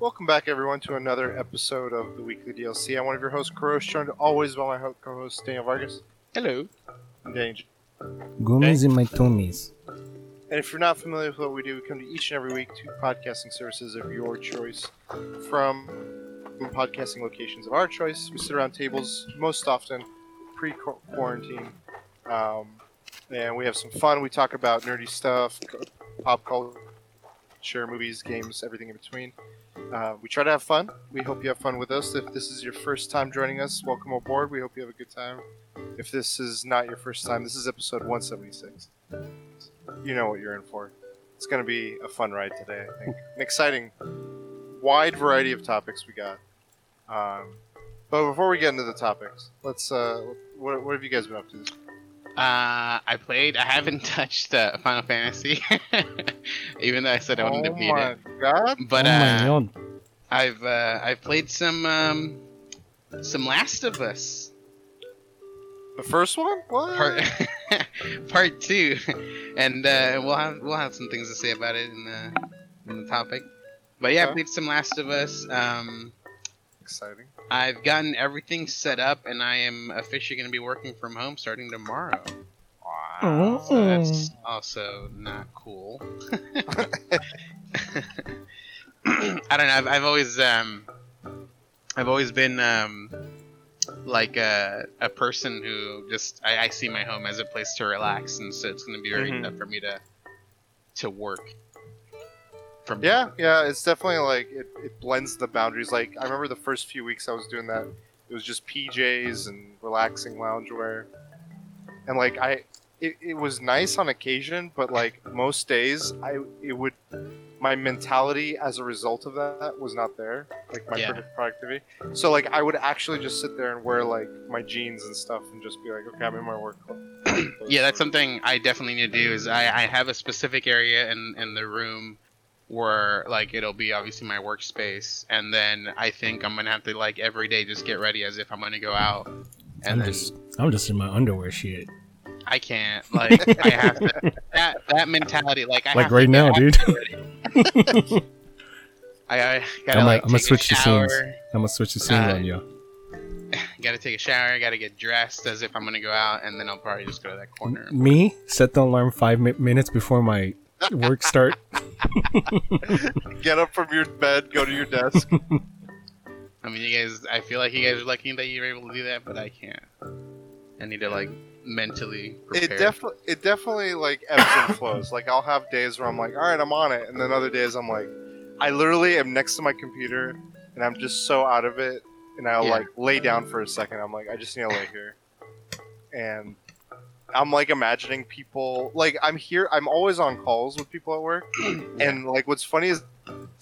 Welcome back, everyone, to another episode of the Weekly DLC. I'm one of your hosts, Kurosh, joined always by my co-host, Daniel Vargas. Hello. And Daniel. Gummies in my tummies. And if you're not familiar with what we do, we come to each and every week to podcasting services of your choice from podcasting locations of our choice. We sit around tables most often pre-quarantine, um, and we have some fun. We talk about nerdy stuff, pop culture, share movies, games, everything in between. Uh, we try to have fun. We hope you have fun with us. If this is your first time joining us, welcome aboard. We hope you have a good time. If this is not your first time, this is episode 176 you know what you're in for. It's going to be a fun ride today, I think. An exciting, wide variety of topics we got. Um, but before we get into the topics, let's. Uh, what, what have you guys been up to? This Uh, I played. I haven't touched uh, Final Fantasy, even though I said I wanted oh to beat my it. god! But oh my uh, god. I've uh, I've played some um, some Last of Us The first one? What? part part two, and uh, we'll have we'll have some things to say about it in the in the topic. But yeah, I played some Last of Us. Um, Exciting. I've gotten everything set up, and I am officially going to be working from home starting tomorrow. Wow. So that's also not cool. I don't know. I've, I've always um, I've always been um, like a, a person who just I, I see my home as a place to relax, and so it's going to be very Mhm. tough for me to to work. From Yeah, yeah, it's definitely like it, it blends the boundaries. Like I remember the first few weeks I was doing that. It was just PJs and relaxing loungewear, and like I, it, it was nice on occasion, but like most days, I it would my mentality as a result of that was not there. Like my Yeah. productivity. So like I would actually just sit there and wear like my jeans and stuff and just be like, okay, I'm in my work clothes. yeah, that's something I definitely need to do. Is I, I have a specific area in in the room where like it'll be obviously my workspace, and then I think I'm gonna have to like every day just get ready as if I'm gonna go out, and I'm then just I'm just in my underwear shit. I can't like I have to that that mentality like I Like right now, dude. to get ready. I, I gotta I'm like gonna take switch a the shower. scenes. I'm gonna switch the scenes Uh, on you. Gotta take a shower. Gotta get dressed as if I'm gonna go out, and then I'll probably just go to that corner. Me set the alarm five mi- minutes before my work start. Get up from your bed, go to your desk. I mean, you guys. I feel like you guys are lucky that you're able to do that, but I can't. I need to like mentally prepare. it definitely it definitely like ebbs and flows like i'll have days where i'm like all right i'm on it and then other days i'm like i literally am next to my computer and i'm just so out of it and i'll Yeah. like lay down for a second i'm like i just need to lay here and i'm like imagining people like i'm here i'm always on calls with people at work. And like what's funny is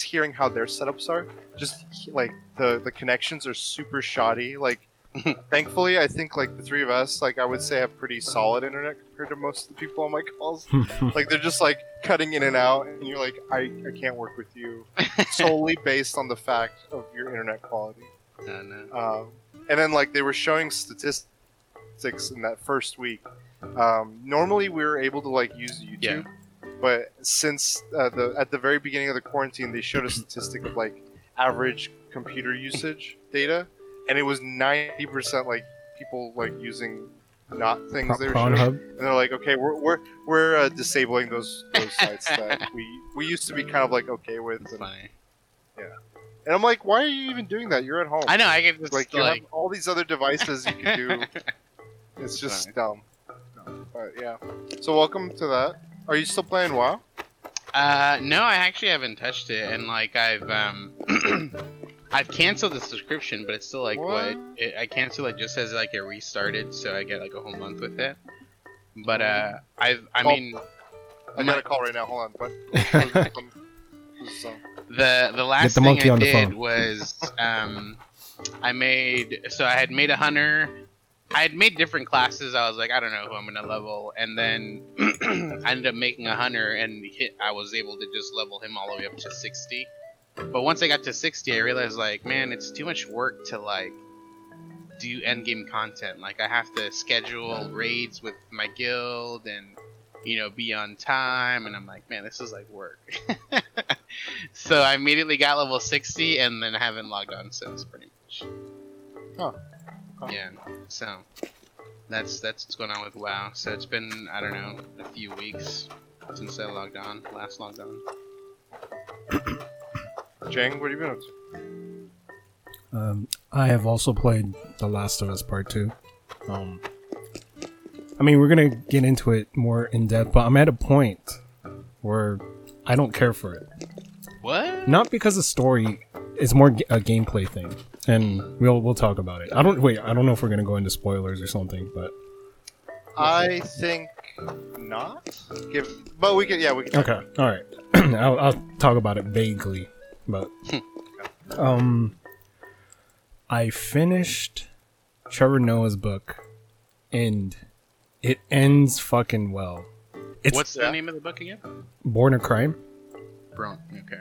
hearing how their setups are just like the the connections are super shoddy. Like thankfully i think like the three of us like i would say have pretty solid internet compared to most of the people on my calls. Like they're just like cutting in and out and you're like i, I can't work with you. Solely based on the fact of your internet quality. No, no. um, and then like they were showing statistics in that first week um, normally we were able to like use youtube but since uh, the at the very beginning of the quarantine they showed a statistic of like average computer usage data and it was 90% like people like using not things they were showing Pornhub. and they're like, okay, we're we're, we're uh, disabling those those sites that we we used to be kind of like okay with, It's and, funny. and I'm like, why are you even doing that? You're at home. I know. I can just like like. you have all these other devices you can do. it's just Fine. dumn. But yeah. So welcome to that. Are you still playing WoW? Uh, no, I actually haven't touched it, and like I've um, I've canceled the subscription, but it's still like what, What? It, I canceled it just as like it restarted, so I get like a whole month with it. But uh, I've I Well, mean I My- got a call right now. Hold on. But this is, um, the the last the thing monkey I on the did phone. was um, I made so I had made a hunter. I had made different classes. I was like, I don't know who I'm gonna level, and then I ended up making a hunter, and hit. I was able to just level him all the way up to sixty. But once I got to sixty, I realized like, man, it's too much work to like do end game content. Like I have to schedule raids with my guild, and you know, be on time. And I'm like, man, this is like work. so I immediately got level 60 and then haven't logged on since, pretty much. Huh. Huh. Yeah. So that's that's what's going on with WoW. So it's been I don't know a few weeks since I logged on, last logged on. Jang, what have you been up to? Um, I have also played The Last of Us Part Two. Um, I mean, we're gonna get into it more in depth, but I'm at a point where I don't care for it. What? Not because the story is more a gameplay thing, and we'll we'll talk about it. I don't wait. I don't know if we're gonna go into spoilers or something, but I think not. Give, but we can. Yeah, we can. Okay, all right. I'll, I'll talk about it vaguely, but um, I finished Trevor Noah's book, and it ends fucking well. It's What's Yeah. the name of the book again? Born a Crime, Bron. Okay.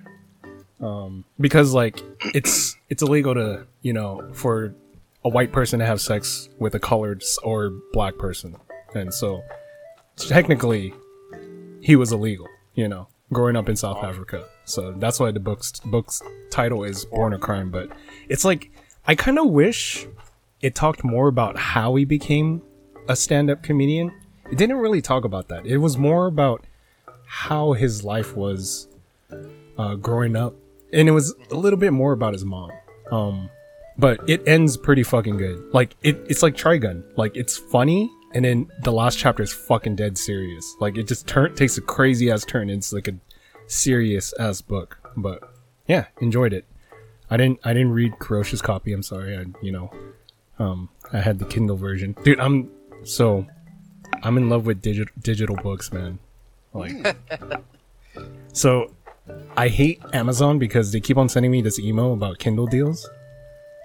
Um, because like it's it's illegal to you know for a white person to have sex with a colored or black person, and so technically he was illegal, you know, growing up in South Africa. So that's why the book's book's title is Born a Crime. But it's like I kind of wish it talked more about how he became a stand-up comedian. It didn't really talk about that. It was more about how his life was uh, growing up, and it was a little bit more about his mom. Um, but it ends pretty fucking good. Like it, it's like Trigun. Like it's funny, and then the last chapter is fucking dead serious. Like it just turn takes a crazy ass turn. It's like a serious ass book. But yeah, enjoyed it. I didn't I didn't read Kurosh's copy. I'm sorry. I you know, um, I had the Kindle version. Dude, I'm so I'm in love with digital digital books, man. Like, so I hate Amazon because they keep on sending me this email about Kindle deals,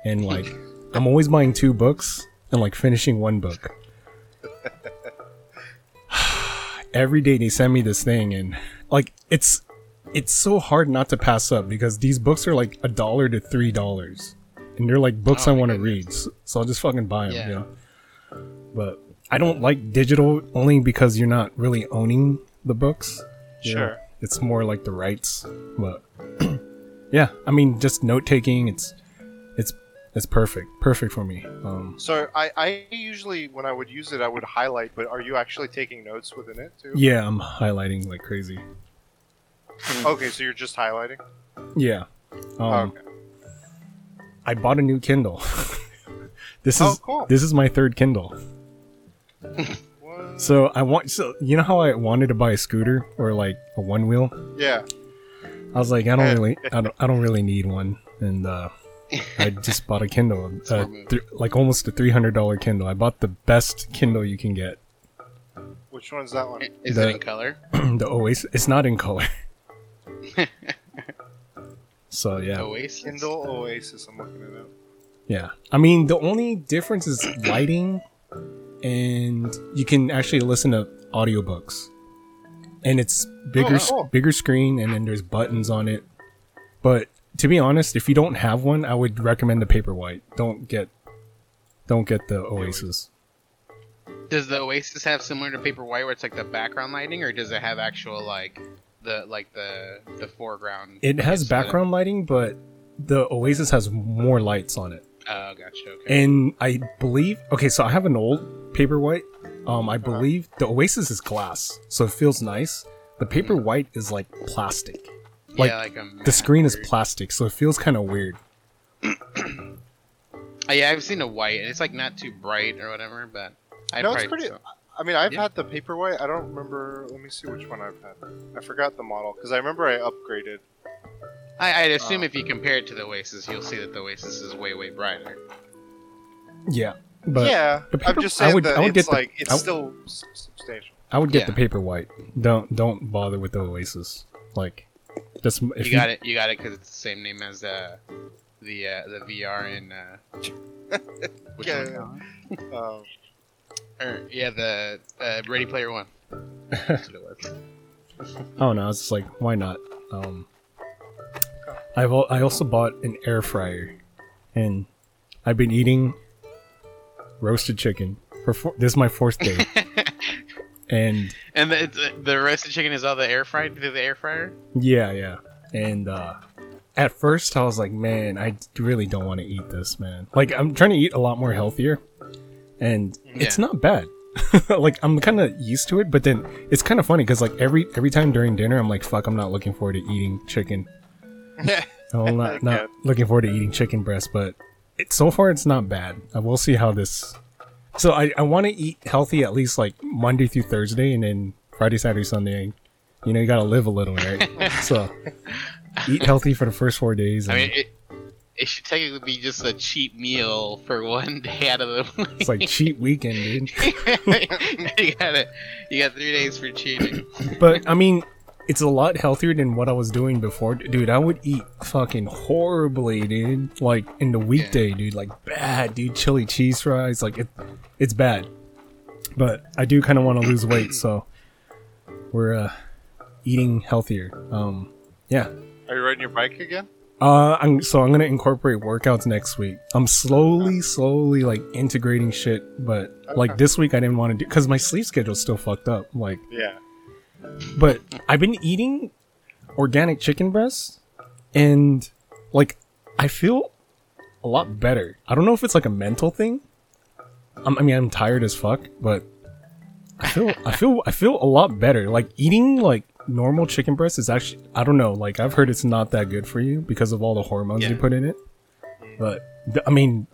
and like I'm always buying two books and like finishing one book. Every day they send me this thing, and like it's it's so hard not to pass up because these books are like a dollar to three dollars, and they're like books Oh I want to read. So, so I'll just fucking buy them. Yeah. You know? But I don't like digital only because you're not really owning the books. Sure. know? It's more like the rights, but yeah, I mean, just note taking. It's it's it's perfect, perfect for me. Um, So I, I usually when I would use it, I would highlight. But are you actually taking notes within it too? yeah, I'm highlighting like crazy. Okay, so you're just highlighting. Yeah, um, okay. I bought a new Kindle. this Oh, is cool. this is my third Kindle. What? So I want so you know how I wanted to buy a scooter or like a one wheel. Yeah. I was like, I don't really, I don't, I don't really need one, and uh, I just bought a Kindle, uh, th- like almost a three hundred dollar Kindle. I bought the best Kindle you can get. Which one's that one? Is The- it in color? the Oasis, it's not in color. so yeah, Oasis. Kindle Oasis. I'm looking it up. yeah. I mean, the only difference is lighting, and you can actually listen to audiobooks, and it's bigger, Oh, s- cool. bigger screen, and then there's buttons on it. But to be honest, if you don't have one, I would recommend the Paperwhite. Don't get, don't get the Oasis. Does the Oasis have similar to Paperwhite, where it's like the background lighting, or does it have actual like the like the the foreground? It has It's, background lighting, but the Oasis has more lights on it. Oh, gotcha. Okay. And I believe, okay, so I have an old Paperwhite. Um, I uh-huh. believe the Oasis is glass, so it feels nice. The Paperwhite mm. is like plastic. like, yeah, like a um, The screen is plastic, so it feels kind of weird. weird- Oh, uh, yeah, I've seen a white. and It's like not too bright or whatever, but I No, it's probably pretty- I mean, I've Yeah. had the Paperwhite. I don't remember. Let me see which one I've had. I forgot the model because I remember I upgraded. I, I'd assume Oh. if you compare it to the Oasis, you'll see that the Oasis is way way brighter. Yeah, but yeah, the I'm paper- just I saying would- that I would it's get the- like it's I would- still substantial. I would get Yeah. the Paperwhite. Don't don't bother with the Oasis. Like, just if you got it. You got it because it's the same name as uh, the uh, the VR in uh, which Yeah, one? Um, Or, yeah, the uh, Ready Player One. That's what it was. Oh no, it's just like why not? Um, I've al- I also bought an air fryer, and I've been eating roasted chicken for four, this is my fourth day, and And the, the the roasted chicken is all the air fried through the air fryer. yeah, yeah, and uh, at first I was like, man, I really don't want to eat this, man. Like I'm trying to eat a lot more healthier, and it's not bad. like I'm kind of used to it, but then it's kind of funny because like every every time during dinner, I'm like, fuck, I'm not looking forward to eating chicken. I'm not, not looking forward to eating chicken breast, but it, so far it's not bad. Uh, I will see how this. So I, I want to eat healthy at least like Monday through Thursday, and then Friday, Saturday, Sunday. You know, you gotta live a little, right? so eat healthy for the first four days. I mean, it, it should technically be just a cheap meal for one day out of the week. it's like cheat weekend, dude. you got it. You got three days for cheating. But I mean, it's a lot healthier than what I was doing before, dude. I would eat fucking horribly, dude. Like in the weekday, dude. Like bad, dude. Chili cheese fries, like it, it's bad. But I do kind of want to lose weight, so we're uh, eating healthier. Um, yeah. Are you riding your bike again? Uh, I'm so I'm gonna incorporate workouts next week. I'm slowly, slowly like integrating shit, but like this week I didn't want to do because my sleep schedule's still fucked up. Like Yeah. But I've been eating organic chicken breasts, and like I feel a lot better. I don't know if it's like a mental thing. I'm, I mean, I'm tired as fuck, but I feel I feel I feel a lot better. Like eating like normal chicken breast is actually I don't know. Like I've heard it's not that good for you because of all the hormones Yeah. you put in it. But I mean,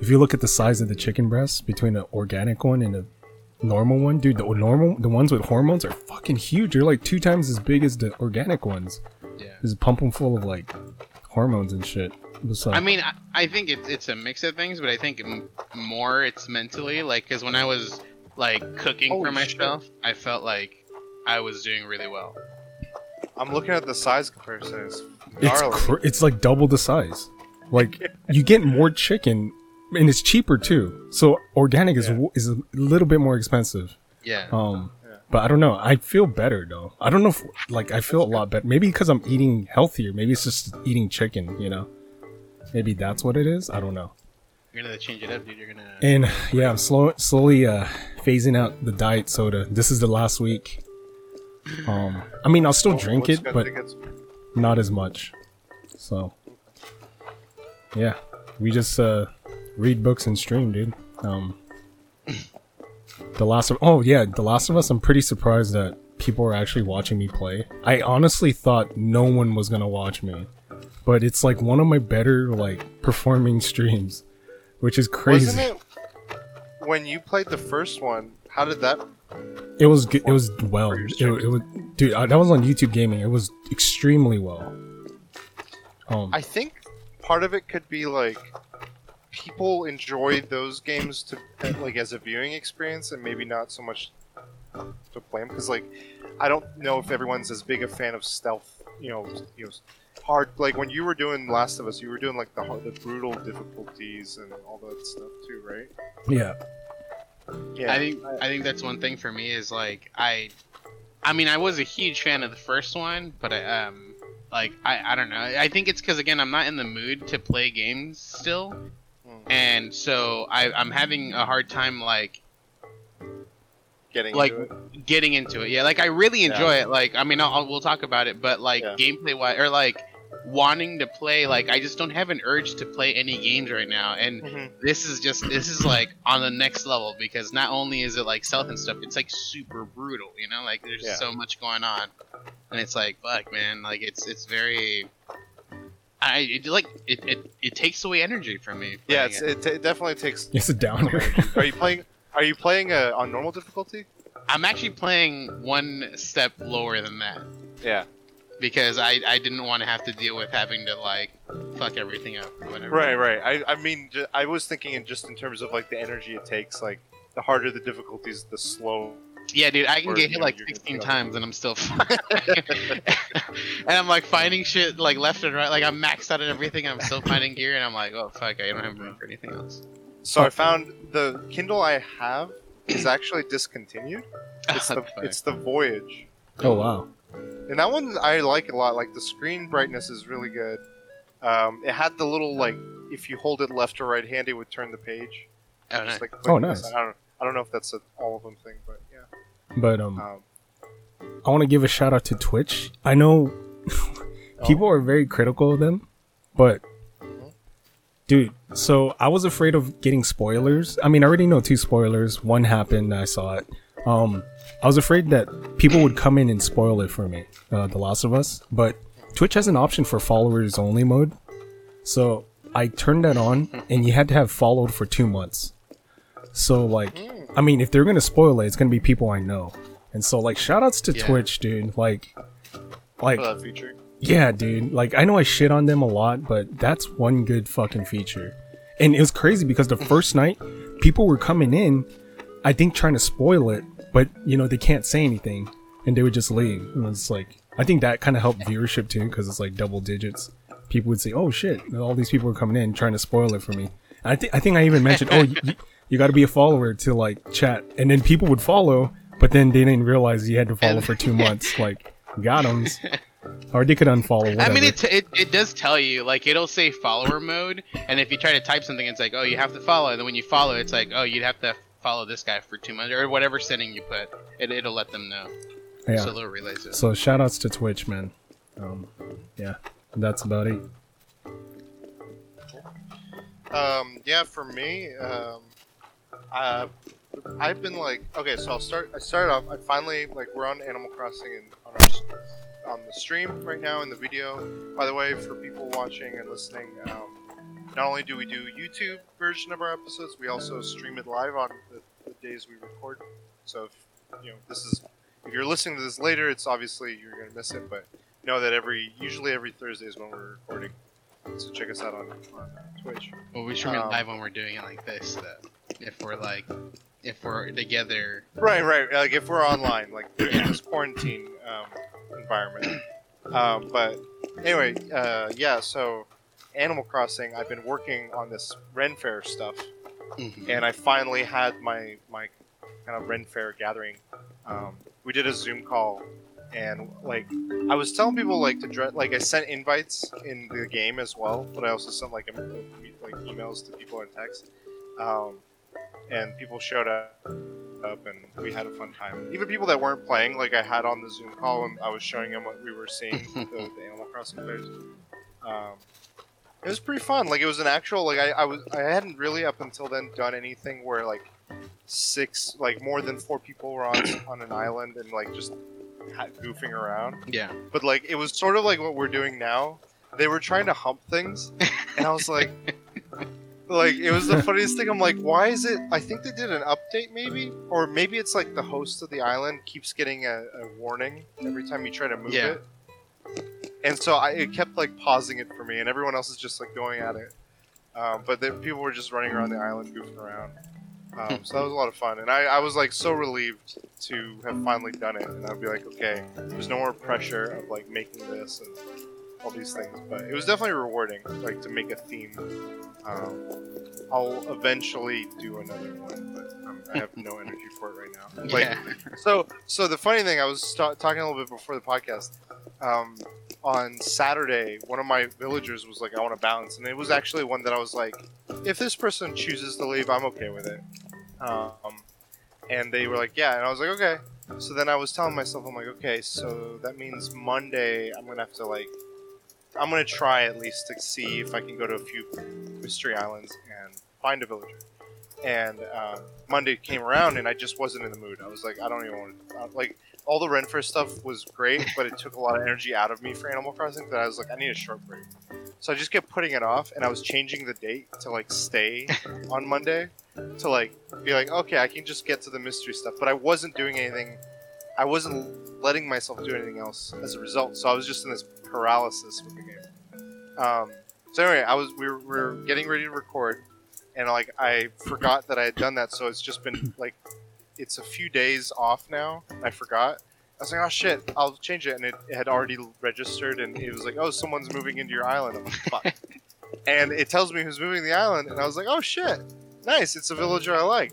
if you look at the size of the chicken breasts between an organic one and a normal one, dude, the normal the ones with hormones are fucking huge. They're like two times as big as the organic ones. Yeah. Just pump them full of like hormones and shit. What's? I mean, I, I think it's it's a mix of things, but I think m- more it's mentally like because when I was like cooking Holy for myself, I felt like I was doing really well. I'm looking at the size comparison. It's it's cr- it's like double the size. Like you get more chicken, and it's cheaper too. So organic is Yeah. w is a little bit more expensive. Yeah. Um, Yeah. but I don't know. I feel better though. I don't know if like I feel a lot better. Maybe because I'm eating healthier. Maybe it's just eating chicken. You know. Maybe that's what it is. I don't know. You're gonna change it up, dude. You're gonna. And yeah, I'm slow, slowly uh, phasing out the diet soda. This is the last week. Um, I mean, I'll still drink it, but not as much. So, yeah, we just uh, read books and stream, dude. Um, the last of oh yeah, the Last of Us. I'm pretty surprised that people are actually watching me play. I honestly thought no one was gonna watch me, but it's like one of my better like performing streams, which is crazy. Wasn't it when you played the first one? How did that? It was good. It was well. It, it was, dude. I, that was on YouTube Gaming. It was extremely well. Um, I think part of it could be like people enjoy those games to like as a viewing experience, and maybe not so much to play them. Because like, I don't know if everyone's as big a fan of stealth. You know, you know, hard. Like when you were doing Last of Us, you were doing like the hard, the brutal difficulties and all that stuff too, right? yeah, Yeah. I think I think that's one thing for me is like I, I mean I was a huge fan of the first one, but I um like I I don't know I think it's because again I'm not in the mood to play games still. And so I I'm having a hard time like getting like- into it. getting into it. Yeah, like I really enjoy it. Like I mean I'll, I'll- we'll talk about it, but like Yeah. gameplay wise or like wanting to play like I just don't have an urge to play any games right now and Mhm. this is just this is like on the next level because not only is it like stealth and stuff, it's like super brutal, you know, like there's Yeah. so much going on, and it's like fuck, man, like it's it's very, I it like it it, it takes away energy from me. Yeah, it's, it. it, it definitely takes. it's a downer. Are you playing? Are you playing uh, on normal difficulty? I'm actually playing one step lower than that Yeah. because I I didn't want to have to deal with having to like fuck everything up or whatever. Right, right. I, I mean, ju- I was thinking in just in terms of like the energy it takes. Like, the harder the difficulties, the slow. Yeah, dude, I can Or, get you hit like 16 times and I'm still fine. and I'm like finding shit like left and right. Like I'm maxed out at everything. I'm still finding gear, and I'm like, oh fuck, I don't have room for anything else. So I found the Kindle I have is actually discontinued. It's the it's the Voyage, oh wow. and that one I like a lot. Like the screen brightness is really good. Um, it had the little like if you hold it left or right hand, it would turn the page. oh, Just nice. like Oh, nice. I don't I don't know if that's a all of them thing, but yeah. But um, Um, I want to give a shout out to Twitch. I know people are very critical of them, but dude, so I was afraid of getting spoilers. I mean, I already know two spoilers. One happened, I saw it. Um, I was afraid that people would come in and spoil it for me, uh, The Last of Us. But Twitch has an option for followers only mode, so I turned that on, and you had to have followed for two months. So like, I mean, if they're gonna spoil it, it's gonna be people I know. And so like, shout outs to Yeah. Twitch, dude. Like, like feature. yeah, dude. Like I know I shit on them a lot, but that's one good fucking feature. And it was crazy because the first night, people were coming in, I think trying to spoil it, but you know they can't say anything, and they would just leave. And it's like I think that kind of helped viewership too, because it's like double digits. People would say, "Oh shit, all these people are coming in trying to spoil it for me." And I think I think I even mentioned, "Oh, you, you got to be a follower to like chat," and then people would follow, but then they didn't realize you had to follow for two months. Like, got got 'em. Or they could unfollow. Whatever. I mean, it, it it does tell you like it'll say follower mode, and if you try to type something, it's like oh you have to follow. And then when you follow, it's like oh you'd have to follow this guy for two months or whatever setting you put. It it'll let them know. yeah. So they'll realize it. So shout outs to Twitch, man. Um, yeah, that's about it. Um, yeah, for me, um, uh, I've been like, okay, so I'll start. I started off. I finally like we're on Animal Crossing and on our on the stream right now in the video. By the way, for people watching and listening, um, not only do we do YouTube version of our episodes, we also stream it live on the, the days we record. So if you know this is if you're listening to this later, it's obviously you're gonna miss it, but know that every usually every Thursday is when we're recording. So check us out on, on Twitch. Well, we stream it um, live when we're doing it like this. Though. If we're like if we're together. Right, right. Like if we're online, like in this quarantine um, environment. Um, but anyway, uh, yeah. So Animal Crossing, I've been working on this Ren Fair stuff, Mhm. and I finally had my my kind of Ren Fair gathering. Um, we did a Zoom call, and like I was telling people like to dre- like I sent invites in the game as well, but I also sent like em- like emails to people in text. Um, and people showed up, up, and we had a fun time. Even people that weren't playing, like I had on the Zoom call, and I was showing them what we were seeing, the, the Animal Crossing players. Um, it was pretty fun. Like it was an actual like I, I was I hadn't really up until then done anything where like six like more than four people were on on an island and like just ha- goofing around. Yeah. But like it was sort of like what we're doing now. They were trying to hump things, and I was like, like it was the funniest thing. I'm like, why is it? I think they did an update, maybe, or maybe it's like the host of the island keeps getting a, a warning every time you try to move Yeah. it, and so I it kept like pausing it for me, and everyone else is just like going at it. Um, but the, people were just running around the island goofing around. Um, so that was a lot of fun, and I, I was like so relieved to have finally done it, and I'd be like, okay, there's no more pressure of like making this and all these things, but it was definitely rewarding, like to make a theme. Um, I'll eventually do another one, but um, I have no energy for it right now. Like, yeah. so, so the funny thing, I was sta- talking a little bit before the podcast. Um, on Saturday, one of my villagers was like, "I want to bounce," and it was actually one that I was like, "If this person chooses to leave, I'm okay with it." Um, and they were like, "Yeah," and I was like, "Okay." So then I was telling myself, "I'm like, okay, so that means Monday I'm gonna have to like, I'm gonna try at least to see if I can go to a few mystery islands and find a villager." And uh, Monday came around, and I just wasn't in the mood. I was like, I don't even want to like all the Renfair stuff was great, but it took a lot of energy out of me for Animal Crossing. That I was like, I need a short break. So I just kept putting it off, and I was changing the date to like stay on Monday to like be like, okay, I can just get to the mystery stuff. But I wasn't doing anything. I wasn't letting myself do anything else as a result. So I was just in this paralysis with the game. Um, so anyway, I was we were, we were getting ready to record, and like I forgot that I had done that. So it's just been like it's a few days off now. I forgot. I was like, oh shit, I'll change it, and it, it had already registered, and it was like, oh, someone's moving into your island. I'm like, fuck. and it tells me who's moving the island, and I was like, oh shit, nice, it's a villager I like.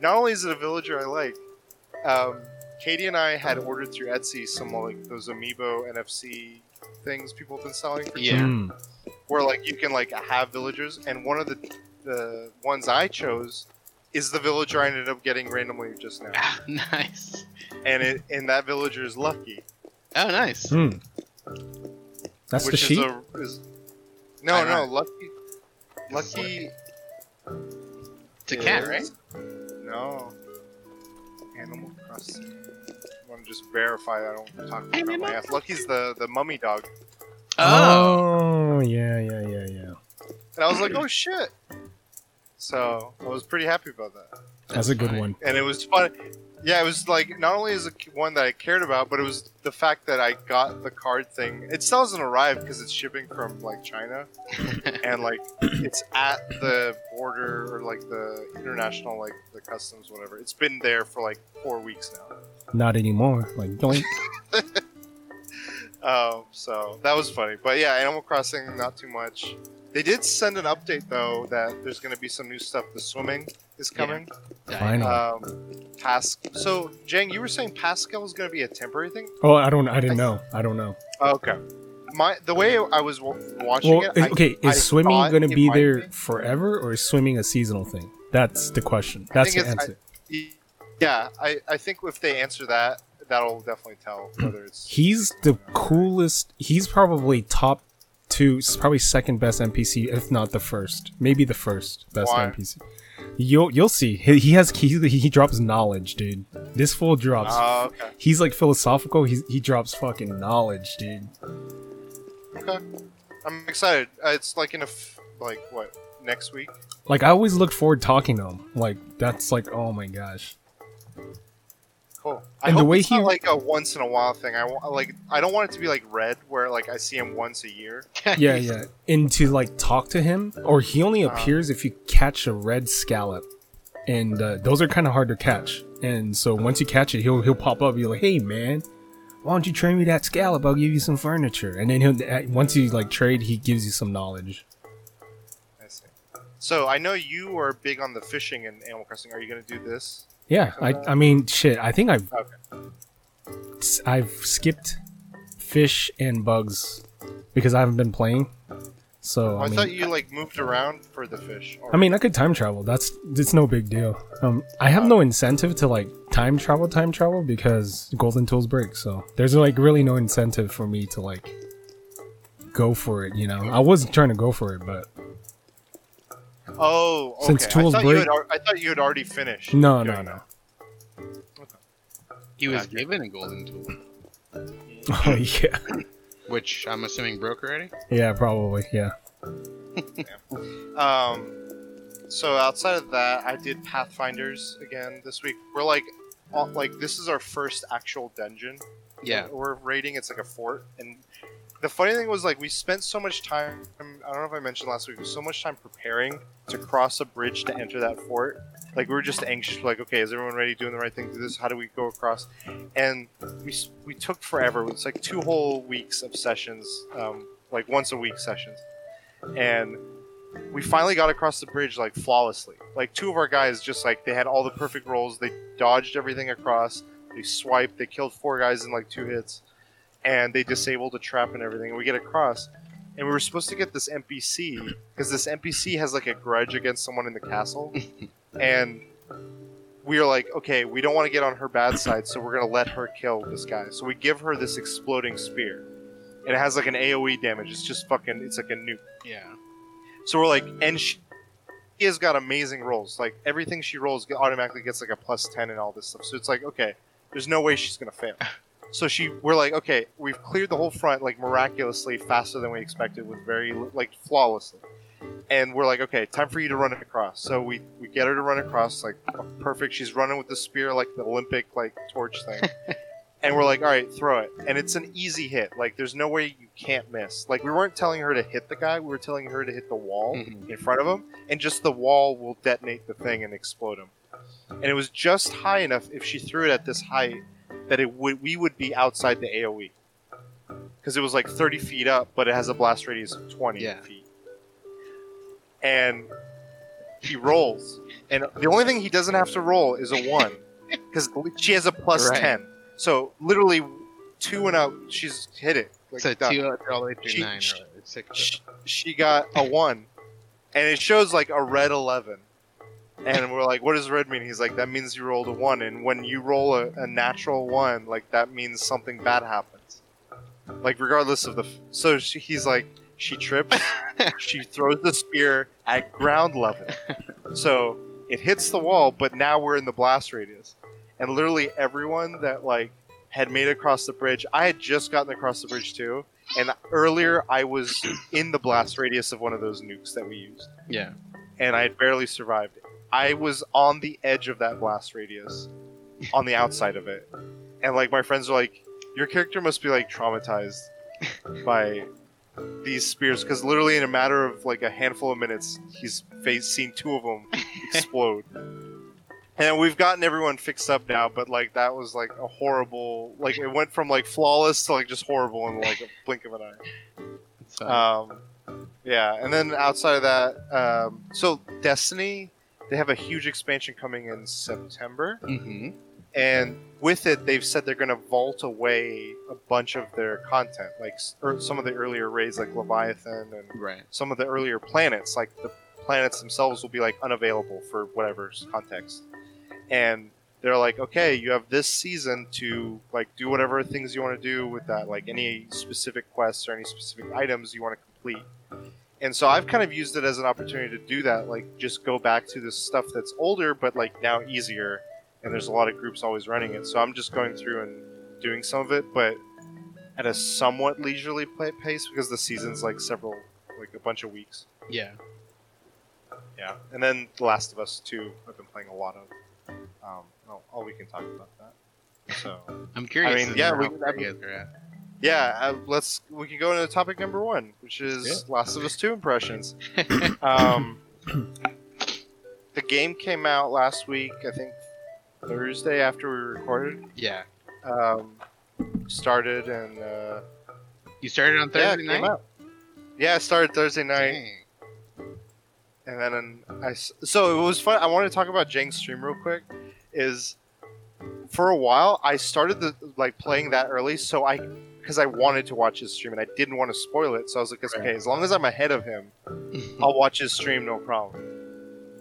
Not only is it a villager I like, um, Katie and I had ordered through Etsy some like those amiibo NFC things people have been selling for Yeah. Mm. where like you can like have villagers and one of the the ones I chose is the villager I ended up getting randomly just now, nice. and it and that villager is Lucky, Oh, nice. Hmm. That's the which sheep. is a is, no I no know. Lucky Lucky It's a cat, right? No. Animal Crossing. I want to just verify I don't talk about Animal my ass. Lucky's the the mummy dog, Oh. Oh, yeah, yeah, yeah, yeah. and I was like, oh shit. So I was pretty happy about that. That's a good funny. one. and it was fun. Yeah, it was like not only is it one that I cared about, but it was the fact that I got the card thing. It still hasn't arrived because it's shipping from like China, and like it's at the border or like the international like the customs whatever. It's been there for like four weeks now. Not anymore. Like, doink. Um, so that was funny. But yeah, Animal Crossing, not too much. They did send an update though that there's going to be some new stuff. The swimming is coming. Finally. Um, Pas- So Jang, you were saying Pascal is going to be a temporary thing? oh, I don't. I didn't know. I don't know. Okay. My the way I was w- watching Well, it, is- I- okay. I Is swimming going to be there be. forever, or is swimming a seasonal thing? That's the question. That's the it's- answer. Yeah, I, I think if they answer that, that'll definitely tell whether it's. He's the coolest. He's probably top two, probably second best NPC, if not the first. Maybe the first best Why? NPC. You'll you'll see. He, he has he, he drops knowledge, dude. This fool drops. Oh, okay. He's like philosophical. He's, he drops fucking knowledge, dude. Okay. I'm excited. Uh, it's like in a f- like what next week. Like I always look forward talking to him. Like that's like oh my gosh. Cool. I And the way it's he- not like a once in a while thing. I want like I don't want it to be like Redd, where like I see him once a year. Yeah, yeah. And to like talk to him, or he only Uh-huh. appears if you catch a red scallop, and uh, those are kind of hard to catch. And so once you catch it, he'll he'll pop up. You're like, hey man, why don't you trade me that scallop? I'll give you some furniture. And then he'll uh, once you like trade, he gives you some knowledge. I see. So I know you are big on the fishing in Animal Crossing. Are you gonna do this? Yeah, I I mean shit. I think I've Okay. I've skipped fish and bugs because I haven't been playing. So Oh, I I, mean, thought you like moved around for the fish. Or- I mean, I could time travel. That's it's no big deal. Um, I have no incentive to like time travel, time travel because golden tools break. So there's like really no incentive for me to like go for it. You know, I was trying to go for it, but oh, okay. Since tools I thought break- had, al- I thought you had already finished. no, doing no, no. He was Gotcha. given a golden tool, Oh yeah, which I'm assuming broke already. yeah, probably, yeah. Um, so outside of that, I did Pathfinders again this week. We're like, all, like this is our first actual dungeon. Yeah. we're raiding. It's like a fort, and the funny thing was like we spent so much time. I don't know if I mentioned last week. So much time preparing to cross a bridge to enter that fort. Like we were just anxious. Like, okay, is everyone ready? Doing the right thing to this? How do we go across? And we we took forever. It's like two whole weeks of sessions, um, like once a week sessions, and we finally got across the bridge like flawlessly. Like two of our guys just like they had all the perfect rolls. They dodged everything across. They swiped. They killed four guys in like two hits, and they disabled the trap and everything. And we get across, and we were supposed to get this NPC because this NPC has like a grudge against someone in the castle, and we are like, okay, we don't want to get on her bad side, so we're gonna let her kill this guy. So we give her this exploding spear, and it has like an AOE damage. It's just fucking. It's like a nuke. Yeah. So we're like, and she, she has got amazing rolls. Like everything she rolls automatically gets like a plus ten and all this stuff. So it's like, okay, there's no way she's gonna fail. So she, we're like, okay, we've cleared the whole front like miraculously faster than we expected, with very like flawlessly. And we're like, okay, time for you to run across. So we we get her to run across, like perfect. She's running with the spear like the Olympic like torch thing. and we're like, all right, throw it. And it's an easy hit. Like there's no way you can't miss. Like we weren't telling her to hit the guy, we were telling her to hit the wall Mhm. in front of him, and just the wall will detonate the thing and explode him. And it was just high enough if she threw it at this height that it would we would be outside the AOE. Because it was like 30 feet up, but it has a blast radius of 20 Yeah. feet. And he rolls, and the only thing he doesn't have to roll is a one, because she has a plus Right. 10. So literally, two and out, she's hit it. Like so done two all the way through She- nine she- or six. she, she got a one, and it shows like a red eleven. And we're like, what does red mean? He's like, that means you rolled a one. And when you roll a, a natural one, like that means something bad happens. Like regardless of the. F- so she, he's like, she trips, she throws the spear at ground level. So it hits the wall, but now we're in the blast radius. And literally everyone that like had made across the bridge, I had just gotten across the bridge too. And earlier I was in the blast radius of one of those nukes that we used Yeah. and I had barely survived. I was on the edge of that blast radius, on the outside of it, and like my friends were like, "Your character must be like traumatized by these spears," because literally in a matter of like a handful of minutes, he's face seen two of them explode. And we've gotten everyone fixed up now, but like that was like a horrible, like it went from like flawless to like just horrible in like a blink of an eye. So, Um, yeah, and then outside of that, um, so Destiny, they have a huge expansion coming in September, hmm and with it, they've said they're going to vault away a bunch of their content, like or some of the earlier raids, like Leviathan, and Right. some of the earlier planets, like the planets themselves, will be like unavailable for whatever context, and they're like, okay, you have this season to like do whatever things you want to do with that, like any specific quests or any specific items you want to complete. And so I've kind of used it as an opportunity to do that, like just go back to the stuff that's older but like now easier. And there's a lot of groups always running it, so I'm just going through and doing some of it, but at a somewhat leisurely play pace because the season's like several, like a bunch of weeks. Yeah. Yeah, and then The Last of Us 2, I've been playing a lot of. Um, oh, oh, we can talk about that. So, I'm curious. mean, as yeah, we- how far you guys are at. yeah, uh, let's we can go into topic number one, which is Last of Us 2 impressions. um, the game came out last week, I think Thursday after we recorded. Yeah. Um, started and uh, You started on yeah, Thursday it came night. out. Yeah, it started Thursday night. Dang. And then I so it was fun. I wanted to talk about Jang's stream real quick. Is for a while I started the like playing that early, so I because I wanted to watch his stream and I didn't want to spoil it. So I was like, okay, as long as I'm ahead of him, I'll watch his stream, no problem.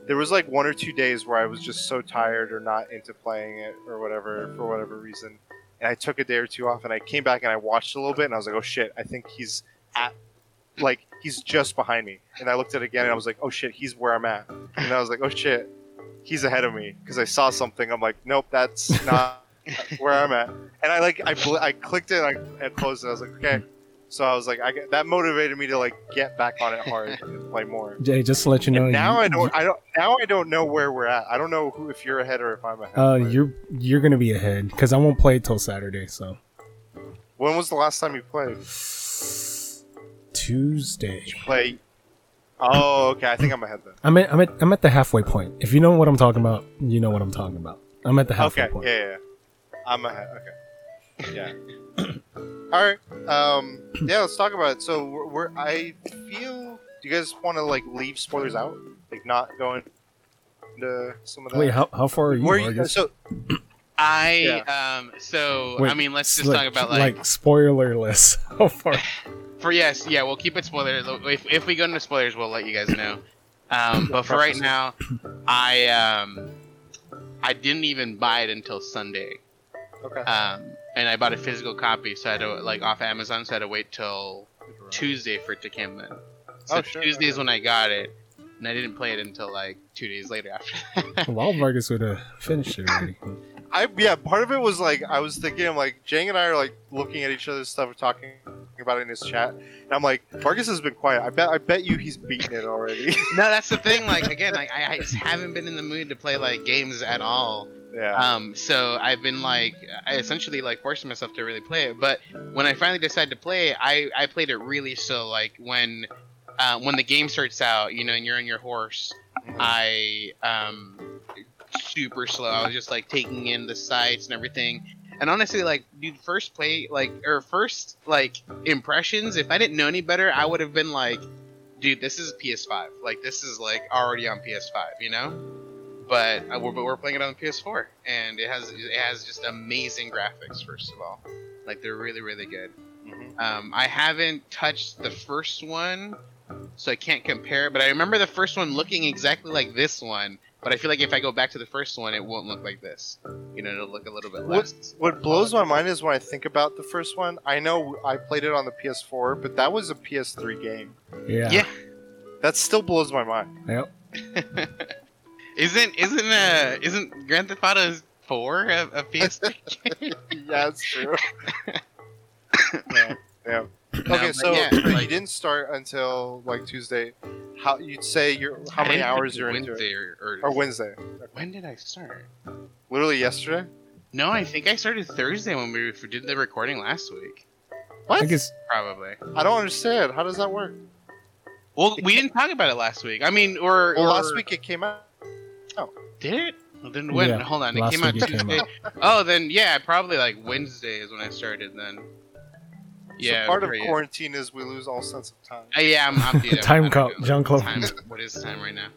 There was like one or two days where I was just so tired or not into playing it or whatever for whatever reason, and I took a day or two off and I came back and I watched a little bit and I was like, oh shit, I think he's at like he's just behind me, and I looked at it again and I was like, oh shit, he's where I'm at, and I was like, oh shit, he's ahead of me because I saw something. I'm like, nope, that's not where I'm at, and I like I bl- I clicked it and I, I closed it. I was like, okay. So I was like, I get, that motivated me to like get back on it hard and play more. Jay, just to let you know, And now you- I don't, I don't, now I don't know where we're at. I don't know who if you're ahead or if I'm ahead. Uh, you're you're gonna be ahead because I won't play till Saturday. So when was the last time you played? Tuesday. Play. Oh, okay. I think I'm ahead then. I'm at I'm at I'm at the halfway point. If you know what I'm talking about, you know what I'm talking about. I'm at the halfway Okay. point. Yeah, yeah, yeah. I'm ahead. Okay. Yeah. All right. Um. Yeah. Let's talk about it. So we're, we're I feel. Do you guys want to like leave spoilers out? Like not going into some of that. Wait, how, how far are you? Where you, so I um. So Wait, I mean, let's just like- talk about like, spoiler list. How far? for yes, yeah. We'll keep it spoilers. If if we go into spoilers, we'll let you guys know. Um, but for right now, I um, I didn't even buy it until Sunday. Okay. Um, and I bought a physical copy, so I had to like off Amazon, so I had to wait till Tuesday for it to come in. So Oh, sure, Tuesday is okay. when I got it, and I didn't play it until like two days later after. Wild Vargas would have finished it already. I yeah, part of it was like I was thinking, I'm like Jang and I are like looking at each other's stuff talking about it in his chat, and I'm like, Vargas has been quiet. I bet I bet you he's beaten it already. no, that's the thing. Like again, like I, I just haven't been in the mood to play like games at all. Yeah. Um, so I've been like, I essentially like forcing myself to really play it. But when I finally decided to play, I I played it really so like when, uh, when the game starts out, you know, and you're on your horse, Mhm. I um super slow. I was just like taking in the sights and everything. And honestly, like, dude, first play, like, or first, like, impressions, if I didn't know any better, I would have been like, dude, this is PS5. Like, this is, like, already on PS5, you know? But, uh, we're, but we're playing it on the PS4, and it has, it has just amazing graphics, first of all. Like, they're really, really good. Mhm. Um, I haven't touched the first one, so I can't compare. But I remember the first one looking exactly like this one, But I feel like if I go back to the first one, it won't look like this. You know, it'll look a little bit What- less. What blows my mind is when I think about the first one. I know I played it on the PS4, but that was a PS3 game. Yeah. Yeah. That still blows my mind. Yep. Isn't isn't uh isn't Grand Theft Auto Four a, a PS3 game? yeah, it's true. yeah. yeah. Okay, but so yeah, but you didn't start until like Tuesday. How you'd say you're how I many hours you're into Wednesday it? or, or, Or Wednesday? when did I start? Literally yesterday. No, I think I started Thursday when we did the recording last week. What? I guess Probably. I don't understand. How does that work? Well, we didn't talk about it last week. I mean, or, Well, or last week it came out. Did it? Well, then when? Yeah, Hold on, it came out week it came Tuesday. Oh, then yeah, probably like Wednesday is when I started. Then. Yeah. so part of right, quarantine is we lose all sense of time. Uh, yeah, I'm, I'm dude, Time I don't. John Clough. Time, what is time right now?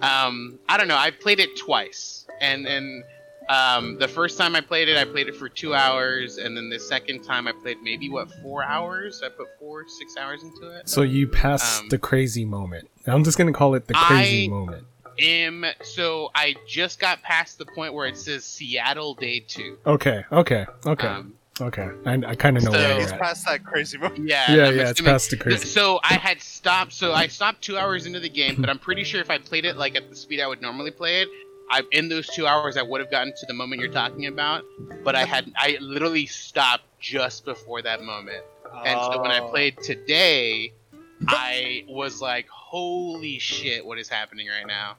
Um, I don't know. I played it twice, and and um, the first time I played it, I played it for two hours, and then the second time I played maybe what four hours. I put four, six hours into it. so. You passed Um, the crazy moment. I'm just gonna call it the crazy I- moment. Um, so I just got past the point where it says Seattle Day Two. Okay. Okay. Okay. Um, okay. I, I kind of know so- where Yeah, you're he's at. past that crazy moment. yeah, Yeah. I'm Yeah. It's past the crazy. So I had stopped. So I stopped two hours into the game, but I'm pretty sure if I played it like at the speed I would normally play it, I in those two hours I would have gotten to the moment you're talking about. But I had I literally stopped just before that moment, and so when I Oh. played today, I was like, "Holy shit, what is happening right now?"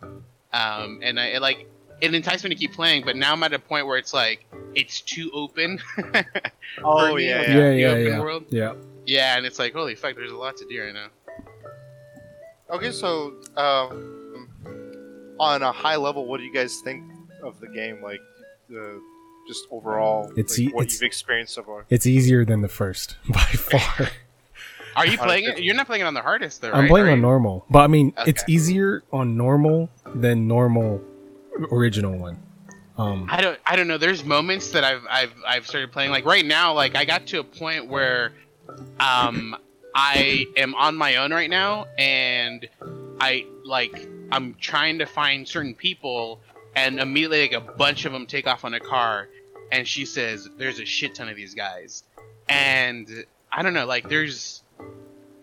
Um, and I it, like it enticed me to keep playing, but now I'm at a point where it's like it's too open. Oh me, yeah, yeah. yeah. the Yeah. open Yeah. world. Yeah. yeah, and it's like, holy fuck, there's a lot to do right now. Okay, so um, on a high level, what do you guys think of the game? Like, uh, just overall, It's like, e- what it's- you've experienced so far. It's easier than the first by far. Are you playing it? You're not playing it on the hardest, though, right? I'm playing Or on you- normal, but I mean, it's easier on normal than normal original one. Um, I don't. I don't know. There's moments that I've I've I've started playing. Like right now, like I got to a point where, um, I am on my own right now, and I like I'm trying to find certain people, and immediately like a bunch of them take off on a car, and she says, "There's a shit ton of these guys," and I don't know. Like there's,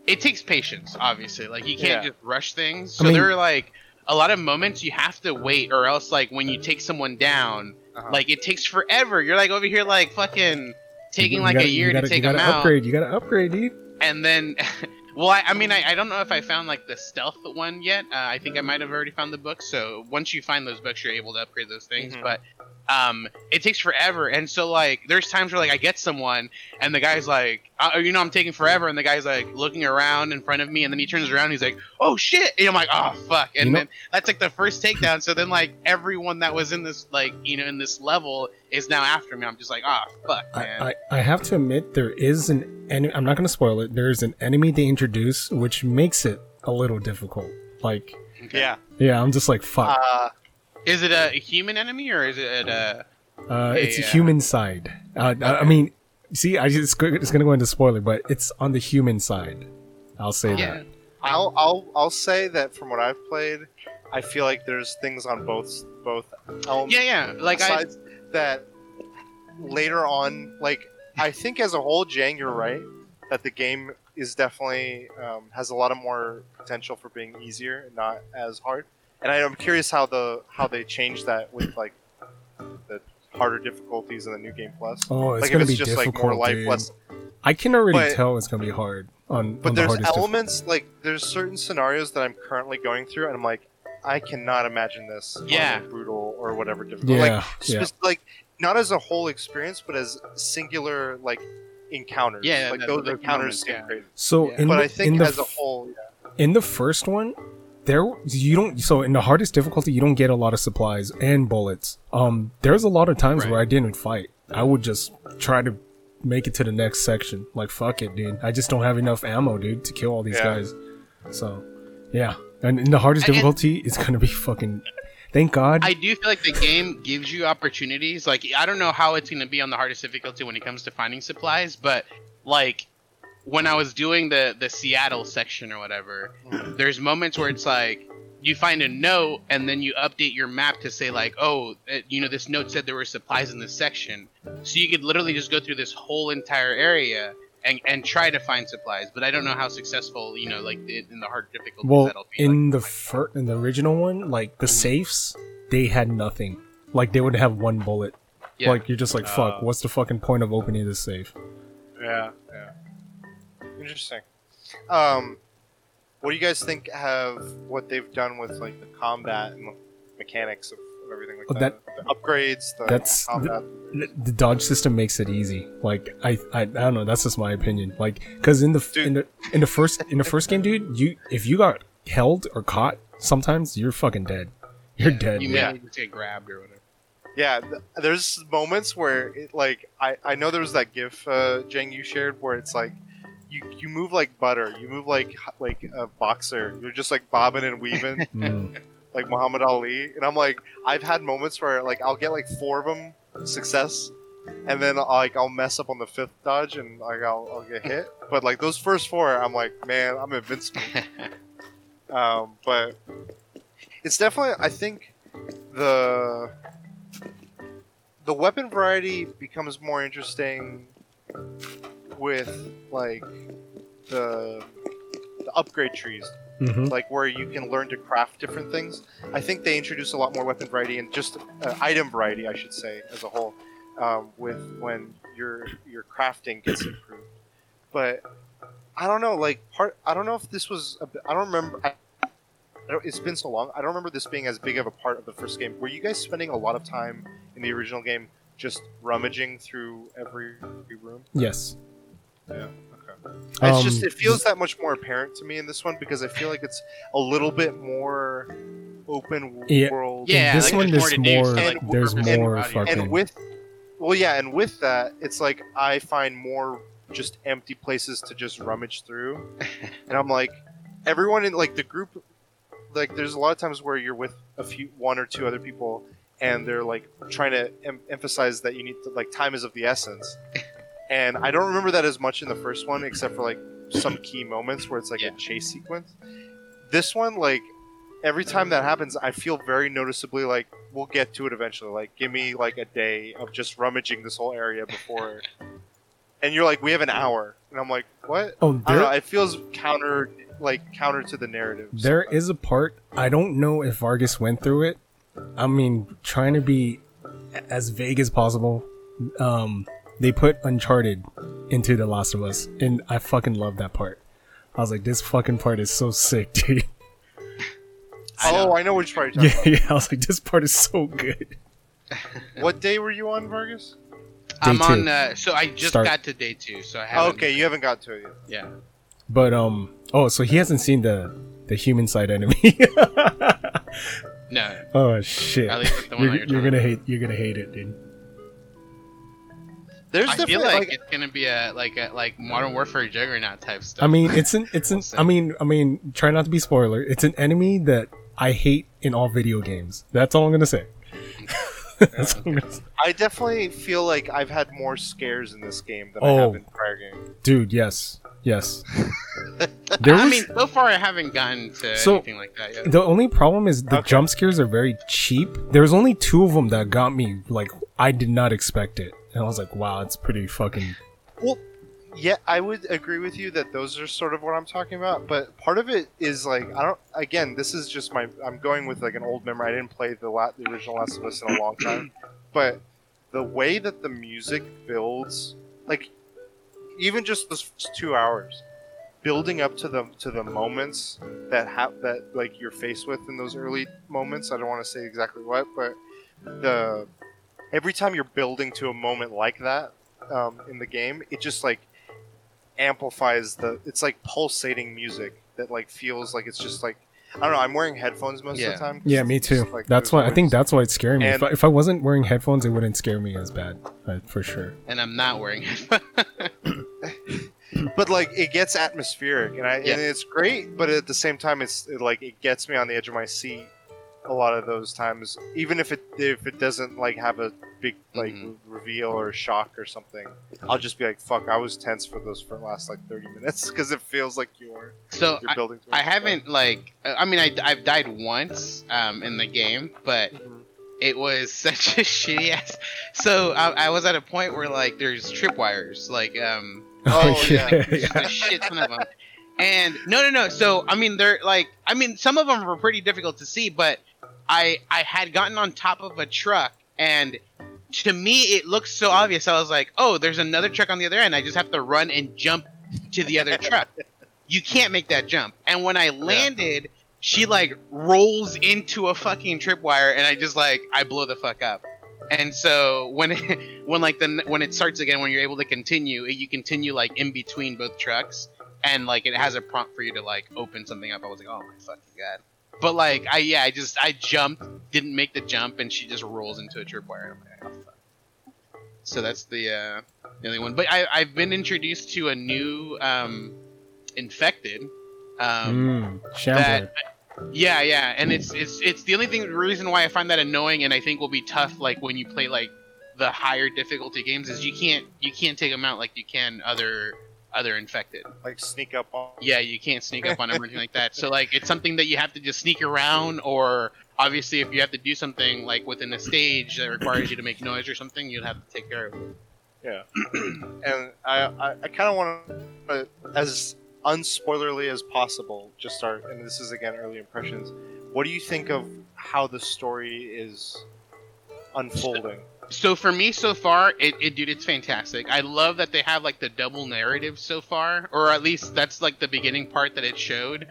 it takes patience, obviously. Like you can't Yeah. just rush things. I So mean- there are like a lot of moments you have to wait, or else like when you take someone down, Uh-huh. like it takes forever. You're like over here like fucking taking you like gotta- a year gotta, to take them gotta out, upgrade. You gotta upgrade, dude. and then. Well, I, I mean, I, I don't know if I found like the stealth one yet. Uh, I think I might have already found the book. So once you find those books, you're able to upgrade those things. Mhm. But um, it takes forever, and so like there's times where like I get someone, and the guy's like, uh, you know, I'm taking forever, and the guy's like looking around in front of me, and then he turns around, and he's like, oh shit, and I'm like, oh fuck, and You know- then that's like the first takedown. So then like everyone that was in this like you know in this level is now after me. I'm just like, oh fuck, man. I, I, I have to admit there is an en- I'm not gonna spoil it. There is an enemy they introduce which makes it a little difficult. Like, yeah. yeah, I'm just like fuck. Uh, Is it a human enemy or is it a? Uh, it's a yeah. human side. Uh, I, I mean, see, I just it's gonna go into spoiler, but it's on the human side. I'll say Yeah. that. I'll I'll I'll say that from what I've played, I feel like there's things on both both elements. Yeah, yeah. Like I, sides that later on, like I think as a whole, Jang, you're right that the game is definitely um, has a lot of more potential for being easier and not as hard. And I, I'm curious how the how they change that with like the harder difficulties in the new game plus. Oh, it's like gonna if it's be just difficult. like more life dude. less I can already But- tell it's gonna be hard on. But on the there's hardest diff- elements like there's certain scenarios that I'm currently going through, and I'm like, I cannot imagine this. Yeah. brutal or whatever difficult. Yeah, Like, yeah. spec- like not as a whole experience, but as singular like encounters. Yeah, like those encounters moments, yeah. great. So Yeah. in But the, I think in the as a f- whole, yeah. in the first one there you don't so in the hardest difficulty you don't get a lot of supplies and bullets. Um there's a lot of times Right. where i didn't fight. I would just try to make it to the next section. Like fuck it dude. I just don't have enough ammo dude to kill all these Yeah. guys. So yeah. And in the hardest And- difficulty it's gonna be fucking thank god. I do feel like the game gives you opportunities. Like I don't know how it's gonna be on the hardest difficulty when it comes to finding supplies, but like when I was doing the the Seattle section or whatever, there's moments where it's like you find a note and then you update your map to say like, oh, uh, you know, this note said there were supplies in this section. So you could literally just go through this whole entire area and, and try to find supplies. But I don't know how successful, you know, like in in the hard difficulties Well, that'll be. in like, the fir- in the original one, like the safes, they had nothing. Like they would have one bullet. yeah. Like you're just like, fuck. Uh. what's the fucking point of opening this safe? Yeah, yeah. Interesting. Um, what do you guys think have what they've done with like the combat and mechanics of, of everything like Oh, that? The upgrades, the That's- combat. The- The dodge system makes it easy. Like I, I, I don't know. That's just my opinion. Like, cause in the Dude. in the in the first in the first game, dude, you if you got held or caught, sometimes you're fucking dead. You're dead. You dude. may Yeah. need to get grabbed or whatever. Yeah, th- there's moments where it like I I know there was that GIF uh, Jang you shared where it's like. You, you move like butter. You move like like a boxer. You're just like bobbing and weaving. Mm. like Muhammad Ali, and I'm like, I've had moments where like I'll get like four of them success, and then like I'll mess up on the fifth dodge and like I'll, I'll get hit. But like those first four, I'm like, man, I'm invincible. um, but it's definitely, I think the the weapon variety becomes more interesting with like the the upgrade trees Mhm. like where you can learn to craft different things. I think they introduce a lot more weapon variety and just uh, item variety, I should say, as a whole, um, with when your your crafting gets improved. But I don't know, like part. I don't know if this was. A, I don't remember. I, it's been so long. I don't remember this being as big of a part of the first game. Were you guys spending a lot of time in the original game just rummaging through every room? Yes. Yeah. Okay. It's Um, just it feels that much more apparent to me in this one because I feel like it's a little bit more open Yeah. world. Yeah, this like, one there's there's more more. so, like, there's and- more and fucking. And with well, yeah, and with that, it's like I find more just empty places to just rummage through, and I'm like, everyone in like the group, like there's a lot of times where you're with a few, one or two other people, and they're like trying to em- emphasize that you need to like time is of the essence, and I don't remember that as much in the first one, except for like some key moments where it's like Yeah. a chase sequence. This one, like every time that happens, I feel very noticeably like we'll get to it eventually. Like, give me like a day of just rummaging this whole area before. and you're like, we have an hour, and I'm like, what? oh, I don't there, know. It feels counter, like counter to the narrative. There is a part I don't know if Vargas went through it. I mean, trying to be as vague as possible. Um, they put Uncharted into The Last of Us, and I fucking love that part. I was like, this fucking part is so sick, dude. I oh, I know which part you're yeah, talking yeah. I was like, this part is so good. What day were you on, Vargas? I'm Day on. two. Uh, so I just Start. got to day two, so I haven't. okay, you haven't got to it yet. Yeah. But um, oh, so he hasn't seen the the human side enemy. No. oh shit! At least the one You're, you're you're gonna hate. You're gonna hate it, dude. There's I feel like, like, it's gonna be a like a like Modern Warfare Juggernaut type stuff. I mean, it's an, it's an. I mean, I mean, try not to be spoiler. It's an enemy that I hate in all video games. That's all I'm gonna say. That's all I'm gonna say. I definitely feel like I've had more scares in this game than I Oh. have in prior games. Dude, yes, yes. There I mean, so far I haven't gotten to So- anything like that yet. the only problem is the Okay. jump scares are very cheap. There's only two of them that got me. Like I did not expect it, and I was like, wow, it's pretty fucking. Well, yeah, I would agree with you that those are sort of what I'm talking about. But part of it is like I don't. Again, this is just my. I'm going with like an old memory. I didn't play the la- the original Last of Us in a long time, but the way that the music builds, like even just those first two hours, building up to the to the moments that have that like you're faced with in those early moments. I don't want to say exactly what, but the every time you're building to a moment like that um, in the game, it just like amplifies the. It's like pulsating music that like feels like it's just like I don't know. I'm wearing headphones most of the time. Yeah, it's me just, too. like, that's those why I think that's why it's scaring me. if, I, if I wasn't wearing headphones, it wouldn't scare me as bad, uh, for sure. and I'm not wearing it. But like it gets atmospheric, and I Yeah. and it's great. But at the same time, it's it, like it gets me on the edge of my seat a lot of those times, even if it if it doesn't like have a big like Mhm. reveal or shock or something, I'll just be like, "Fuck!" I was tense for those for the last like thirty minutes because it feels like you're So you're I, building. I towards haven't like I mean I I've died once um in the game, but stuff. Mhm. it was such a shitty ass. So I, I was at a point where like there's tripwires, like um Oh, yeah. there's just a shit ton of them. And no, no, no. So I mean, they're like, I mean, some of them were pretty difficult to see, but I I had gotten on top of a truck, and to me it looked so obvious. I was like, oh, there's another truck on the other end. I just have to run and jump to the other truck. You can't make that jump. And when I landed, she like rolls into a fucking tripwire, and I just like I blow the fuck up. And so when it, when like the when it starts again, when you're able to continue, you continue like in between both trucks, and like it has a prompt for you to like open something up. I was like, oh my fucking god! But like I yeah, I just I jumped, didn't make the jump, and she just rolls into a tripwire. I'm like, oh. So that's the uh, the only one. But I I've been introduced to a new um, infected. Um, Mm, Shambler. yeah, yeah, and it's it's it's the only thing reason why I find that annoying, and I think will be tough like when you play like the higher difficulty games is you can't you can't take them out like you can other other infected. like sneak up on. Yeah, you can't sneak up on them or anything like that. So like it's something that you have to just sneak around, or obviously if you have to do something like within a stage that requires you to make noise or something, you'd have to take care of it. Yeah, and I I, I kind of want to, as unspoilerly as possible, just start. And this is again early impressions. What do you think of how the story is unfolding? So for me, so far, it, it dude, it's fantastic. I love that they have like the double narrative so far, or at least that's like the beginning part that it showed.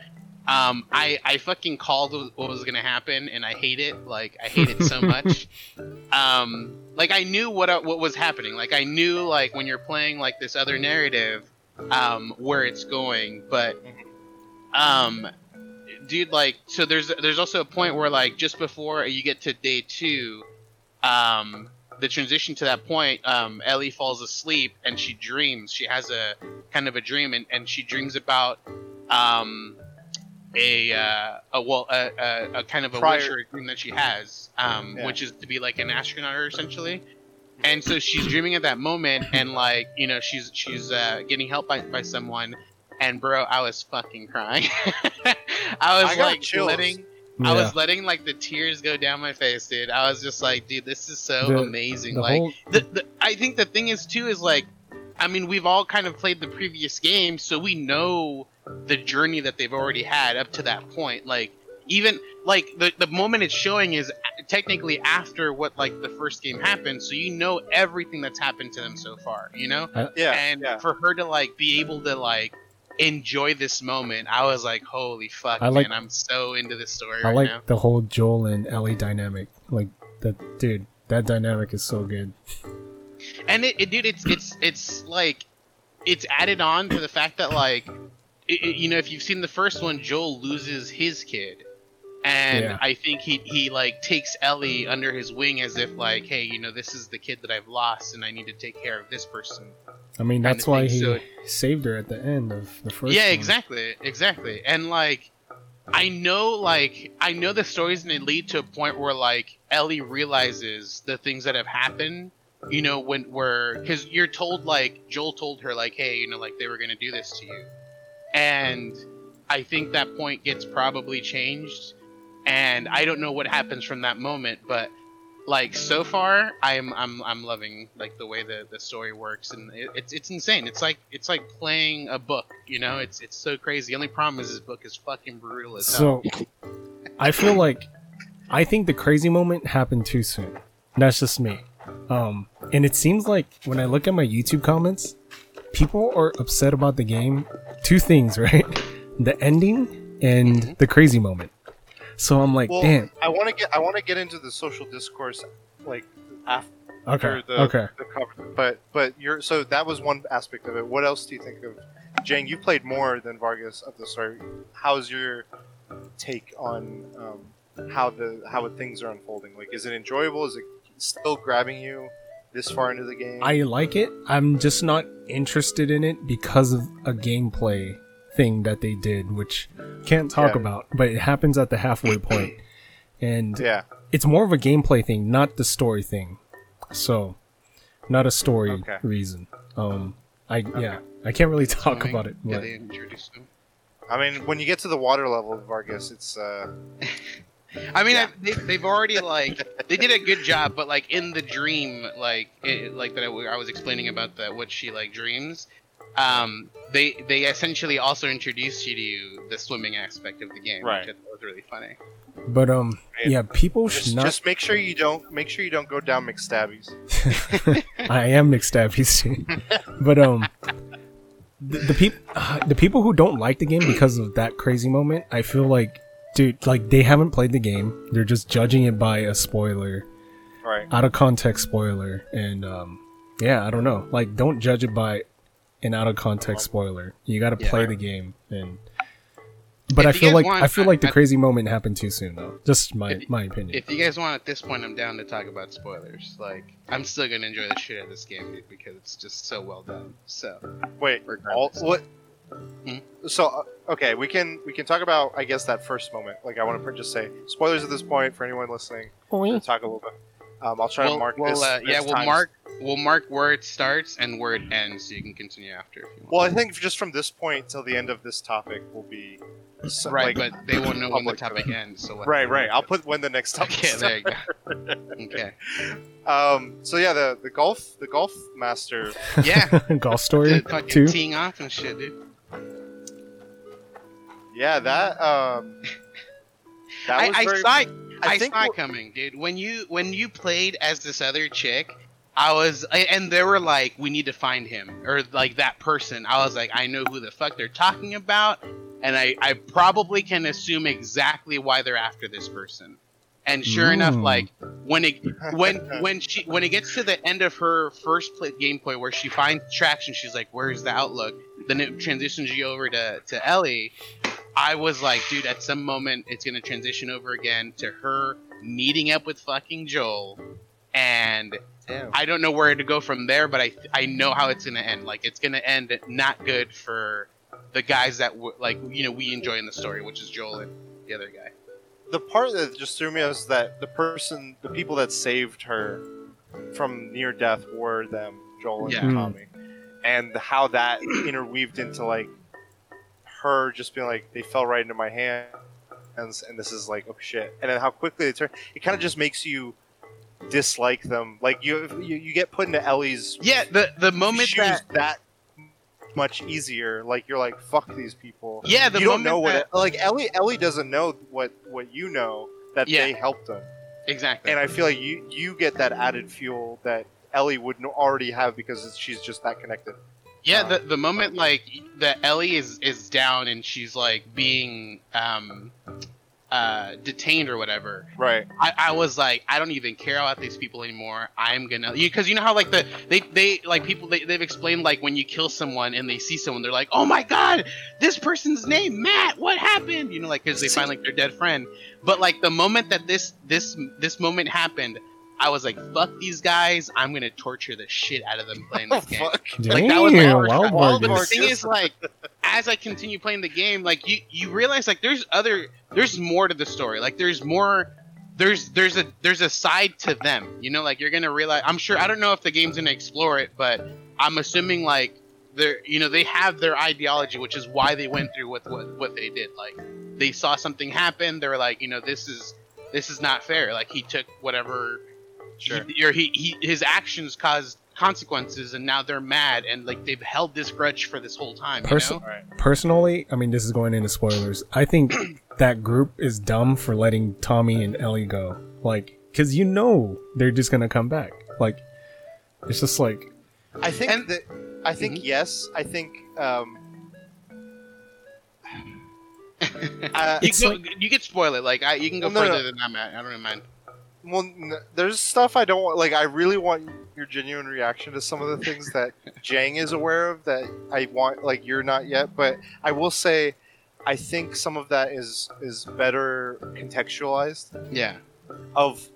Um, I I fucking called what was gonna happen, and I hate it. Like I hate it so much. Um, like I knew what uh, what was happening. Like I knew like when you're playing like this other narrative, um, where it's going, but um, dude, like so there's there's also a point where like just before you get to day two, um, the transition to that point, um, Ellie falls asleep and she dreams. She has a kind of a dream, and, and she dreams about um, a uh, a well a, a, a kind of a Prior- wish or a dream that she has, um, Yeah. which is to be like an astronaut essentially. And so she's dreaming at that moment, and like you know she's she's uh, getting help by, by someone. And bro, I was fucking crying. I was I like chills. letting I was letting like the tears go down my face, dude. I was just like, dude, this is so The- amazing. the like, whole the, the, I think the thing is too is like, I mean, we've all kind of played the previous game, so we know the journey that they've already had up to that point. Like, even like the the moment it's showing is technically after what like the first game happened, so you know everything that's happened to them so far. You know, uh, Yeah, and yeah. for her to like be able to like enjoy this moment, I was like, holy fuck, I like- man, I'm so into this story I right like now. the whole Joel and Ellie dynamic. Like that, dude. That dynamic is so good. and it, it dude it's it's it's like it's added on to the fact that like it, you know if you've seen the first one joel loses his kid and Yeah. i think he he like takes ellie under his wing as if like hey you know this is the kid that i've lost and i need to take care of this person I mean, that's why he so- saved her at the end of the first. yeah one. exactly exactly and like i know like i know the stories and they lead to a point where like ellie realizes the things that have happened you know when where because you're told like joel told her like hey you know like they were gonna do this to you and i think that point gets probably changed and i don't know what happens from that moment but like so far i'm i'm i'm loving like the way the the story works and it, it's it's insane it's like it's like playing a book you know it's it's so crazy the only problem is this book is fucking brutal as hell So, I feel like I think the crazy moment happened too soon. That's just me. Um, and it seems like when I look at my YouTube comments, people are upset about the game. Two things, right? The ending and the crazy moment. So I'm like, Well, damn. I want to get I want to get into the social discourse like after Okay. the, Okay. the cover. But but you're so that was one aspect of it. What else do you think of Jang? You played more than Vargas of the story. How's your take on um, how the how things are unfolding? Like, is it enjoyable? Is it still grabbing you this far into the game? I like it. I'm just not interested in it because of a gameplay thing that they did, which can't talk Yeah. about, but it happens at the halfway point. and Yeah. it's more of a gameplay thing, not the story thing. So, not a story Okay. reason. Um, I yeah, I can't really talk Swimming. about it. Yeah, they introduced him. I mean, when you get to the water level, of Vargas, it's uh, I mean, Yeah. I, they, they've already like they did a good job, but like in the dream, like it, like that I was explaining about that what she like dreams. Um, they they essentially also introduced you to the swimming aspect of the game, Right. which I thought was really funny. But um, And yeah, people just, should not. just make sure you don't make sure you don't go down McStabbies. I am mixed too. but um, the, the people uh, the people who don't like the game because of that crazy moment, I feel like, dude, like they haven't played the game. They're just judging it by a spoiler, Right. out of context spoiler, and um, yeah, I don't know. Like, don't judge it by an out of context spoiler. You got to Yeah. play the game and. But If I feel like want- I feel like the I- crazy moment happened too soon, though. Just my If- my opinion. If you guys want at this point, I'm down to talk about spoilers. Like, I'm still gonna enjoy the shit out of this game dude, because it's just so well done. So, Wait. All, regardless. what? Hmm? So uh, okay, we can we can talk about I guess that first moment. Like I want to just say spoilers at this point for anyone listening. We'll talk a little bit. Um, I'll try we'll, to mark we'll, this. uh, yeah, this we'll times. mark we'll mark where it starts and where it ends, so you can continue after if you want. Well, I think just from this point till the end of this topic will be so- right, like- but they won't know when the public topic ends. So let right, right. I'll put when the next topic. Okay, there you go. Okay. Um. So yeah, the the golf the golf master. Yeah. Golf story The fucking too. teeing off and shit, dude. Yeah, that um. That I, was I very. saw it. I, think saw it coming, dude. When you when you played as this other chick, I was and they were like, we need to find him or like that person. I was like, I know who the fuck they're talking about, and I I probably can assume exactly why they're after this person. And sure enough, Mm. like when it when when she when it gets to the end of her first play, gameplay where she finds traction, she's like, "Where's the outlook?" Then it transitions you over to to Ellie. I was like, dude, at some moment it's gonna transition over again to her meeting up with fucking Joel, and Damn. I don't know where to go from there, but I I know how it's gonna end. Like it's gonna end not good for the guys that w- like you know we enjoy in the story, which is Joel and the other guy. The part that just threw me is that the person, the people that saved her from near death were them, Joel and Yeah. Mm. Tommy, and how that interweaved into like her just being like, they fell right into my hands, and this is like, oh shit, and then how quickly they turn. It kind of just makes you dislike them. Like you, you, you get put into Ellie's Yeah, the the moment that that much easier. Like you're like, fuck these people. yeah the you don't moment know what that, like Ellie. Ellie doesn't know what what you know that Yeah. they helped them, exactly and I feel like you you get that added fuel that Ellie would no- already have because she's just that connected. Yeah, Uh, the the moment like that Ellie is is down and she's like being um uh detained or whatever. Right. I, I was like, I don't even care about these people anymore. I'm gonna because you know how like the they they like people they they've explained like when you kill someone and they see someone they're like, oh my god, this person's name Matt. What happened? You know, like because they find like their dead friend. But like the moment that this this this moment happened, I was like, fuck these guys. I'm gonna torture the shit out of them playing Oh this game. fuck. Like, that was my Damn, first Wild thought. But the thing is, like, as I continue playing the game, like you you realize like there's other there's more to the story. Like there's more there's there's a there's a side to them. You know, like you're gonna realize. I'm sure I don't know if the game's gonna explore it, but I'm assuming like they're you know they have their ideology, which is why they went through with what what they did. Like they saw something happen, they were like, you know, this is this is not fair. Like he took whatever Sure. he, or he, he his actions caused consequences and now they're mad and like they've held this grudge for this whole time you know? Right. Personally, I mean, this is going into spoilers. I think that group is dumb for letting Tommy and Ellie go. Like, because you know they're just gonna come back. Like, it's just like, I think And- that I think Mhm. yes. I think um. uh, you, It's go, like- you could spoil it like I, you can go no, further no. than I'm at I don't mind Well, n- there's stuff I don't want. Like, I really want your genuine reaction to some of the things that Jang is aware of that I want. Like, you're not yet, but I will say, I think some of that is is better contextualized yeah of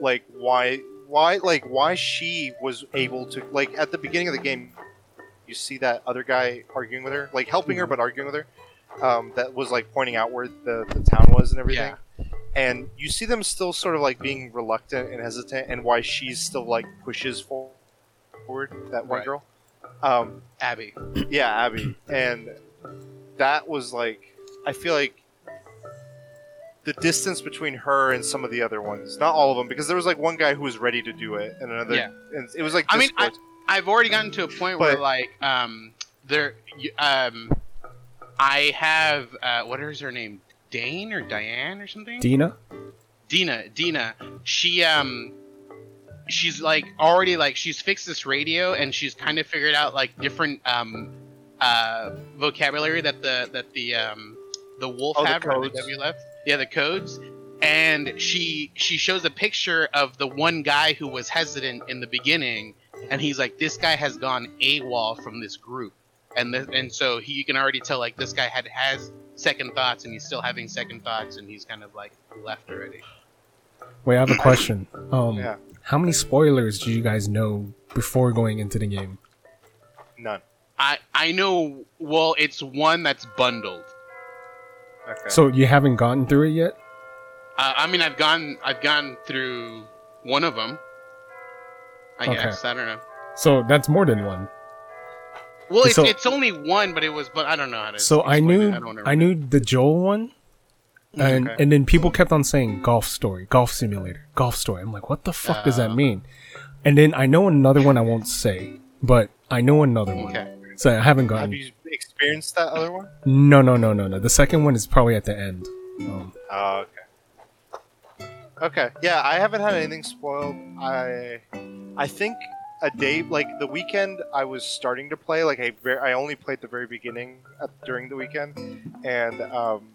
like why why like why she was able to like at the beginning of the game. You see that other guy arguing with her, like helping her, but arguing with her. Um, that was like pointing out where the, the town was and everything yeah and you see them still sort of like being reluctant and hesitant, and why she's still like pushes forward that one Right. girl. Um, Abby. yeah, Abby, and that was like I feel like the distance between her and some of the other ones, not all of them, because there was like one guy who was ready to do it, and another, Yeah. and it was like I mean, discourse. I've already gotten to a point where like um there um I have uh what is her name? Dane or Diane or something? Dina. Dina, Dina, she um she's like already like she's fixed this radio and she's kind of figured out like different um uh vocabulary that the that the um the wolf Oh, the have or the codes. WLF. Yeah, the codes. And she she shows a picture of the one guy who was hesitant in the beginning and he's like this guy has gone AWOL from this group. And th- and so he, you can already tell like this guy had has second thoughts and he's still having second thoughts and he's kind of like left already. Wait, I have a question. Um, yeah, how many spoilers do you guys know before going into the game? none. I I know. Well, it's one that's bundled. Okay. So you haven't gotten through it yet? Uh, I mean, I've gone I've gone through one of them. I Okay. guess I don't know. So that's more than one. Well, it's, So- it's only one, but it was. But I don't know how to. So I knew it. I knew the Joel one, and Okay. and then people kept on saying golf story, golf simulator, golf story. I'm like, what the fuck does that Uh. mean? And then I know another one I won't say, but I know another one. So I haven't gotten. Have you experienced that other one? No, no, no, no, no. The second one is probably at the end. Um, Oh, okay. Okay. Yeah, I haven't had anything spoiled. I I think a day like the weekend I was starting to play like I very, I only played the very beginning at, during the weekend and um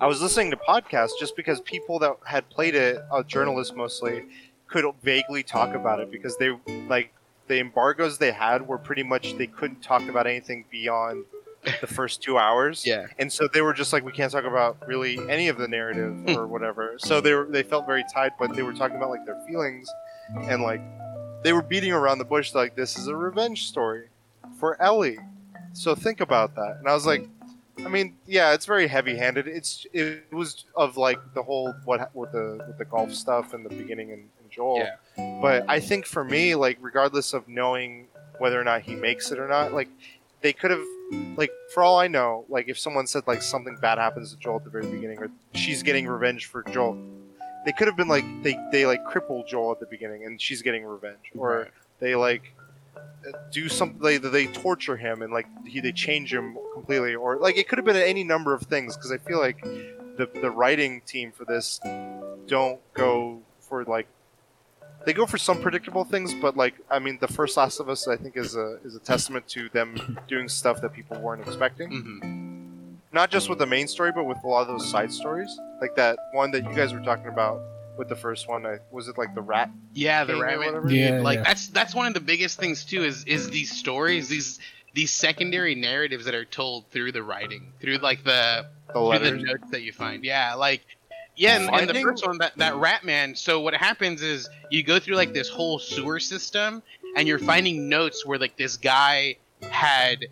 I was listening to podcasts just because people that had played it, uh, journalists mostly, could vaguely talk about it because they like the embargoes they had were pretty much they couldn't talk about anything beyond the first two hours. Yeah. and so they were just like we can't talk about really any of the narrative or whatever. So they were they felt very tied but they were talking about like their feelings and like they were beating around the bush like this is a revenge story for ellie. So think about that. And i was like i mean yeah it's very heavy handed it's it was of like the whole what ha- with the with the golf stuff in the beginning and, and joel. Yeah. but i think for me like regardless of knowing whether or not he makes it or not like they could have like for all I know, like if someone said like something bad happens to Joel at the very beginning, or she's getting revenge for Joel, they could have been like they they like cripple Joel at the beginning, and she's getting revenge, or Right. they like do something they they torture him and like he they change him completely, or like it could have been any number of things because I feel like the the writing team for this don't go for like they go for some predictable things, but like I mean, the first Last of Us I think is a is a testament to them doing stuff that people weren't expecting. hmm Not just with the mm. main story, but with a lot of those side stories, like that one that you guys were talking about with the first one. I, was it like the rat? Yeah, the rat. whatever? Yeah, like yeah. that's that's one of the biggest things too. Is is these stories these these secondary narratives that are told through the writing, through like the The through the notes that you find. Yeah, like yeah, and, and the first one that that rat man. So what happens is you go through like this whole sewer system, and you're finding notes where like this guy had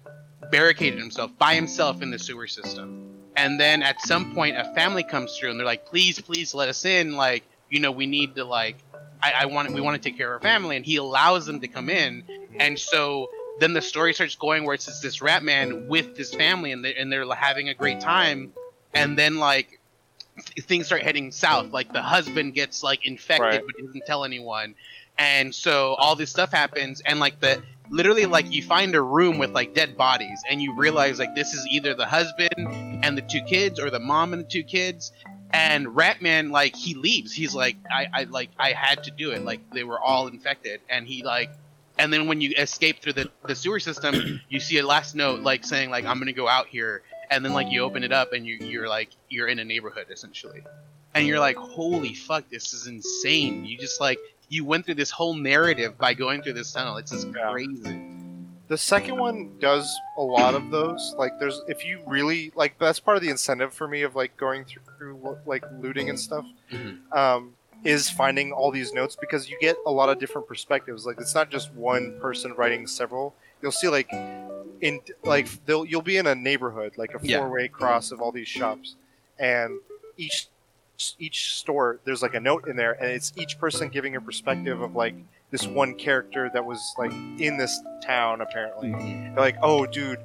barricaded himself by himself in the sewer system, and then at some point a family comes through and they're like, please, please let us in. Like you know we need to like. I, I want we want to take care of our family, and he allows them to come in, and so then the story starts going where it's just this rat man with this family, and they and they're having a great time, and then like th- things start heading south. Like the husband gets like infected, Right. but he doesn't tell anyone, and so all this stuff happens, and like the literally like you find a room with like dead bodies, and you realize like this is either the husband and the two kids, or the mom and the two kids. And Ratman, like, he leaves. He's like, I, I, like, I had to do it. Like, they were all infected, and he like, and then when you escape through the, the sewer system, you see a last note like saying like I'm gonna go out here, and then like you open it up and you you're like you're in a neighborhood essentially, and you're like holy fuck this is insane. You just like you went through this whole narrative by going through this tunnel. It's just Yeah. crazy. The second one does a lot of those. Like, there's if you really like, that's part of the incentive for me of like going through like looting and stuff. Mhm. Um, is finding all these notes because you get a lot of different perspectives. Like, it's not just one person writing several. You'll see like in like they'll you'll be in a neighborhood like a four way cross of all these shops, and each each store there's like a note in there, and it's each person giving a perspective of like this one character that was like in this town apparently. They're like, oh, dude,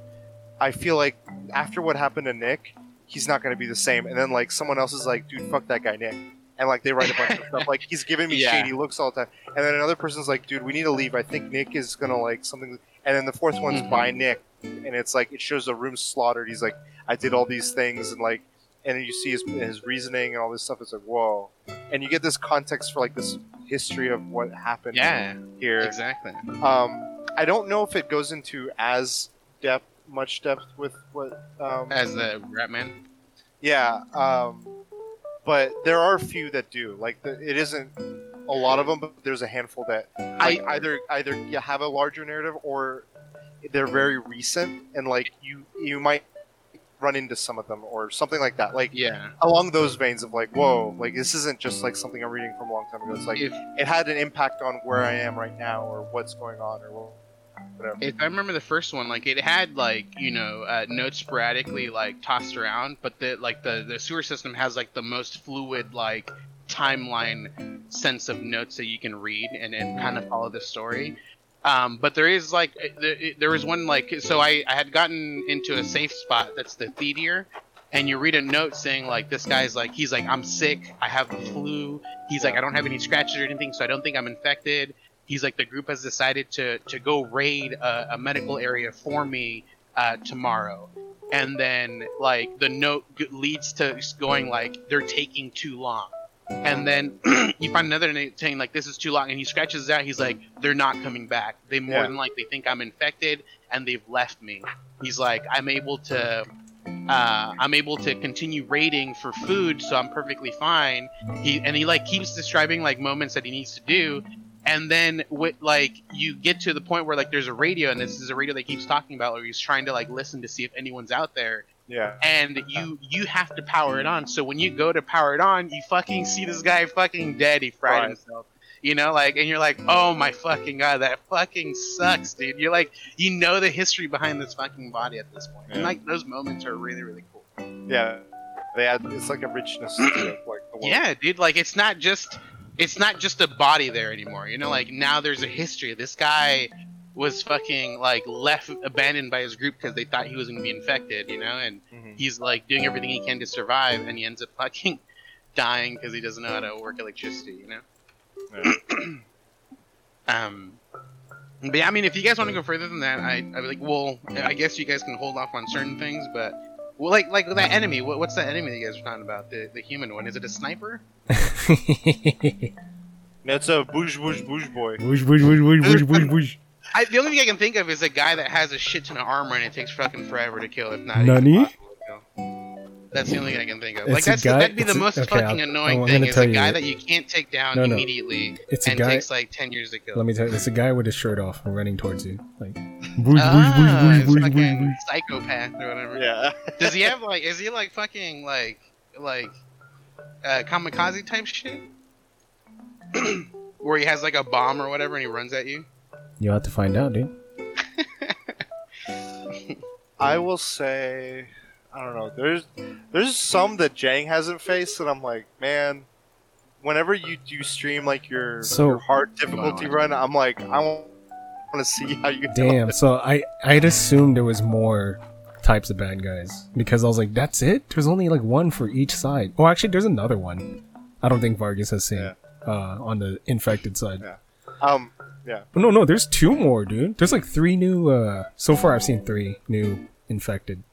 I feel like after what happened to Nick, he's not going to be the same. And then like someone else is like, dude, fuck that guy Nick. And like they write a bunch of stuff like he's giving me Yeah. shady looks all the time. And then another person's like, dude, we need to leave. I think Nick is gonna like something. And then the fourth one's Mhm. by Nick, and it's like it shows the room slaughtered. He's like, I did all these things, and like, and then you see his his reasoning and all this stuff. It's like, whoa. And you get this context for like this history of what happened Yeah, here. exactly. Um, I don't know if it goes into as depth, much depth with what. Um, As the Rat Man. yeah, um, but there are a few that do. Like the, it isn't a lot of them, but there's a handful that like, either either you have a larger narrative or they're very recent, and like you you might run into some of them or something like that. Like Yeah. along those veins of like, whoa, like this isn't just like something I'm reading from a long time ago. It's like If it had an impact on where I am right now or what's going on or whatever. if I remember the first one, like it had like you know uh, notes sporadically like tossed around, but the like the the sewer system has like the most fluid like timeline sense of notes that you can read and, and kind of follow the story. Um, but there is like uh, there, there was one like so I, I had gotten into a safe spot that's the theater and you read a note saying like this guy's like he's like I'm sick. I have the flu. He's like I don't have any scratches or anything so I don't think I'm infected. He's like the group has decided to to go raid a, a medical area for me uh, tomorrow. And then like the note leads to going like they're taking too long and then you find another note saying like this is too long and he scratches it out he's like they're not coming back. They more Yeah. than likely think i'm infected and they've left me. He's like i'm able to uh, I'm able to continue raiding for food, so I'm perfectly fine. He and he like keeps describing like moments that he needs to do, and then with like you get to the point where like there's a radio, and this is a radio that he keeps talking about, where he's trying to like listen to see if anyone's out there, Yeah. and you you have to power it on. So when you go to power it on, you fucking see this guy fucking dead. He fried Right. himself. You know, like, and you're like, oh my fucking god, that fucking sucks, dude. You're like, you know the history behind this fucking body at this point, and Yeah. like those moments are really, really cool. Yeah. They add it's like a richness to it, like the. Yeah, dude, like it's not just it's not just a body there anymore. You know, like now there's a history. This guy was fucking like left abandoned by his group because they thought he was gonna be infected. You know, and Mhm. he's like doing everything he can to survive, and he ends up fucking dying because he doesn't know how to work electricity. You know. Um. But yeah, I mean, if you guys want to go further than that, I I like. Well, I guess you guys can hold off on certain things, but well, like like that enemy. What, what's that enemy that you guys are talking about? The the human one. Is it a sniper? That's a bouge bouge bouge boy. Whoosh, whoosh, whoosh, whoosh, whoosh, whoosh, whoosh. I, the only thing I can think of is a guy that has a shit ton of armor and it takes fucking forever to kill, if not Nani? even possible to kill. That's the only thing I can think of. It's like a that's guy- that'd be the it's a- most okay, fucking I'll- annoying I'm thing gonna a guy that- that you can't take down No, no. immediately It's a and guy. takes like ten years to kill. Let me tell you, it's a guy with his shirt off and running towards you. Like, ah, it's whoosh, fucking psychopath or whatever. Yeah. Does he have like? Is he like fucking like like uh, kamikaze type shit? Where he has like a bomb or whatever and he runs at you. You have to find out, dude. I will say, I don't know. There's there's some that Jang hasn't faced, and I'm like, man. Whenever you do stream like your, So- your hard difficulty run, I'm like, I want to see how you. Damn. So I I'd assumed there was more types of bad guys because I was like, that's it. There's only like one for each side. Oh, actually, there's another one. I don't think Vargas has seen Yeah. uh, on the infected side. Yeah. Um. Yeah. But no, no, there's two more, dude. There's like three new. uh So far, I've seen three new infected.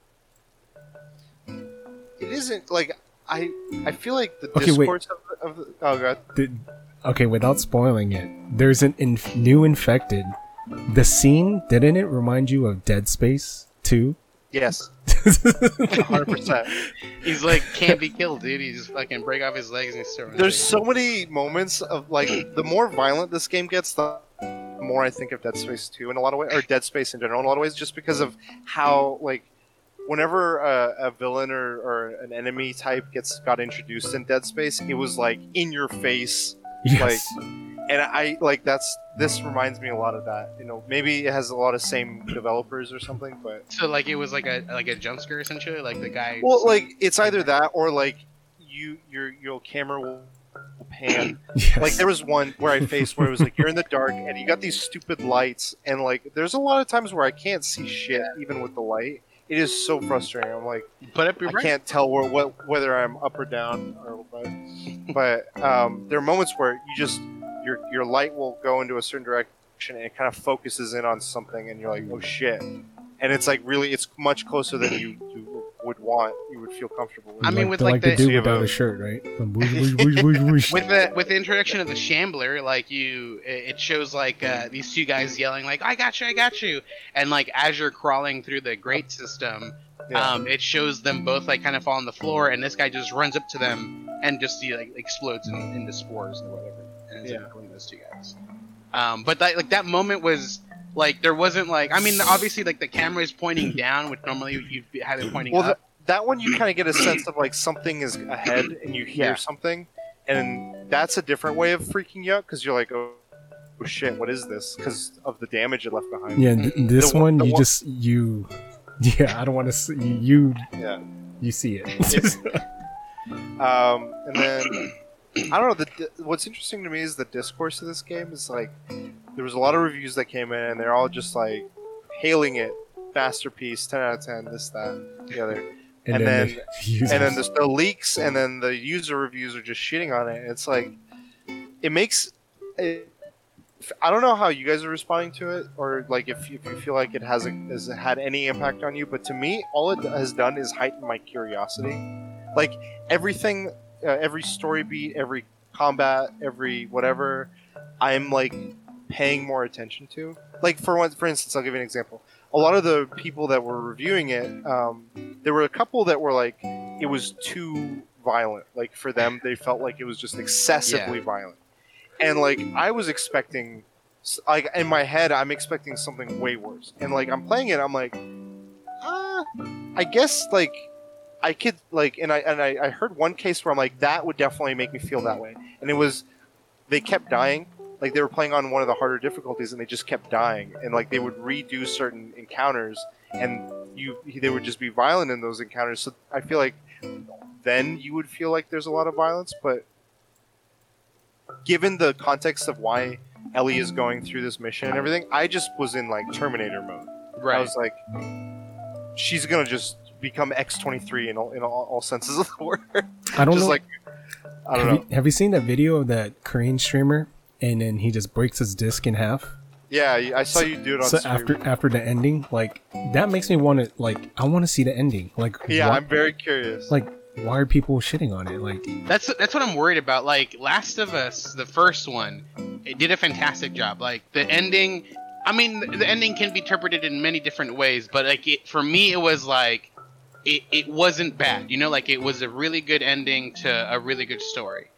It isn't like I. I feel like the Okay, wait. discourse of, the, of the. Oh god. The, okay, without spoiling it, there's an inf- new infected. The scene didn't it remind you of Dead Space Two? Yes. Hundred percent. He's like can't be killed, dude. He just fucking break off his legs and he's still There's so many moments of like the more violent this game gets, the more I think of Dead Space 2 in a lot of ways, or Dead Space in general in a lot of ways, just because of how like whenever a, a villain or, or an enemy type gets got introduced in Dead Space, it was like in your face, Yes. and I like that's this reminds me a lot of that. You know, maybe it has a lot of same developers or something, but So like it was like a like a jump scare essentially, like the guy. well, like it's either that or like you your your camera will will pan. Yes. like there was one where I faced where it was like you're in the dark and you got these stupid lights and like there's a lot of times where I can't see shit even with the light. It is so frustrating. I'm like but I bright- can't tell where, what whether I'm up or down or but but um, there are moments where you just your your light will go into a certain direction and it kind of focuses in on something and you're like oh shit and it's like really it's much closer than you, you would want you would feel comfortable with. I mean, with, they're like, like the the- dude So without a- a shirt, right? With the with the introduction of the shambler like you it it shows like uh, these two guys yelling like i got you i got you and like as you're crawling through the grate system Yeah. um, it shows them both like kind of fall on the floor and this guy just runs up to them and just he, like explodes in, into spores or whatever and it's Yeah. like killing those two guys um, but that like that moment was like there wasn't like i mean obviously like the camera is pointing down which normally you'd have it pointing well, up th- that one you kind of get a sense of like something is ahead and you hear Yeah. something, and that's a different way of freaking you out because you're like, oh, oh shit, what is this? Because of the damage it left behind. Yeah, th- this The one- one the you one- just you. Yeah, I don't want to see you. Yeah. You see it. Um, and then I don't know. The, the- what's interesting to me is the discourse of this game is like there was a lot of reviews that came in, and they're all just like hailing it, masterpiece, ten out of ten, this, that, the other. And then- the and then there's the leaks, and then the user reviews are just shitting on it. It's like it makes. It, I don't know how you guys are responding to it, or like if, if you feel like it hasn't has had any impact on you. But to me, all it has done is heighten my curiosity. Like everything, uh, every story beat, every combat, every whatever, I'm like paying more attention to. Like for one, for instance, I'll give you an example. A lot of the people that were reviewing it, um, there were a couple that were like, it was too violent. Like for them, they felt like it was just excessively violent. And like I was expecting, like in my head, I'm expecting something way worse. And like I'm playing it, I'm like, ah, I guess like I could like, and I and I, I heard one case where I'm like, that would definitely make me feel that way. And it was, they kept dying. Like they were playing on one of the harder difficulties, and they just kept dying. And like they would redo certain encounters, and you they would just be violent in those encounters. So I feel like then you would feel like there's a lot of violence, but given the context of why Ellie is going through this mission and everything, I just was in like Terminator mode. Right i was like, she's gonna just become X twenty three in all in all, all senses of the word. I don't just know. like I don't have, know. You, have you seen that video of that Korean streamer? And then he just breaks his disc in half. Yeah, I saw you do it on So stream. after after the ending, like that makes me want to like I want to see the ending. Like yeah, why, I'm very curious. like why are people shitting on it? Like That's that's what I'm worried about. Like Last of Us, the first one, it did a fantastic job. Like the ending, I mean, the, the ending can be interpreted in many different ways, but like it, for me, it was like it, it wasn't bad. You know, like it was a really good ending to a really good story.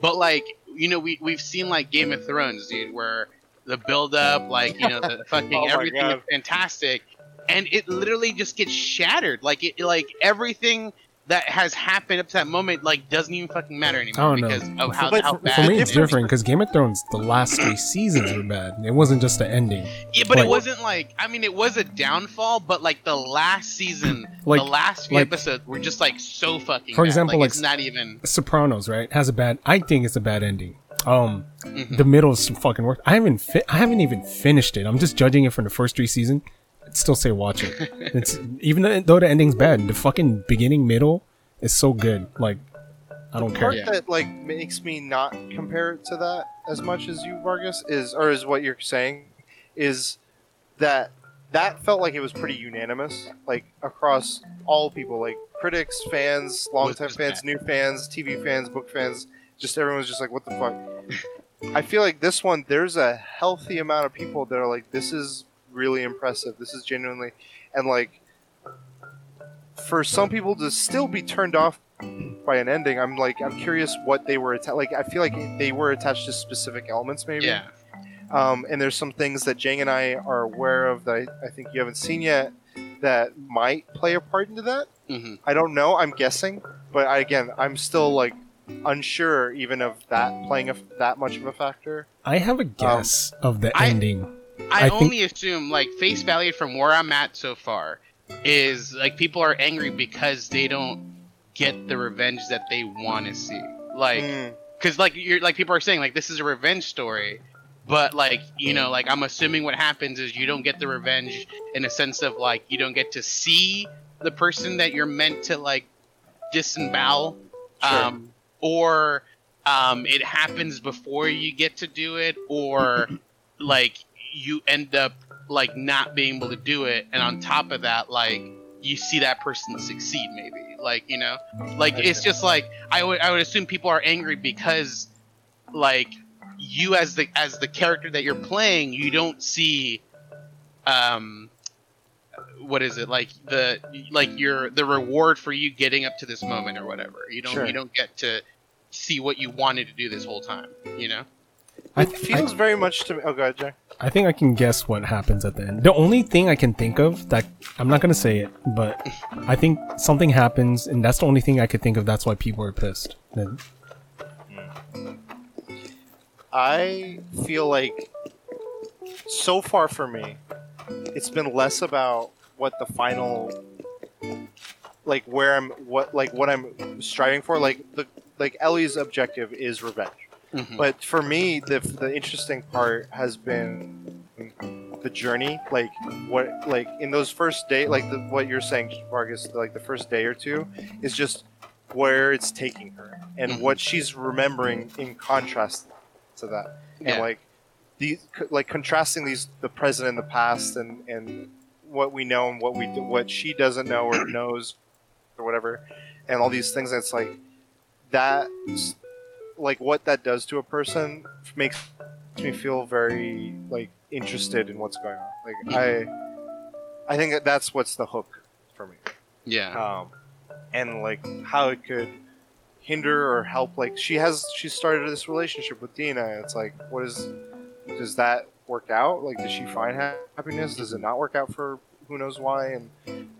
But like you know, we we've seen like Game of Thrones, dude, where the build up, like you know, the fucking Oh everything is fantastic, and it literally just gets shattered. Like it, like everything that has happened up to that moment like doesn't even fucking matter anymore I don't know. because of how, But how for- bad for me, it's is. different because Game of Thrones, the last three seasons were bad. It wasn't just the ending. Yeah, but Like- it wasn't like I mean, it was a downfall, but like the last season, Like- the last few like- episodes were just like so fucking. For bad. example, like, like- it's not even. Sopranos, right, has a bad. I think it's a bad ending. Um, Mhm. the middle is fucking work. I haven't fi- I haven't even finished it. I'm just judging it from the first three seasons. I'd still say watch it. it's even though- though the ending's bad, the fucking beginning middle is so good. Like I don't the care. part Yeah. that like makes me not compare it to that as much as you, Vargas, is or is what you're saying, is that that felt like it was pretty unanimous, like across all people, like critics, fans, longtime Was fans, bad. new fans, TV fans, book fans. Just everyone's just like, what the fuck. I feel like this one, there's a healthy amount of people that are like, this is really impressive. This is genuinely, and like, for some people to still be turned off by an ending, I'm like, I'm curious what they were atta- like. I feel like they were attached to specific elements, maybe. Yeah, Um, and there's some things that Jang and I are aware of that I, I think you haven't seen yet that might play a part into that. hmm I don't know. I'm guessing, but I, again, I'm still like unsure even of that playing a, that much of a factor. I have a guess of the I- ending. I, I think- only assume like face value from where I'm at so far is like people are angry because they don't get the revenge that they want to see. Like, Mm, because like you're like people are saying like this is a revenge story, but like you know like I'm assuming what happens is you don't get the revenge in a sense of like you don't get to see the person that you're meant to like disembowel, Sure. um, or um, it happens before you get to do it, or like you end up like not being able to do it, and on top of that like you see that person succeed maybe like you know? Like it's just like I would I would assume people are angry because like you as the as the character that you're playing you don't see um what is it like the like your the reward for you getting up to this moment or whatever. You don't Sure. you don't get to see what you wanted to do this whole time you know I, it feels very much to me. Oh, go ahead, Jack. I think I can guess what happens at the end. The only thing I can think of that I'm not gonna say it, but I think something happens, and that's the only thing I could think of. That's why people are pissed. And I feel like so far for me, it's been less about what the final, like where I'm, what like what I'm striving for. Like the like Ellie's objective is revenge, Mhm. but for me, the the interesting part has been the journey. Like what like in those first day, like the, what you're saying, Vargas, like the first day or two is just where it's taking her and Mhm. what she's remembering in contrast to that and Yeah. like these like contrasting these the present and the past and and what we know and what we do, what she doesn't know or knows or whatever and all these things it's like that like what that does to a person makes me feel very like interested in what's going on like i i think that that's what's the hook for me yeah um, and like how it could hinder or help. Like she has, she started this relationship with Dina. It's like, what is, does that work out? Like, does she find happiness? Does it not work out for who knows why? And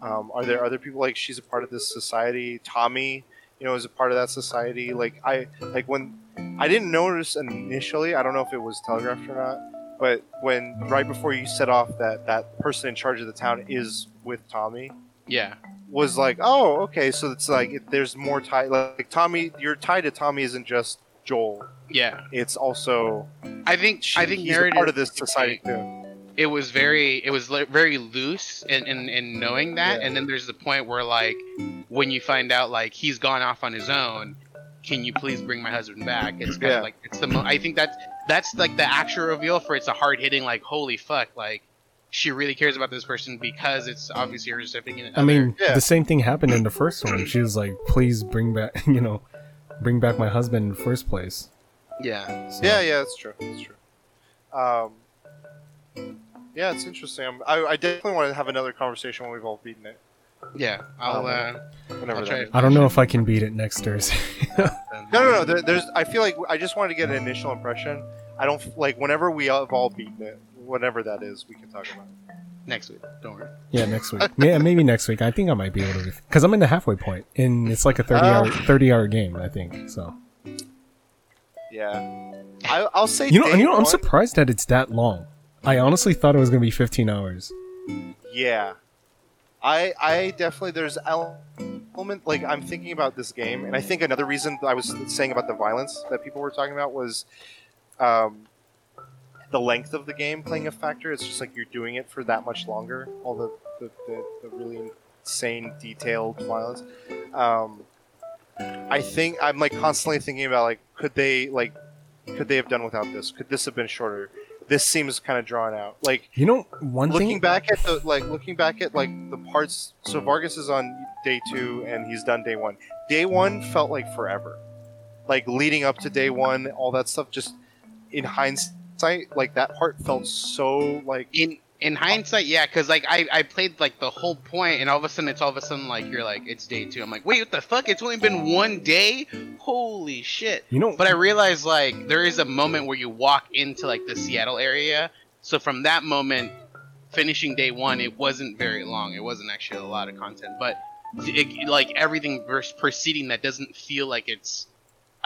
um, are there other people like she's a part of this society? Tommy, you know, as a part of that society. Like I, like when I didn't notice initially. I don't know if it was telegraphed or not. But when right before you set off that that person in charge of the town is with Tommy, yeah was like, oh, okay, so it's like it, there's more tie. Like Tommy, your tie to Tommy isn't just Joel; yeah it's also i think she, i think he's a narrative part of this society too. It was very it was li- very loose in, in, in knowing that Yeah. and then there's the point where like when you find out like he's gone off on his own can you please bring my husband back it's kind Yeah. of like it's the mo- i think that's that's like the actual reveal for it's a hard hitting like holy fuck like she really cares about this person because it's obviously her significant I mean, Yeah. the same thing happened in the first one. She was like, "Please bring back, you know, bring back my husband in the first place." yeah So, Yeah, yeah, that's true. That's true. Um, yeah, it's interesting. I'm, I, I definitely want to have another conversation when we've all beaten it. yeah i'll Um, uh Whenever I'll try is. I don't know if I can beat it next Thursday. No, no, no. There, there's. I feel like I just wanted to get an initial impression. I don't f- like whenever we have all beaten it, whatever that is, we can talk about. it. next week don't worry yeah, next week. Yeah, maybe next week. I think I might be able to, because I'm in the halfway point, and it's like a thirty hour, Oh. thirty hour game. I think so. Yeah, I, I'll say. You know, day you know, I'm one- surprised that it's that long. I honestly thought it was gonna be 15 hours. Yeah, I I definitely there's element like I'm thinking about this game, and I think another reason I was saying about the violence that people were talking about was, um, the length of the game playing a factor. It's just like you're doing it for that much longer. All the the, the, the really insane detailed violence. Um, I think I'm like constantly thinking about like could they like could they have done without this? Could this have been shorter? This seems kind of drawn out. Like You know, one looking thing. back at the like looking back at like the parts so vargas is on day two and he's done day one day one felt like forever like leading up to day one all that stuff just in hindsight like that part felt so like in in hindsight, yeah, because like I, I played like the whole point, and all of a sudden it's all of a sudden like you're like it's day two. I'm like, wait, what the fuck? It's only been one day. Holy shit! You know, But I realized like there is a moment where you walk into like the Seattle area. So from that moment, finishing day one, it wasn't very long. It wasn't actually a lot of content, but it, like everything preceding that doesn't feel like it's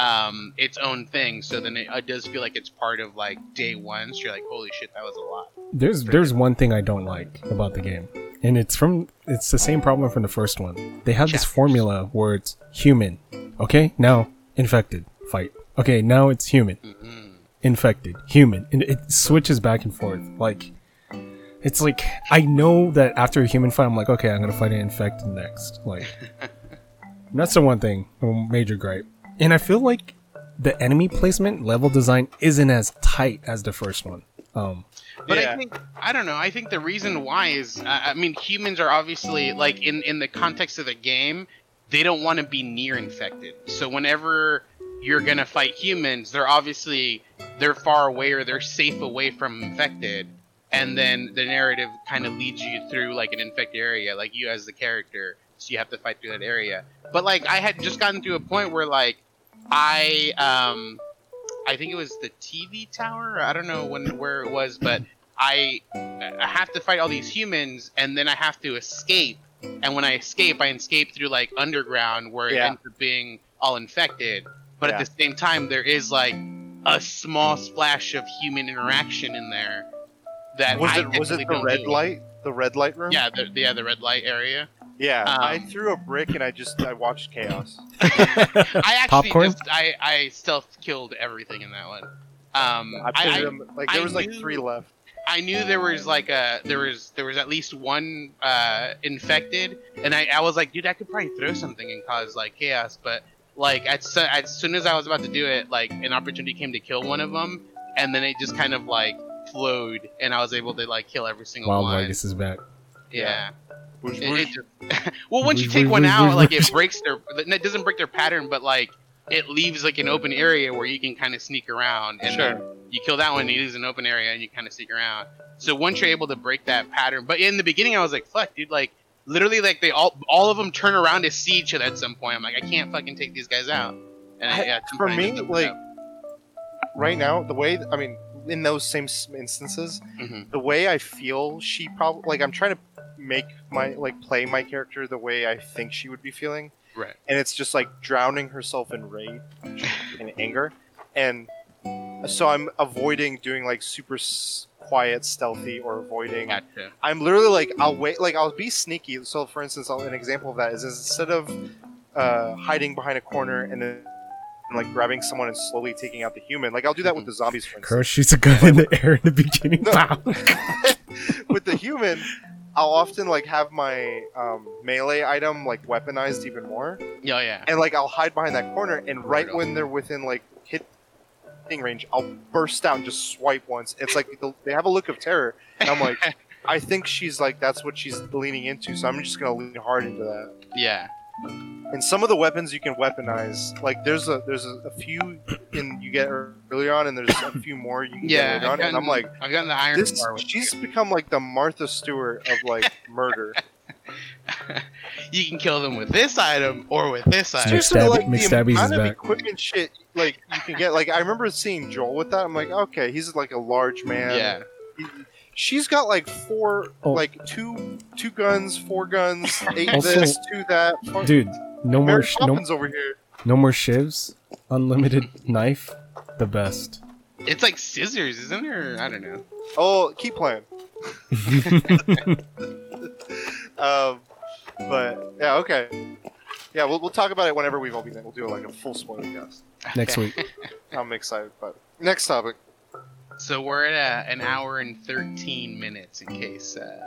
um its own thing. So then it, it does feel like it's part of like day one. So you're like, holy shit, that was a lot. there's there's one thing I don't like about the game. and it's from it's the same problem from the first one. They have this formula where it's human, okay, now infected, fight. Okay, now it's human, Mhm. infected, human, and it switches back and forth. Like, it's like I know that after a human fight, I'm like, okay, I'm gonna fight an infected next. Like, that's the one thing, a major gripe. And I feel like the enemy placement, level design, isn't as tight as the first one. Um, But Yeah. I think I don't know. I think the reason why is uh, I mean humans are obviously like in in the context of the game, they don't want to be near infected. So whenever you're gonna fight humans, they're obviously they're far away or they're safe away from infected. And then the narrative kind of leads you through like an infected area, like you as the character, so you have to fight through that area. But like I had just gotten to a point where like I um I think it was the TV tower. I don't know when where it was, but I I have to fight all these humans, and then I have to escape. And when I escape, I escape through like underground, where it Yeah. ends up being all infected. But Yeah. at the same time, there is like a small splash of human interaction in there. That Was I it was it the red do. light? The red light room? Yeah, the, yeah, the red light area. Yeah. I Um, threw a brick and I just I watched chaos. I actually Popcorn? just I I stealth killed everything in that one. Um, I I, I, them like there I was like knew- three left. I knew there was like a there was there was at least one uh, infected, and I, I was like, dude, I could probably throw something and cause like chaos. But like as, so- as soon as I was about to do it, like an opportunity came to kill one of them, and then it just kind of like flowed, and I was able to like kill every single Wild one. Vegas is back. Yeah. Whoosh, It- whoosh. it well, once you take one out, like it breaks their. It doesn't break their pattern, but like it leaves like an open area where you can kind of sneak around, and Sure. you kill that one, you lose an open area, and you kind of sneak around. So once you're able to break that pattern, but in the beginning, I was like, "Fuck, dude!" Like literally, like they all all of them turn around to see each other at some point. I'm like, I can't fucking take these guys out. And I, yeah, for me, like, right now, the way I mean, in those same instances, Mhm. the way I feel, she probably like I'm trying to make my like play my character the way I think she would be feeling, right, and it's just like drowning herself in rage and anger, and so I'm avoiding doing like super s- quiet, stealthy, or avoiding. gotcha. I'm literally like I'll wait, like I'll be sneaky. So for instance, I'll, an example of that is instead of uh, hiding behind a corner and then like grabbing someone and slowly taking out the human, like I'll do that with the zombies, for Kuro instance. shoots a gun in the air in the beginning. No. With the human, I'll often like have my um, melee item like weaponized even more, Yeah, yeah. and like I'll hide behind that corner, and right when they're within like hitting range, I'll burst out and just swipe once. It's like the, they have a look of terror, and I'm like, I think she's like that's what she's leaning into, so I'm just gonna lean hard into that. yeah. And some of the weapons you can weaponize, like there's a there's a, a few in you get early on, and there's a few more you can Yeah, get later on, and I'm like. I've gotten the iron This, bar with she's become like the Martha Stewart of like murder. you can kill them with this item or with this item. Mc- Seriously, like the McStabby's is amount of back. equipment shit like you can get. Like I remember seeing Joel with that. I'm like, okay, he's like a large man. Yeah. He- she's got like four, Oh. like two, two guns, four guns, eight Also- this, two that. Fuck- Dude, no more Mary sh- no, Poppins over here. no more shivs. Unlimited knife, the best. It's like scissors, isn't it? Or, I don't know. Oh, keep playing. Um, but yeah, okay. Yeah, we'll, we'll talk about it whenever we've all been. there. We'll do like a full spoiler cast. Next week. I'm excited. But next topic. So we're at uh, an hour and 13 minutes in case uh,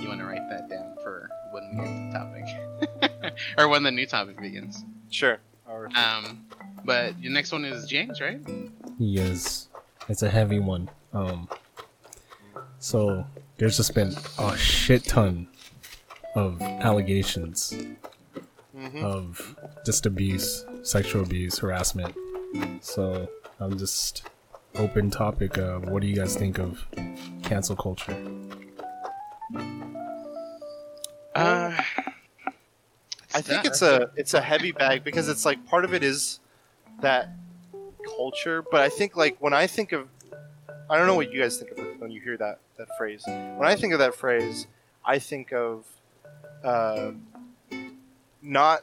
you want to write that down for when we get the topic. or when the new topic begins. Sure. Um, but the next one is James, right? Yes, it's a heavy one. Um, so there's just been a shit ton of allegations Mhm. of just abuse, sexual abuse, harassment. So I'm just open topic. Uh, what do you guys think of cancel culture? Uh, I think it's a it's a heavy bag because it's like part of it is that culture, but I think like when I think of I don't know what you guys think of it when you hear that that phrase. When I think of that phrase, I think of uh, not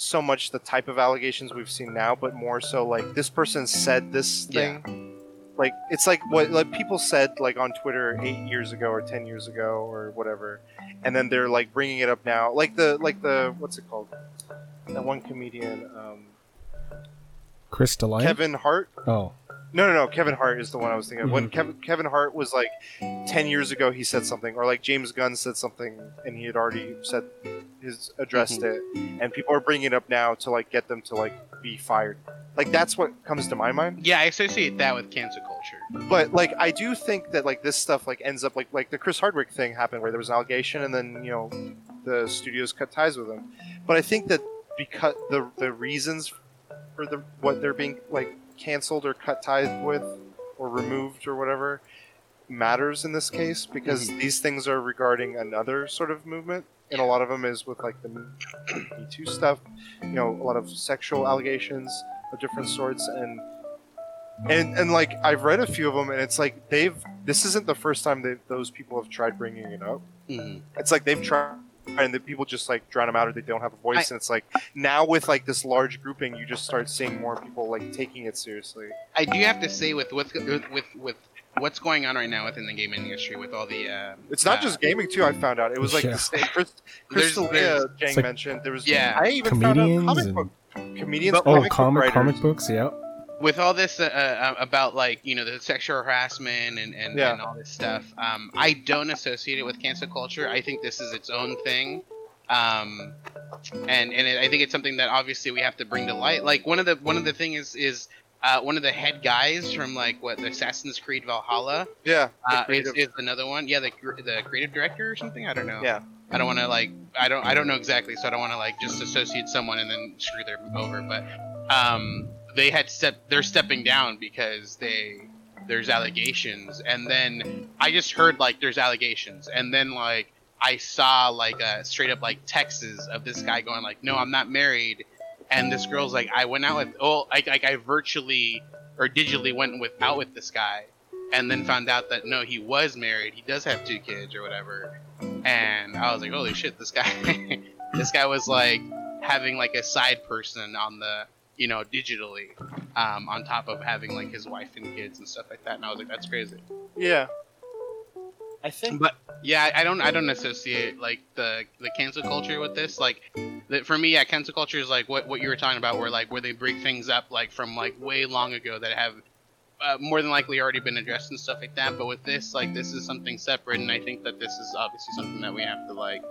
so much the type of allegations we've seen now, but more so like this person said this Yeah. thing, like it's like what like people said like on Twitter eight years ago or ten years ago or whatever, and then they're like bringing it up now, like the like the what's it called? That one comedian, um, Chris D'Elia? Kevin Hart. Oh, No, no, no. Kevin Hart is the one I was thinking of. When Mhm. Kevin Kevin Hart was like ten years ago, he said something, or like James Gunn said something, and he had already said his addressed it, and people are bringing it up now to like get them to like be fired. Like that's what comes to my mind. Yeah, I associate that with cancel culture. But like I do think that like this stuff like ends up like like the Chris Hardwick thing happened where there was an allegation and then you know the studios cut ties with him. But I think that because the the reasons for the what they're being like canceled or cut ties with or removed or whatever matters in this case because these things are regarding another sort of movement and a lot of them is with like the Me Too stuff, you know, a lot of sexual allegations of different sorts and and and like I've read a few of them, and it's like they've. This isn't the first time that those people have tried bringing it up. Mhm. It's like they've tried, and the people just like drown them out, or they don't have a voice. and it's like now with like this large grouping, you just start seeing more people like taking it seriously. I do have to say with with with with, with what's going on right now within the gaming industry with all the um, It's not uh, just gaming too. I found out it was like Yeah. the same. Chris, Crystal there's- Jang like- mentioned there was. Yeah. I even found out comedians comic and book comedians, oh, comic, comic book comic writers. books. Yeah. With all this uh, uh, about like you know the sexual harassment and and, Yeah. and all this stuff um, i don't associate it with cancel culture. I think this is its own thing. Um, and and it, i think it's something that obviously we have to bring to light. Like one of the one of the thing is is uh, one of the head guys from like what assassin's creed valhalla? Yeah, uh, is, is another one? Yeah the, the creative director or something? I don't know. Yeah. i don't want to like i don't i don't know exactly so i don't want to like just associate someone and then screw them over but um they had step they're stepping down because they there's allegations. And then i just heard like there's allegations. And then like i saw like a straight up like texts of this guy going like no i'm not married. And this girl's like i went out with oh like, like i virtually or digitally went with out with this guy and then found out that no he was married. He does have two kids or whatever. And i was like holy shit this guy this guy was like having like a side person on the you know digitally um, on top of having like his wife and kids and stuff like that and i was like that's crazy. Yeah. I think but yeah I, I don't i don't associate like the the cancel culture with this. Like the, for me yeah cancel culture is like what what you were talking about where like where they bring things up like from like way long ago that have uh, more than likely already been addressed and stuff like that. But with this like this is something separate and i think that this is obviously something that we have to like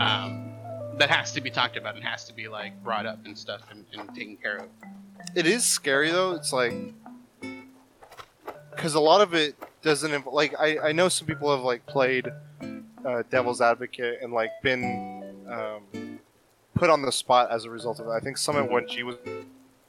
um that has to be talked about and has to be like brought up and stuff and, and taken care of it is scary though. It's like because a lot of it doesn't inv- like I, I know some people have like played uh, devil's advocate and like been um, put on the spot as a result of it. I think Summit1g was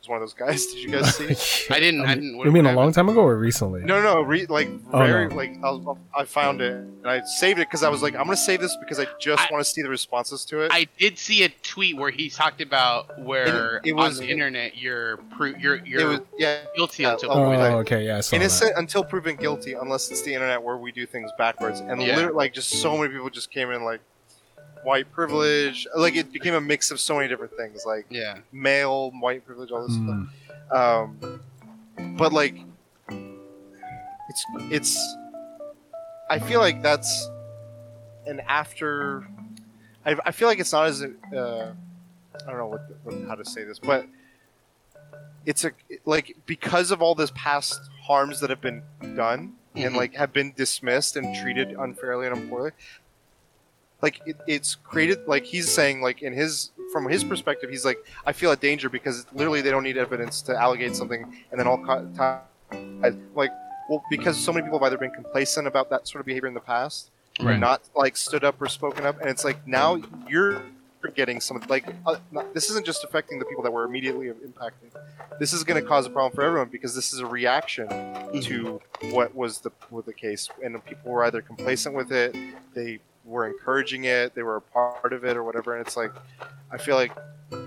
was one of those guys. Did you guys see? I didn't- I Um, didn't- what- You mean a long time ago or recently? No, no, re- like Oh, very no. like I, I found it and I saved it because I was like I'm gonna save this because I just want to see the responses to it. I did see a tweet where he talked about where It- it was- on the internet you're pro- you're you're was yeah guilty yeah, until oh, Oh, proven like- okay, yeah, I saw innocent that. until proven guilty unless it's the internet where we do things backwards and Yeah. literally like just so many people just came in like white privilege like it became a mix of so many different things like yeah male white privilege all this Mm. stuff um but like it's it's i feel like that's an after i, I feel like it's not as uh i don't know what, what how to say this but it's a like because of all this past harms that have been done and Mhm. like have been dismissed and treated unfairly and poorly like it, it's created like he's saying like in his from his perspective he's like i feel a danger because literally they don't need evidence to allegate something and then all co- ties like well because so many people have either been complacent about that sort of behavior in the past or Right. not like stood up or spoken up and it's like now you're getting some like uh, not, this isn't just affecting the people that were immediately impacted this is going to cause a problem for everyone because this is a reaction to what was the was the case and people were either complacent with it they were encouraging it they were a part of it or whatever and it's like i feel like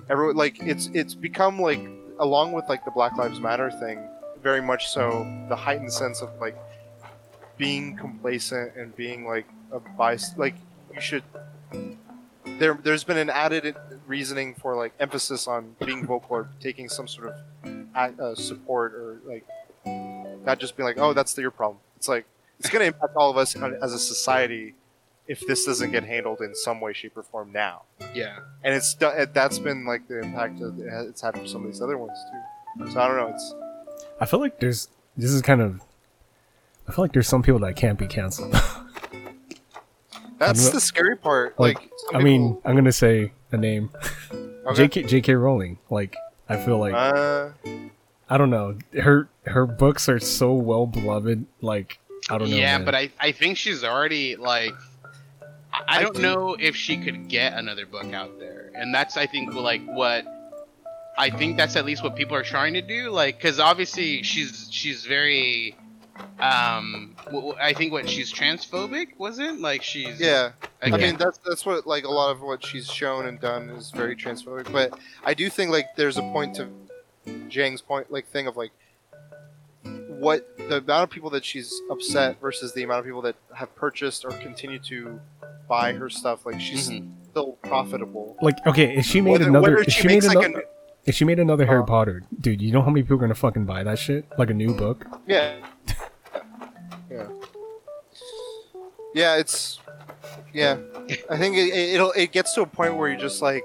everyone like it's it's become like along with like the black lives matter thing very much so the heightened sense of like being complacent and being like a bias like you should there there's been an added reasoning for like emphasis on being vocal or taking some sort of uh, support or like not just being like, oh, that's the, your problem. It's like it's going to impact all of us as a society if this doesn't get handled in some way, shape, or form now. Yeah. And it's that's been like the impact of, it's had for some of these other ones too. So I don't know. It's I feel like there's this is kind of. I feel like there's some people that can't be canceled. that's not- the scary part. like, Like, I mean, people- I'm gonna say a name. okay. J.K. J.K. Rowling. Like, I feel like Uh, I don't know. Her her books are so well beloved. Like, I don't know. yeah, man. but I, I think she's already like I, don't do- know if she could get another book out there, and that's I think like what I think that's at least what people are trying to do. Like, because obviously she's she's very um I think what she's transphobic was it like she's yeah. I mean, that's that's what like a lot of what she's shown and done is very transphobic. But I do think like there's a point to Jang's point, like thing of like what the amount of people that she's upset versus the amount of people that have purchased or continue to buy her stuff. Like she's Mhm. still profitable. like, okay, if she made Whether, another, whether if she, she made makes like another, a if she made another Harry Uh, Potter, dude, you know how many people are gonna fucking buy that shit? Like a new book. yeah, yeah, yeah. It's yeah. I think it, it- it'll it gets to a point where you're just like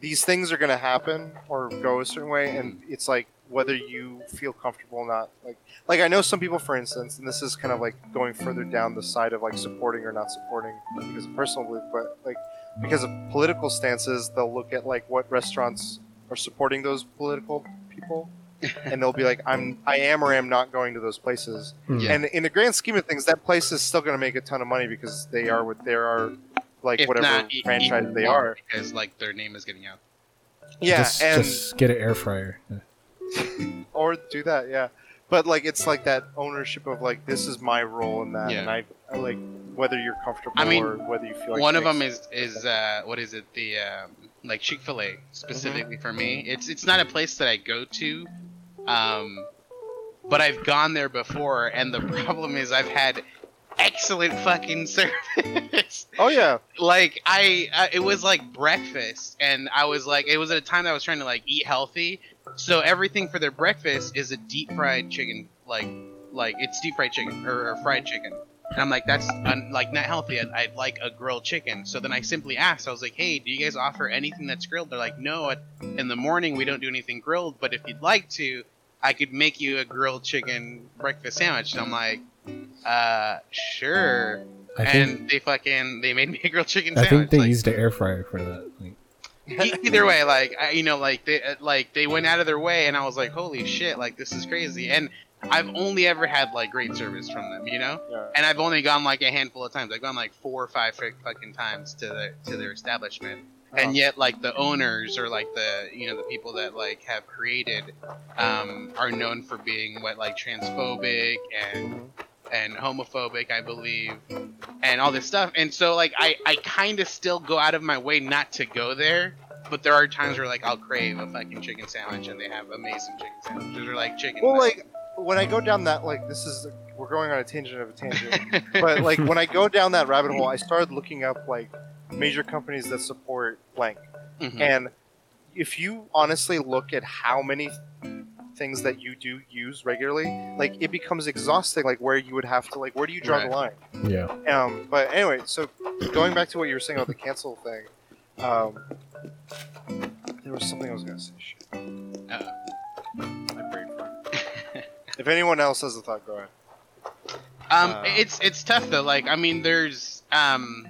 these things are gonna happen or go a certain way, and it's like whether you feel comfortable or not. Like like I know some people, for instance, and this is kind of like going further down the side of like supporting or not supporting because of personal belief, but like because of political stances, they'll look at like what restaurants are supporting those political people. and they'll be like, "I'm, I am or am not going to those places." Yeah. And in the grand scheme of things, that place is still going to make a ton of money because they are what they are, like if whatever not franchise they are. because like their name is getting out. Yeah, just, and just get an air fryer. or do that, yeah. But like, it's like that ownership of like, this is my role in that, Yeah. and I, I like whether you're comfortable I mean, or whether you feel like one of them is is uh, what is it the um, like Chick Fil A specifically Mm-hmm. for me. It's it's not a place that I go to, um, but I've gone there before, and the problem is I've had excellent fucking service. Oh yeah, like I, uh, it was like breakfast, and I was like, it was at a time that I was trying to like eat healthy, so everything for their breakfast is a deep fried chicken, like like it's deep fried chicken or, or fried chicken. And I'm like, that's un- like not healthy. I'd, I'd like a grilled chicken. So then I simply asked. I was like, hey, do you guys offer anything that's grilled? They're like, no. At, in the morning we don't do anything grilled, but if you'd like to, I could make you a grilled chicken breakfast sandwich. And I'm like, uh, sure. I think and they fucking they made me a grilled chicken sandwich. I sandwich. think they like, used the air fryer for that. Either way, like I, you know, like they uh, like they went out of their way, and I was like, holy shit, like this is crazy. And I've only ever had like great service from them, you know. yeah. And I've only gone like a handful of times. I've gone like four or five fucking times to their to their establishment. And Oh. yet, like the owners or like the you know the people that like have created, um, are known for being what like transphobic and Mhm. And homophobic, I believe, and all this stuff. And so, like, I, I kind of still go out of my way not to go there, but there are times where, like, I'll crave a fucking chicken sandwich, and they have amazing chicken sandwiches, or like chicken. Well, like when I go down that, like this is we're going on a tangent of a tangent. but like when I go down that rabbit hole, I started looking up like major companies that support blank. Mhm. And if you honestly look at how many things that you do use regularly, like it becomes exhausting. Like where you would have to like where do you draw the line? yeah, Um, but anyway, so going back to what you were saying about the cancel thing, um, there was something I was gonna say. Shit, Uh, my brain if anyone else has a thought, go ahead. Um, Uh, it's it's tough though. Like, I mean, there's um,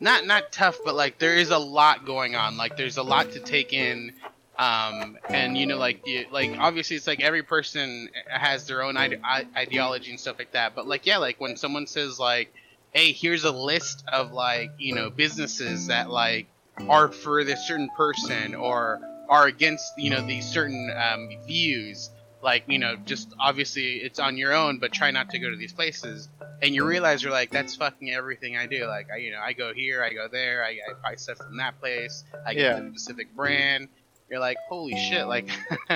not not tough, but like there is a lot going on. Like, there's a lot to take in. Um, and you know, like like obviously, it's like every person has their own ide- ideology and stuff like that. But like, yeah, like when someone says like, "Hey, here's a list of like you know businesses that like are for this certain person or are against you know these certain um, views." like you know just obviously it's on your own but try not to go to these places and you realize you're like that's fucking everything i do like i you know i go here i go there i, I buy stuff from that place i get Yeah. a specific brand you're like holy shit like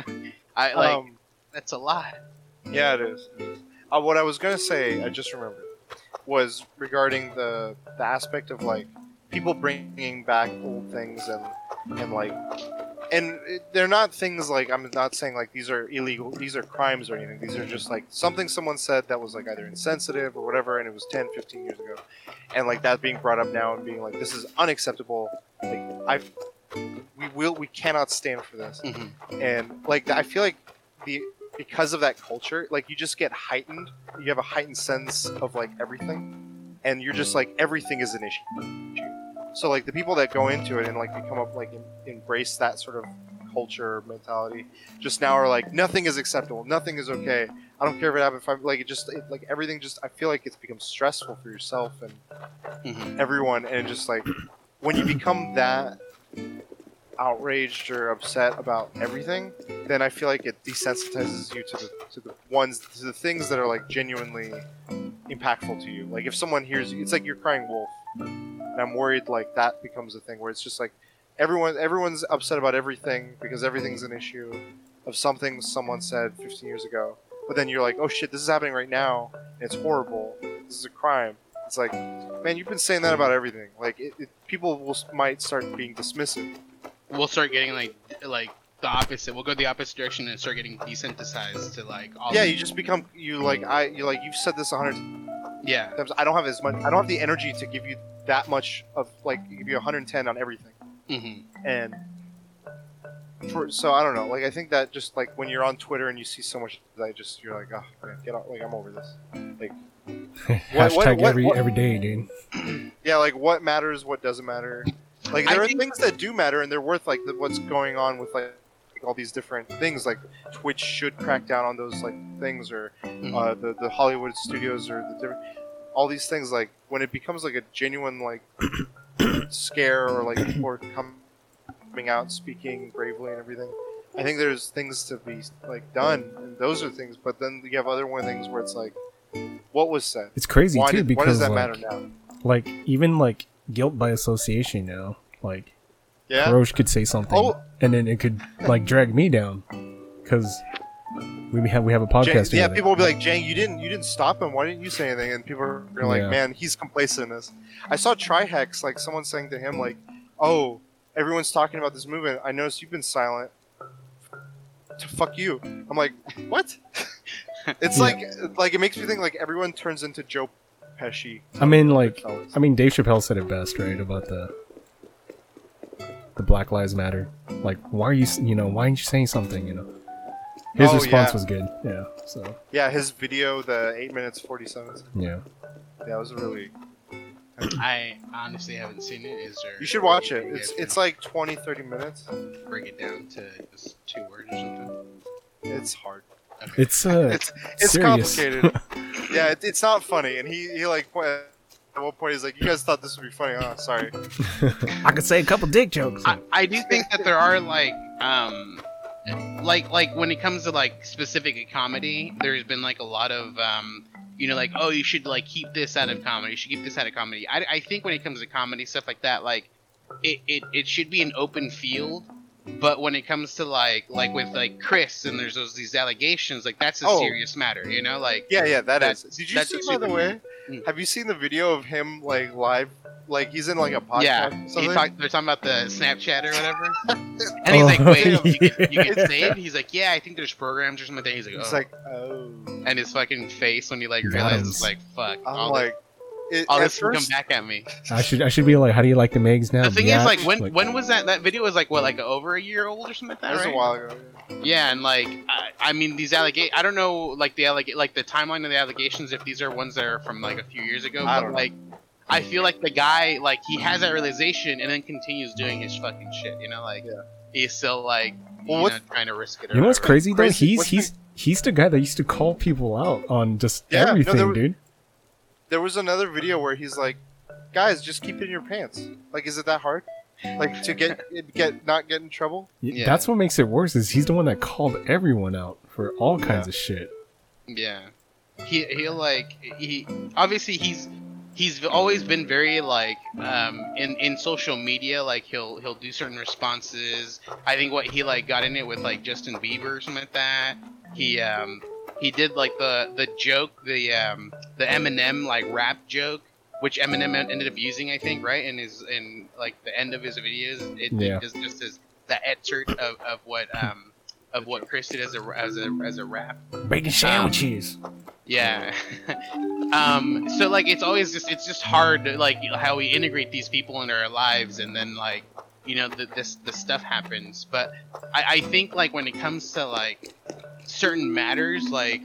i like um, that's a lot Yeah, it is. It is. Uh, what I was gonna say, I just remembered, was regarding the the aspect of like people bringing back old things and and like and it- they're not things like I'm not saying like these are illegal, these are crimes or anything. These are just like something someone said that was like either insensitive or whatever, and it was 10, 15 years ago, and like that being brought up now and being like this is unacceptable. Like I, we will, we cannot stand for this, Mhm. and like I feel like the because of that culture, like you just get heightened. You have a heightened sense of like everything, and you're just like everything is an issue. So like the people that go into it and like become up like em- embrace that sort of culture mentality, just now are like nothing is acceptable, nothing is okay. I don't care if it happens. If I, like it just it, like everything just I feel like it's become stressful for yourself and Mhm. everyone, and just like when you become that outraged or upset about everything, then I feel like it desensitizes you to the to the ones to the things that are like genuinely impactful to you. Like if someone hears you, it's like you're crying wolf, and I'm worried like that becomes a thing where it's just like everyone everyone's upset about everything because everything's an issue of something someone said 15 years ago. But then you're like, oh shit, this is happening right now, and it's horrible. This is a crime. It's like, man, you've been saying that about everything. Like, it, it, people will might start being dismissive. We'll start getting like like the opposite. We'll go the opposite direction and start getting desensitized to like all. Yeah, you just become you like I you like you've said this a hundred yeah. times. I don't have as much. I don't have the energy to give you that much of like give you 110 on everything. hmm And for so I don't know. Like I think that just like when you're on Twitter and you see so much, I just you're like, oh man, get out. Like I'm over this. Like Hashtag what- what- every what- every day, dude. yeah, like what matters, what doesn't matter. Like I there are think- things that do matter, and they're worth like the, what's going on with like all these different things. Like Twitch should crack down on those like things, or Mhm. uh, the the Hollywood studios, or the different all these things. Like when it becomes like a genuine like scare, or like people are coming out speaking bravely and everything. I think there's things to be like done, and those are things. But then you have other one things where it's like, what was said? It's crazy Why, too did, why does because that matter like, now? like even like guilt by association now. Like Yeah. Roche could say something, Oh. and then it could like drag me down because we have we have a Jang, podcast yeah, together. people will be like, "Jang, you didn't, you didn't stop him. Why didn't you say anything?" And people are like, Yeah. "Man, he's complacent in this." I saw Trihex, like someone saying to him, like, "Oh, everyone's talking about this movement. I noticed you've been silent. To fuck you." I'm like, "What?" it's Yeah. like, like it makes me think like everyone turns into Joe Pesci. I mean, like, I mean, Dave Chappelle said it best, right? About the the Black Lives Matter. Like, why are you, you know, why aren't you saying something? You know, his Oh, response yeah. was good. Yeah. So yeah, his video, the eight minutes forty seven. yeah, Yeah, it was really. I honestly haven't seen it. Is there? You should watch it. It's it's can like 20, 30 minutes. break it down to just two words or something. It's hard. it's uh, It's it's complicated. yeah, it, it's not funny. And he, he like at one point he's like, "You guys thought this would be funny, huh? Sorry." I could say a couple dick jokes. I, I do think that there are like um like like when it comes to like specific comedy there's been like a lot of um you know like oh you should like keep this out of comedy you should keep this out of comedy i, I think when it comes to comedy stuff like that like it, it, it should be an open field but when it comes to like like with like chris and there's those these allegations like that's a Oh. serious matter you know like Yeah, yeah, that That- is. Did you see, by the way? Mm. Have you seen the video of him like live? Like he's in like a podcast. yeah or he talk, they're talking about the snapchat or whatever and he's like Oh, wait you get, you yeah. get saved he's like yeah i think there's programs or something that he's like oh. It's like, oh. and his fucking face when he like Got realizes like fuck I'm all, like, it, this, all at this can come back at me. I should I should be like, how do you like the Megs now? The thing Biatch? is like when Like, when was that that video was like what like over a year old or something like that that was right? a while ago. yeah. Yeah, and like I, I mean these allegations. I don't know like the alleg like the timeline of the allegations if these are ones that are from like a few years ago, I but don't know. like I feel like the guy like he has that realization and then continues doing his fucking shit, you know, like Yeah. he's still like Well, you know, trying to risk it. Or you know what's whatever. crazy though? He's what's he's he's the guy that used to call people out on just Yeah, everything, there was- dude. There was another video where he's like, "Guys, just keep it in your pants. Like, is it that hard? Like to get get not get in trouble?" Yeah. That's what makes it worse. Is he's the one that called everyone out for all kinds of shit. Yeah, he he'll like he obviously he's he's always been very like um in in social media like he'll he'll do certain responses. I think what he like got in it with like Justin Bieber or something like that. He um he did like the the joke the um the Eminem like rap joke. Which Eminem ended up using, I think, right in his in like the end of his videos. It, Yeah. it just just says that excerpt of, of what um of what Chris did as a as a as a rap. Bacon sandwiches. Yeah. um. So like, it's always just it's just hard like how we integrate these people into our lives, and then like you know the, this the stuff happens. But I, I think like when it comes to like certain matters, like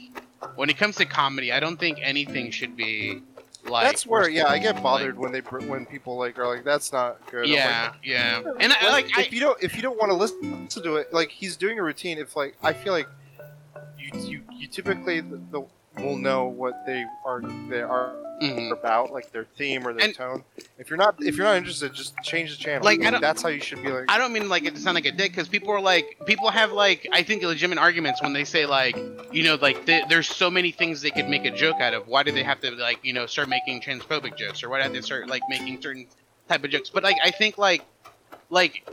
when it comes to comedy, I don't think anything should be like. That's where, yeah, I get like- bothered when they when people like are like, "That's not good." I'm like, Yeah, yeah, and I, like if I, you don't if you don't want to listen to it, like he's doing a routine. If like I feel like you you, you typically the, the, will know what they are they are mhm. about, like their theme or their And- tone. If you're not if you're not interested, just change the channel. Like, don't- that's how you should be like. I don't mean like it to sound like a dick because people are like people have like I think legitimate arguments when they say like you know like th- there's so many things they could make a joke out of. Why do they have to like you know start making transphobic jokes or why do they have to start like making certain type of jokes? But like I think like like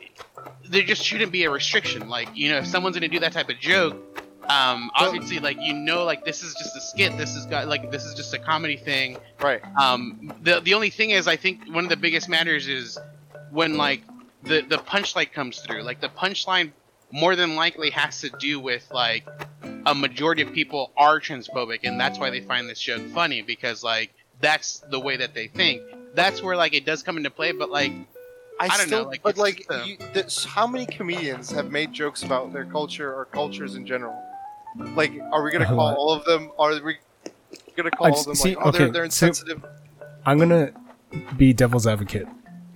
there just shouldn't be a restriction. Like you know if someone's gonna do that type of joke. Um, obviously, like you know, like this is just a skit. This is got like this is just a comedy thing. right. Um, the the only thing is, I think one of the biggest matters is when like the the punchline comes through. Like the punchline more than likely has to do with like a majority of people are transphobic, and that's why they find this joke funny because like that's the way that they think. That's where like it does come into play, but like I, I don't know, still, like, but like, uh, you, this, how many comedians have made jokes about their culture or cultures in general? Like, are we gonna call lot. all of them? Are we gonna call I've all of them see- like, oh, they're, they're so- insensitive? I'm gonna be devil's advocate.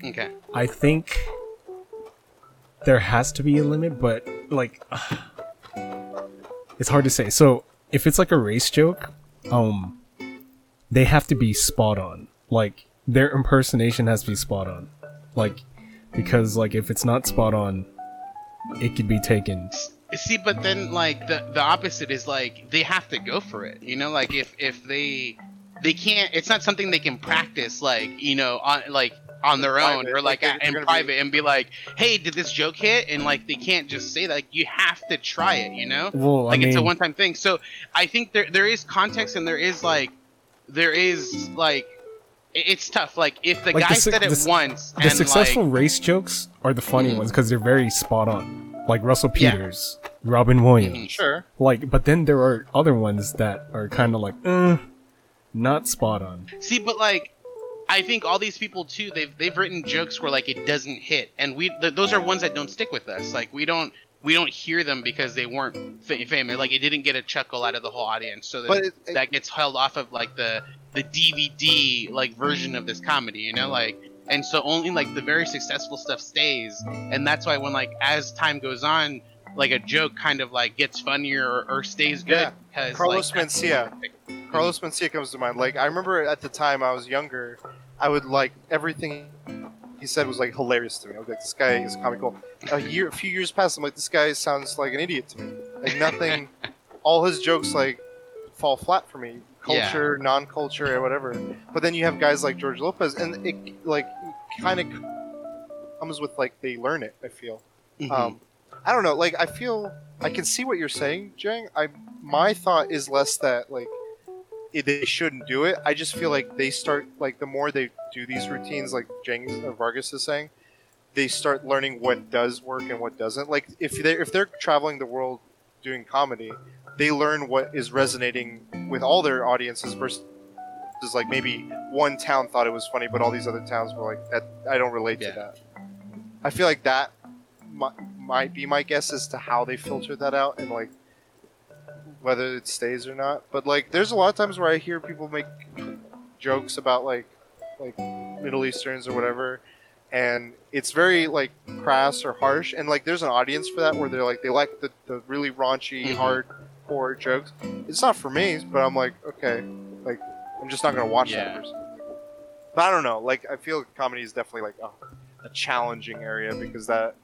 okay, I think there has to be a limit, but like it's hard to say. So if it's like a race joke, um they have to be spot on. Like their impersonation has to be spot on. Like because like if it's not spot on, it could be taken. See, but then like the the opposite is like they have to go for it. You know, like if if they they can't, it's not something they can practice. Like you know, on like on their own Private, or like, like, in they're be- private and be like, hey, did this joke hit? And like they can't just say that. Like you have to try it. You know. Well, like I mean, it's a one-time thing so i think there there is context and there is like there is like it's tough like if the Like, guy the suc- said it the once the and successful like race jokes are the funny Mhm. ones because they're very spot on. Like Russell Yeah. Peters, Robin Williams. Mhm. Sure. Like, but then there are other ones that are kind of like, uh, not spot on. see but like i think all these people too they've they've written jokes where like it doesn't hit and we th- those are ones that don't stick with us like we don't we don't hear them because they weren't fa- famous like it didn't get a chuckle out of the whole audience so that, But it, it- that gets held off of like the the dvd like version of this comedy you know like and so only like the very successful stuff stays and that's why when like as time goes on like a joke kind of like gets funnier or, or stays good Yeah. Carlos like, Mencia. Carlos Mencia comes to mind. Like I remember at the time I was younger, I would like everything he said was like hilarious to me. I was like, this guy is comical. A year, a few years passed. I'm like, this guy sounds like an idiot to me. Like nothing. all his jokes like fall flat for me. Yeah. Culture, non-culture, or whatever. But then you have guys like George Lopez, and it like kind of comes with like they learn it. I feel. Mhm. Um, I don't know. Like I feel I can see what you're saying, Jang. I my thought is less that like they shouldn't do it. I just feel like they start like the more they do these routines, like Jang or Vargas is saying, they start learning what does work and what doesn't. Like if they if they're traveling the world doing comedy, they learn what is resonating with all their audiences versus like maybe one town thought it was funny, but all these other towns were like that. I don't relate Yeah. to that. I feel like that mi- might be my guess as to how they filter that out and like whether it stays or not. But like, there's a lot of times where I hear people make jokes about like like Middle Easterns or whatever, and it's very like crass or harsh. And like, there's an audience for that where they're like they like the, the really raunchy, Mhm. Hardcore jokes. It's not for me, but I'm like, okay, like I'm just not gonna watch Yeah. that person. But I don't know. Like, I feel comedy is definitely like a, a challenging area because that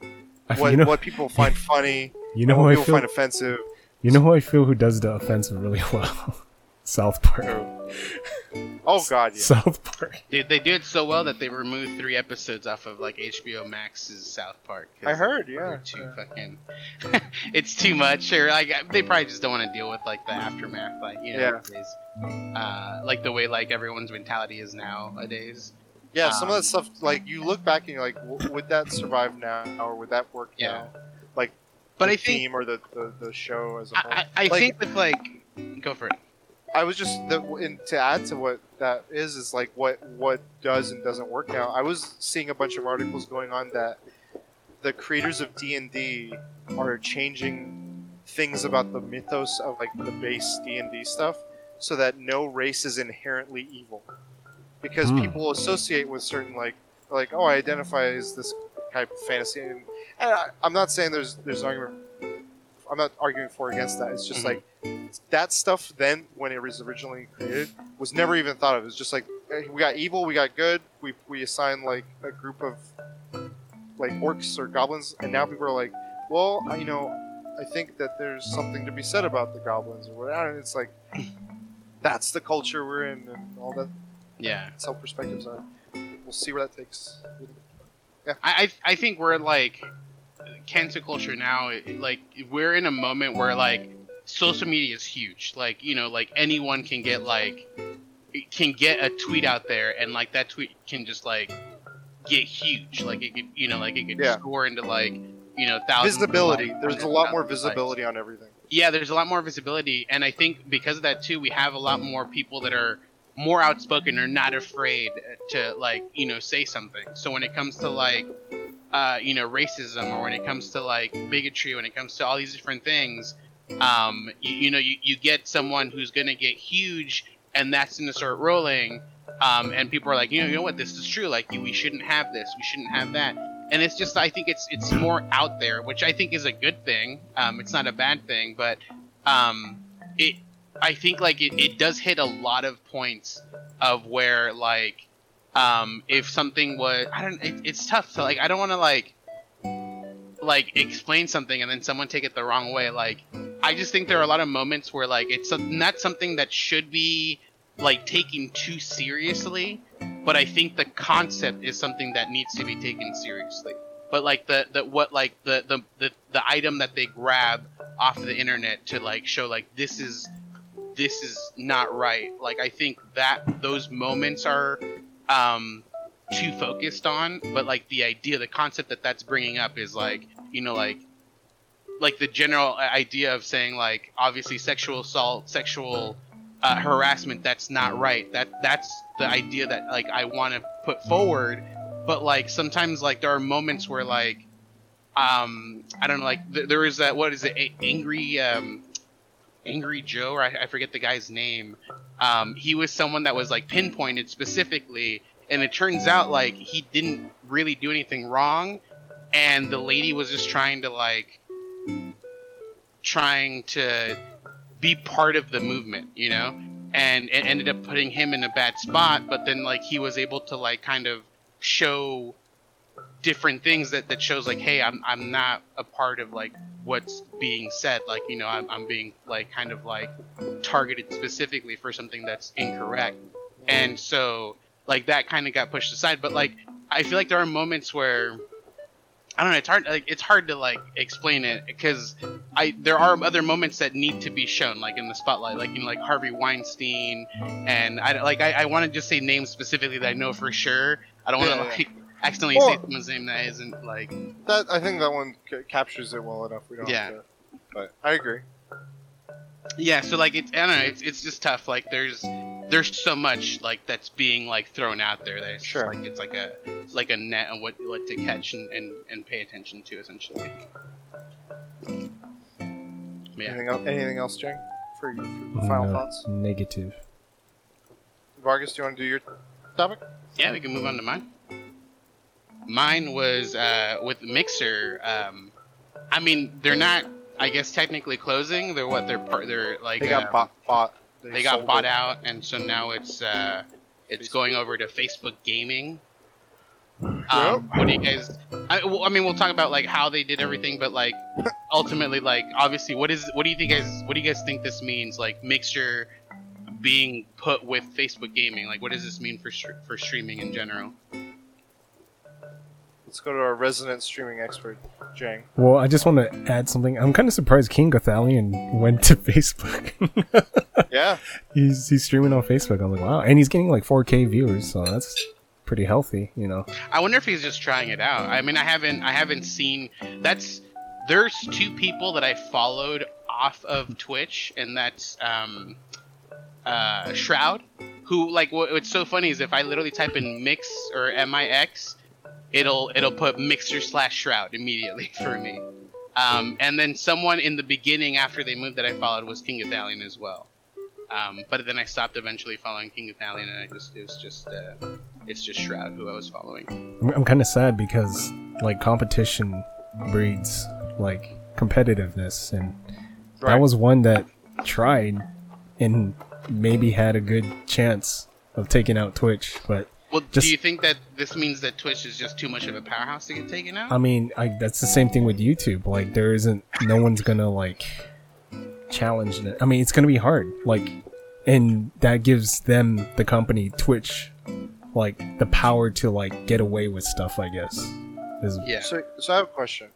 what you know, what people find funny, you know what who I people feel. find offensive. You know who I feel who does the offensive really well. South Park. Oh God, yeah. South Park. Dude, they do it so well that they removed three episodes off of like HBO Max's South Park. I heard, they're yeah. Too fucking. it's too much, or like they probably just don't want to deal with like the aftermath, like you know, Yeah. uh, like the way like everyone's mentality is nowadays. Yeah, some of Um, that stuff, like you look back and you're like, w- would that survive now, or would that work Yeah. now? Like, but the I think theme or the, the, the show as a whole. I, I, I Like- think with like go for it. I was just the, in, to add to what that is is like what what does and doesn't work now. I was seeing a bunch of articles going on that the creators of D and D are changing things about the mythos of like the base D and D stuff, so that no race is inherently evil, because Hmm. people associate with certain like like oh I identify as this type of fantasy, and, and I, I'm not saying there's there's argument. I'm not arguing for or against that. It's just Mhm. like that stuff then when it was originally created was never even thought of. It was just like we got evil, we got good. We we assign like a group of like orcs or goblins, and now people are like, well, I- you know, I think that there's something to be said about the goblins or whatever. And it's like that's the culture we're in, and all that. Yeah. That's how perspectives are. We'll see where that takes. I, I I think we're like cancel culture now. it- Like we're in a moment where like social media is huge. Like you know, like anyone can get like can get a tweet out there, and like that tweet can just like get huge. Like it could you know like it could Yeah. score into like you know thousands. of Visibility. likes, There's a lot more likes. visibility on everything. Yeah, there's a lot more visibility, and I think because of that too, we have a lot more people that are more outspoken or not afraid to like you know say something. So when it comes to like uh, you know racism or when it comes to like bigotry, when it comes to all these different things, um, you, you know you, you get someone who's gonna get huge, and that's gonna start rolling. Um, and people are like, you know, you know what, this is true. Like, we shouldn't have this, we shouldn't have that and it's just I think it's it's more out there, which I think is a good thing. Um, it's not a bad thing, but um, it I think like it, it does hit a lot of points of where like um, if something was I don't it, it's tough to like I don't want to like like explain something and then someone take it the wrong way like I just think there are a lot of moments where like it's not something that should be like taken too seriously but I think the concept is something that needs to be taken seriously. But like the, the what like the, the the the item that they grab off the internet to like show like this is this is not right. Like I think that those moments are um too focused on, but like the idea, the concept that that's bringing up is like you know like like the general idea of saying like obviously sexual assault, sexual uh, harassment that's not right. That that's the idea that like i want to put forward. But like sometimes like there are moments where like um i don't know like th- there is that what is it A- angry um angry joe or I, I forget the guy's name um he was someone that was like pinpointed specifically and it turns out like he didn't really do anything wrong and the lady was just trying to like trying to be part of the movement, you know, and it ended up putting him in a bad spot. But then like he was able to like kind of show different things that that shows like, hey, I'm I'm not a part of like what's being said. Like you know, I'm I'm being like kind of like targeted specifically for something that's incorrect, and so like that kind of got pushed aside. But like I feel like there are moments where. I don't know. It's hard. Like it's hard to like explain it because I there are other moments that need to be shown, like in the spotlight, like you know, like Harvey Weinstein, and I like I, I want to just say names specifically that I know for sure. I don't want to like accidentally say Well- someone's name that isn't like That I think that one ca- captures it well enough. We don't. Yeah. Have to, but I agree. yeah. So like it's I don't know. It's it's just tough. Like there's there's so much like that's being like thrown out there that it's Sure. like it's like a like a net on what what to catch and, and, and pay attention to essentially. Yeah. Anything else? Anything else, Jang? For you, for the final No, thoughts. Negative. Vargas, do you want to do your topic? Yeah, we can move on to mine. Mine was uh, with Mixer. Um, I mean, they're not. I guess technically closing. They're what they're part. They're like They got um, bought. Bought. They got bought it. out, and so now it's uh, it's going over to Facebook Gaming. Um, what do you guys? I, well, I mean, we'll talk about like how they did everything, but like ultimately, like obviously, what is what do you think guys? What do you guys think this means? Like Mixer being put with Facebook Gaming. Like, what does this mean for for streaming in general? Let's go to our resident streaming expert, Jang. Well, I just want to add something. I'm kind of surprised King Gothalion went to Facebook. Yeah. he's he's streaming on Facebook. I'm like, wow, and he's getting like 4K viewers, so that's pretty healthy, you know. I wonder if he's just trying it out. I mean, I haven't I haven't seen that's there's two people that I followed off of Twitch, and that's um, uh, Shroud, who like what, what's so funny is if I literally type in mix or mix, it'll it'll put mixer slash Shroud immediately for me. Um, and then someone in the beginning after they moved that I followed was King Gothalion as well. Um, but then I stopped eventually following King Gothalion, and I just it was just uh, it's just Shroud who I was following. I'm, I'm kind of sad because like competition breeds like competitiveness, and that was one that tried and maybe had a good chance of taking out Twitch, but Well, Just- do you think that this means that Twitch is just too much of a powerhouse to get taken out? I mean, I, that's the same thing with YouTube. Like, there isn't, no one's gonna like challenge it. I mean, it's gonna be hard. Like, and that gives them, the company Twitch, like the power to like get away with stuff. I guess. Is yeah. So, so I have a question.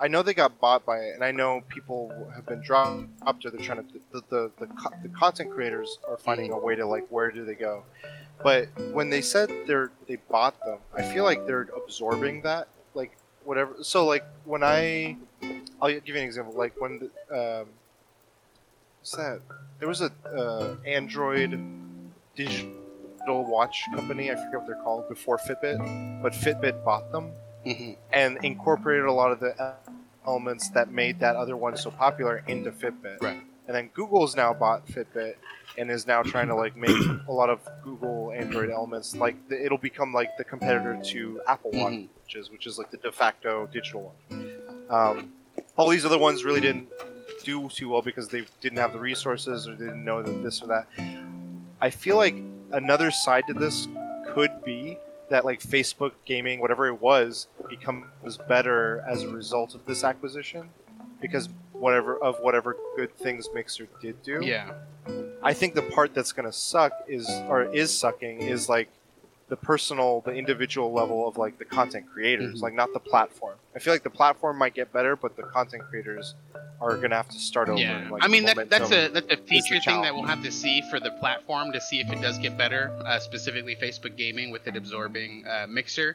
I know they got bought by it, and I know people have been dropped up to. They're trying to the the, the, co- the content creators are finding a way to like where do they go, but when they said they're they bought them, I feel like they're absorbing that like whatever. So like when I, I'll give you an example. Like when the, um, what's that? There was a uh, Android digital watch company. I forget what they're called before Fitbit, but Fitbit bought them hmm and incorporated a lot of the elements that made that other one so popular into Fitbit. Right. And then Google's now bought Fitbit and is now trying to like make a lot of Google Android elements like the, it'll become like the competitor to Apple Watch, Mhm. which is which is like the de facto digital one. Um, all these other ones really didn't do too well because they didn't have the resources or didn't know that this or that. I feel like another side to this could be that like Facebook gaming, whatever it was, becomes better as a result of this acquisition because whatever of whatever good things Mixer did do. Yeah. I think the part that's gonna suck is or is sucking is like the personal, the individual level of like the content creators, Mhm. like not the platform. I feel like the platform might get better, but the content creators are gonna have to start over. Yeah. like, I mean that that's a that's a feature thing that we'll have to see for the platform to see if it does get better, uh, specifically Facebook Gaming with it absorbing uh, Mixer.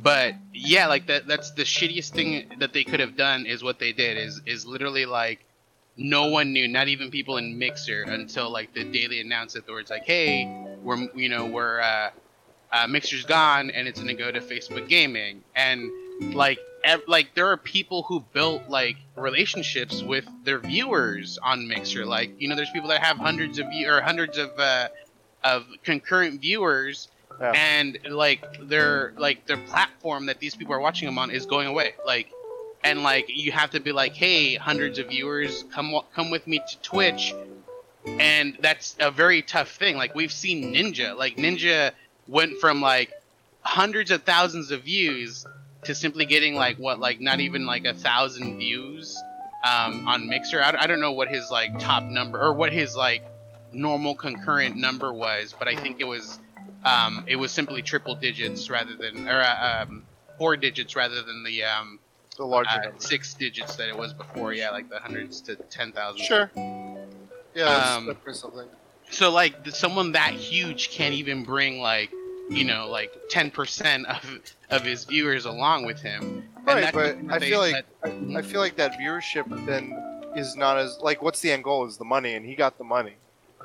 But yeah, like that that's the shittiest thing that they could have done is what they did is is literally like no one knew, not even people in Mixer, until like the daily announced it, where it's like, hey, we're you know we're uh, uh, Mixer's gone and it's gonna go to Facebook Gaming, and like ev- like there are people who built like relationships with their viewers on Mixer. Like you know, there's people that have hundreds of view or hundreds of uh, of concurrent viewers, Yeah. and like their like their platform that these people are watching them on is going away. Like and like you have to be like, hey, hundreds of viewers, come wa- come with me to Twitch, and that's a very tough thing. Like we've seen Ninja, like Ninja went from like hundreds of thousands of views to simply getting like what like not even like a thousand views um, on Mixer. I, I don't know what his like top number or what his like normal concurrent number was, but I think it was um, it was simply triple digits rather than or uh, um, four digits rather than the um, the larger uh, six digits that it was before. Yeah, like the hundreds to ten thousand. Sure. Yeah, Um, something. So like someone that huge can't even bring like you know like ten percent of of his viewers along with him. And Right, but I feel like that- I, I feel like that viewership then is not as like what's the end goal is the money, and he got the money,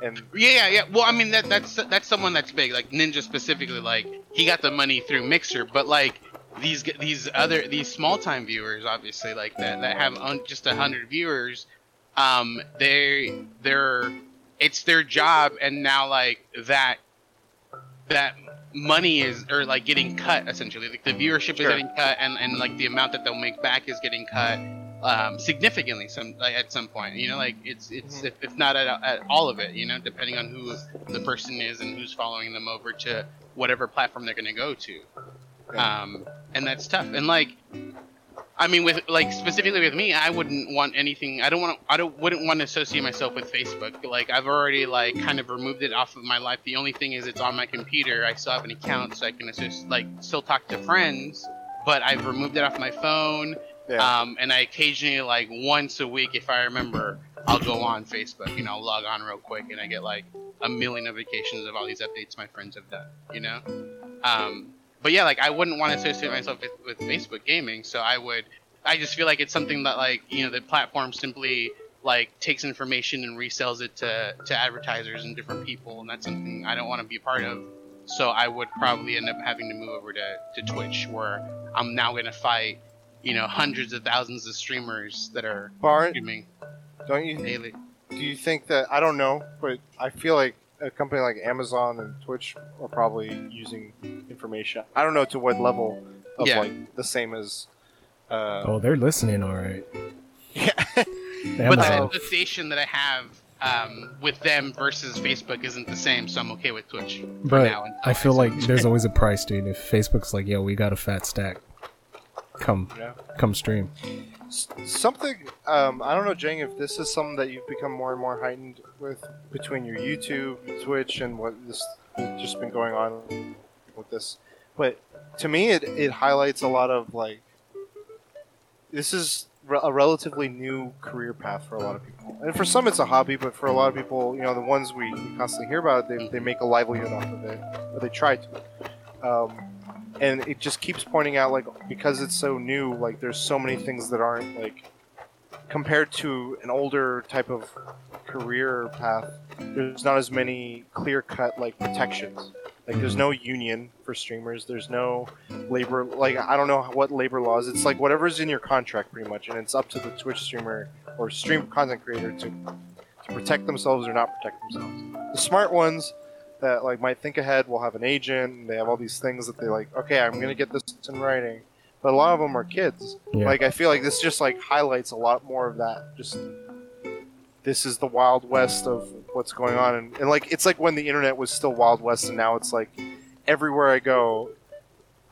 and Yeah, yeah, yeah. Well, I mean that that's that's someone that's big, like Ninja specifically. Like he got the money through Mixer, but like these these other these small time viewers, obviously, like that that have un, just a hundred viewers, um, they they're it's their job, and now like that that money is or like getting cut essentially. Like the viewership Sure. is getting cut, and and like the amount that they'll make back is getting cut um, significantly some like, at some point. You know, like it's it's Mhm. if, if not at, at all of it. You know, depending on who the person is and who's following them over to whatever platform they're going to go to. Um, and that's tough. And like, I mean, with like specifically with me, I wouldn't want anything. I don't want. I don't. Wouldn't want to associate myself with Facebook. Like I've already like kind of removed it off of my life. The only thing is it's on my computer. I still have an account, so I can associate, like still talk to friends. But I've removed it off my phone. Yeah, Um, and I occasionally, like once a week, if I remember, I'll go on Facebook. You know, log on real quick, and I get like a million notifications of all these updates my friends have done. You know, Um, but yeah, like I wouldn't want to associate myself with, with Facebook gaming, so I would. I just feel like it's something that like you know the platform simply like takes information and resells it to to advertisers and different people, and that's something I don't want to be a part of. So I would probably end up having to move over to, to Twitch, where I'm now going to fight, you know, hundreds of thousands of streamers that are Bar, streaming don't you daily. do you think that I don't know, but I feel like a company like Amazon and Twitch are probably using information. I don't know to what level of Yeah. like the same as. Uh, Oh, they're listening, all right. yeah. But the Amazon. association that I have um, with them versus Facebook isn't the same, so I'm okay with Twitch. for But now I feel see- like there's always a price, dude. If Facebook's like, "Yo, we got a fat stack," come, Yeah. come stream. Something um, I don't know, Jang, if this is something that you've become more and more heightened with between your YouTube, Twitch, and what this just been going on with this. But to me, it it highlights a lot of like this is a relatively new career path for a lot of people, and for some it's a hobby, but for a lot of people, you know, the ones we, we constantly hear about, they they make a livelihood off of it, or they try to. Um, and it just keeps pointing out like because it's so new like there's so many things that aren't like compared to an older type of career path there's not as many clear cut like protections. Like there's mm-hmm. no union for streamers. There's no labor like i don't know what labor laws. It's like whatever's in your contract pretty much and it's up to the twitch streamer or stream content creator to to protect themselves or not protect themselves. The smart ones that like might think ahead will have an agent and they have all these things that they like okay i'm gonna get this in writing. But a lot of them are kids. Yeah. like i feel like this just like highlights a lot more of that just this is the wild west of what's going on. And, and like it's like when the internet was still wild west and now it's like everywhere i go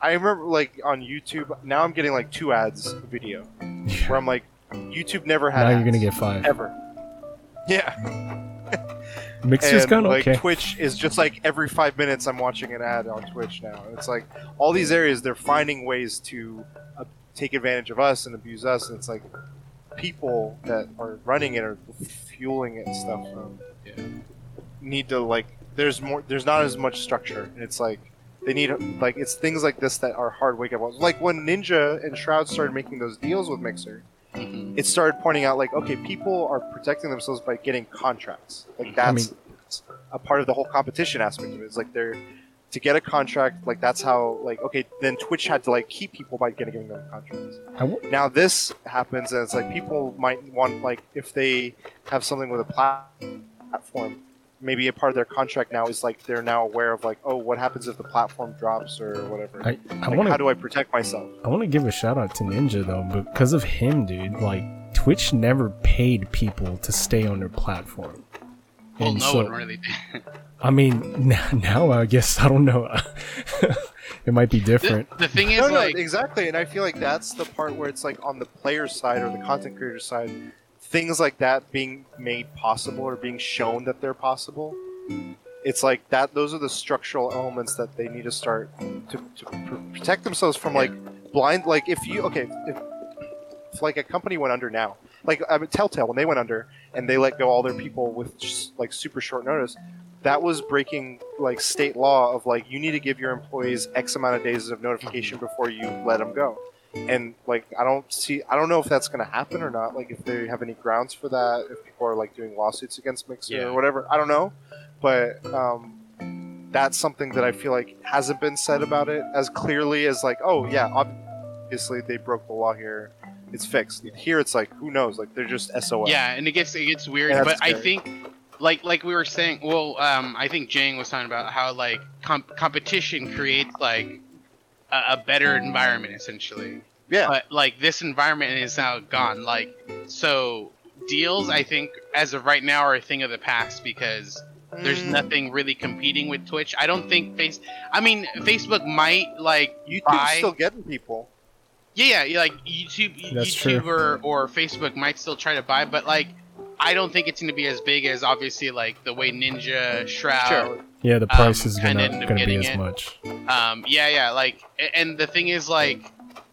i remember like on youtube now i'm getting like two ads a video where i'm like youtube never had now you're gonna get five. ever. Yeah Mixer's and kind of like okay. Twitch is just like every five minutes I'm watching an ad on Twitch now. It's like all these areas they're finding ways to uh, take advantage of us and abuse us. And it's like people that are running it are fueling it and stuff. Um, Yeah. Need to like there's more there's not as much structure. And it's like they need like it's things like this that are hard wake up. Like when Ninja and Shroud started making those deals with Mixer Mhm. it started pointing out like okay people are protecting themselves by getting contracts. Like that's I mean- a part of the whole competition aspect of it it's like they're to get a contract like that's how like okay then twitch had to like keep people by getting them contracts. I w- now this happens and it's like people might want like if they have something with a plat- platform maybe a part of their contract now is like they're now aware of like oh what happens if the platform drops or whatever I, I like, want how do i protect myself I want to give a shout out to Ninja though, because of him, dude. Like Twitch never paid people to stay on their platform. Well, And no so- one really did. I mean, now, now I guess I don't know. it might be the, different. the thing is, no, no, like, exactly, and I feel like that's the part where it's like on the player side or the content creator side, things like that being made possible or being shown that they're possible. It's like that; those are the structural elements that they need to start to, to pr- protect themselves from like blind. Like if you okay, if, if like a company went under now, like I mean, Telltale when they went under and they let go all their people with just, like super short notice, that was breaking like state law of like you need to give your employees X amount of days of notification mm-hmm. before you let them go. And like I don't see, I don't know if that's going to happen or not. Like if they have any grounds for that, if people are like doing lawsuits against Mixer Yeah. or whatever, I don't know. But um, that's something that I feel like hasn't been said about it as clearly as like, oh yeah, obviously they broke the law here. It's fixed. Here it's like, who knows? Like they're just SOL. yeah, and it gets it gets weird. But that's I think, like like we were saying, well, um, I think Jang was talking about how like comp- competition creates like a, a better environment essentially. yeah. But like this environment is now gone. Like so, deals I think as of right now are a thing of the past because there's Mm, nothing really competing with Twitch. I don't think face. I mean, Facebook might like YouTube's buy- still getting people. Yeah, yeah, like YouTube, That's true. Or, or Facebook might still try to buy, but like, I don't think it's going to be as big as obviously like the way Ninja, Shroud. Sure. Yeah, the price um, is gonna gonna be as it. much. Um, yeah, yeah, like, and the thing is like,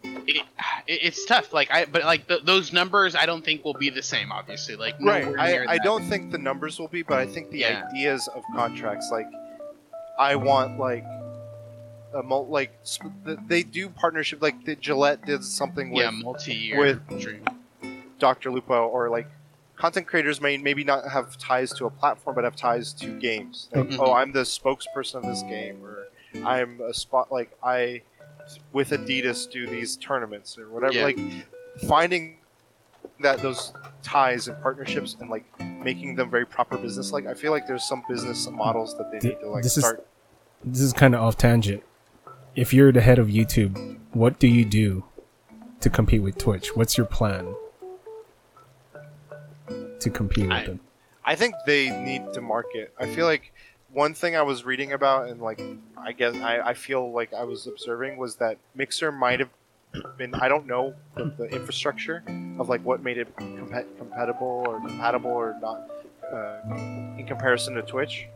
it, it, it's tough. Like, I but like th- those numbers, I don't think will be the same. Obviously, like, Right. I, I don't think the numbers will be, but I think the Yeah. ideas of contracts, like, I want like a mul- like sp- they do partnership like the Gillette did something with yeah, multi-year with- dream. Dr. Lupo or like content creators may maybe not have ties to a platform but have ties to games. Like, Mhm. oh, I'm the spokesperson of this game or I'm a spot like I with Adidas do these tournaments or whatever Yeah. like finding that those ties and partnerships and like making them very proper business like I feel like there's some business models that they Th- need to like this is- This is kind of off tangent. If you're the head of YouTube, what do you do to compete with Twitch? What's your plan to compete with I- them? I think they need to market. I feel like one thing I was reading about and like I guess I, I feel like I was observing was that Mixer might have been I don't know the, the infrastructure of like what made it compa- compatible or compatible or not uh, in comparison to Twitch.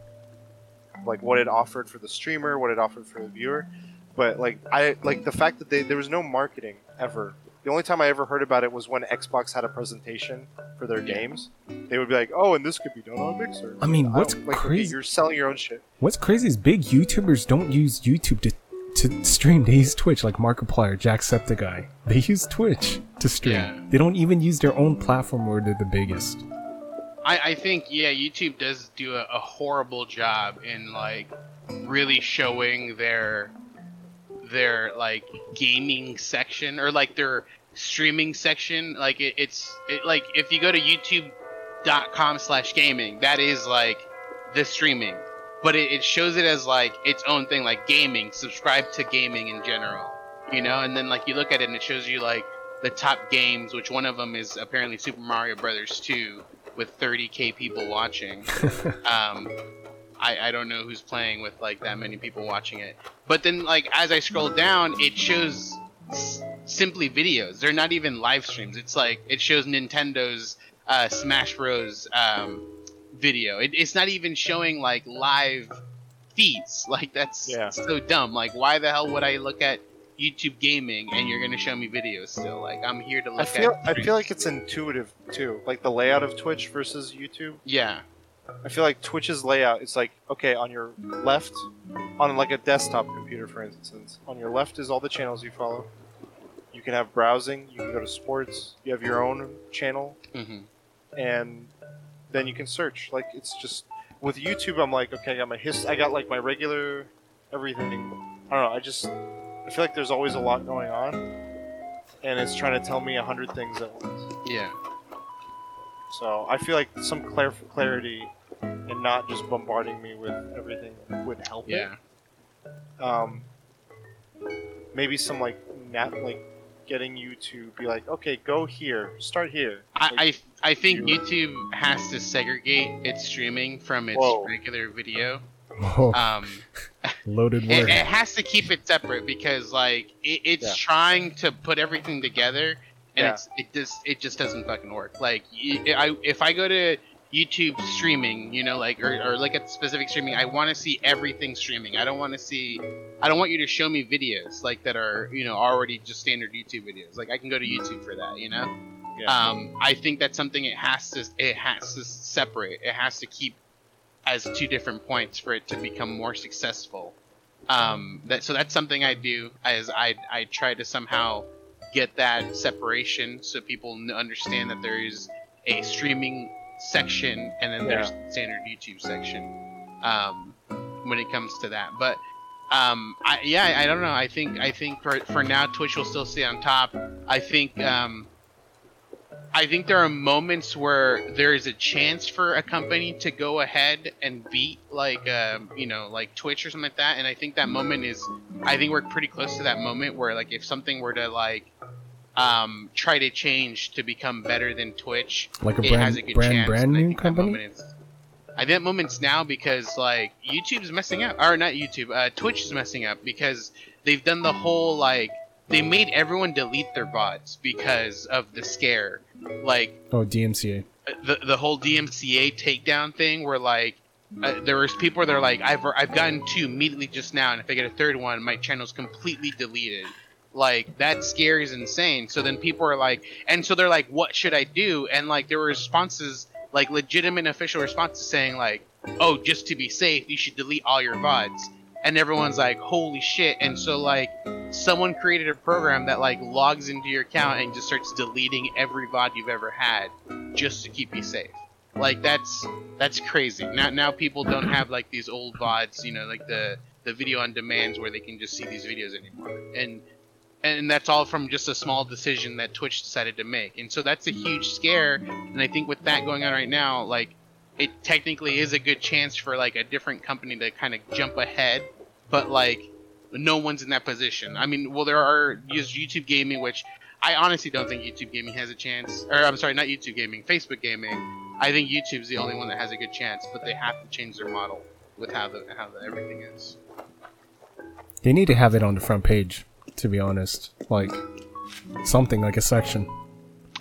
Like what it offered for the streamer, what it offered for the viewer, but like I like the fact that they there was no marketing ever. The only time I ever heard about it was when Xbox had a presentation for their games. They would be like, "Oh, and this could be done on Mixer." I mean, don't- what's like, okay, crazy- you're selling your own shit. What's crazy is big YouTubers don't use YouTube to to stream. They use Twitch, like Markiplier, Jacksepticeye. They use Twitch to stream. Yeah. They don't even use their own platform where they're the biggest. I, I think yeah, YouTube does do a, a horrible job in like really showing their their like gaming section or like their streaming section. Like it, it's it, like if you go to YouTube.com slash gaming, that is like the streaming, but it, it shows it as like its own thing, like gaming. Subscribe to gaming in general, you know. And then like you look at it and it shows you like the top games, which one of them is apparently Super Mario Brothers 2 with 30k people watching. um, I, I don't know who's playing with like that many people watching it. But then like as I scroll down, it shows s- simply videos. They're not even live streams. It's like it shows Nintendo's uh, Smash Bros. Um, video. It, it's not even showing like live feeds. Like that's Yeah. so dumb. Like why the hell would I look at YouTube gaming and you're gonna show me videos still? Like I'm here to look I feel at. I feel like it's intuitive too, like the layout of Twitch versus YouTube. yeah. I feel like Twitch's layout is like okay on your left, on like a desktop computer, for instance. On your left is all the channels you follow. You can have browsing. You can go to sports. You have your own channel, hmm and then you can search. Like it's just with YouTube. I'm like okay, I got my his. I got like my regular everything. I don't know. I just I feel like there's always a lot going on, and it's trying to tell me a hundred things at once. Yeah. So I feel like some clar- clarity and not just bombarding me with everything would help Yeah. it. Um, maybe some like nat like getting you to be like, okay, go here, start here. Like, I, I I think you- YouTube has to segregate its streaming from its Whoa. regular video. Oh, Um, loaded it, it has to keep it separate because like it, it's Yeah. trying to put everything together and Yeah. it's it just it just doesn't fucking work. Like I if I go to YouTube streaming, you know, like or, or look at specific streaming, I want to see everything streaming. I don't want to see I don't want you to show me videos like that are you know already just standard YouTube videos. Like I can go to YouTube for that, you know. yeah. Um, I think that's something it has to it has to separate. It has to keep as two different points for it to become more successful. Um, that so that's something I do as I I try to somehow get that separation so people understand that there is a streaming section and then there's standard YouTube section um, when it comes to that. But um, I, yeah, I, I don't know. I think I think for for now Twitch will still stay on top. I think um, I think there are moments where there is a chance for a company to go ahead and beat like um, you know like Twitch or something like that, and I think that moment is I think we're pretty close to that moment where like if something were to like um, try to change to become better than Twitch, like a it brand, has a good brand, chance. brand new company. I think that moment's now because like YouTube's messing up, or not YouTube, uh, Twitch is messing up because they've done the whole like they made everyone delete their bots because of the scare, like Oh, DMCA. the the whole DMCA takedown thing, where like uh, there was people where they're like, I've I've gotten two immediately just now, and if I get a third one, my channel's completely deleted. Like that scary is insane. So then people are like, and so they're like, what should I do? And like there were responses, like legitimate official responses saying like, oh, just to be safe, you should delete all your VODs. And everyone's like, "Holy shit!" And so like, someone created a program that like logs into your account and just starts deleting every VOD you've ever had, just to keep you safe. Like that's that's crazy. Now now people don't have like these old VODs, you know, like the the video on demands where they can just see these videos anymore. And and that's all from just a small decision that Twitch decided to make. And so that's a huge scare. And I think with that going on right now, like it technically is a good chance for like a different company to kind of jump ahead, but like no one's in that position. I mean, well, there are YouTube Gaming, which I honestly don't think YouTube Gaming has a chance. Or I'm sorry, not YouTube Gaming, Facebook Gaming. I think YouTube's the only one that has a good chance, but they have to change their model with how the how the, everything is. They need to have it on the front page, to be honest. Like something like a section.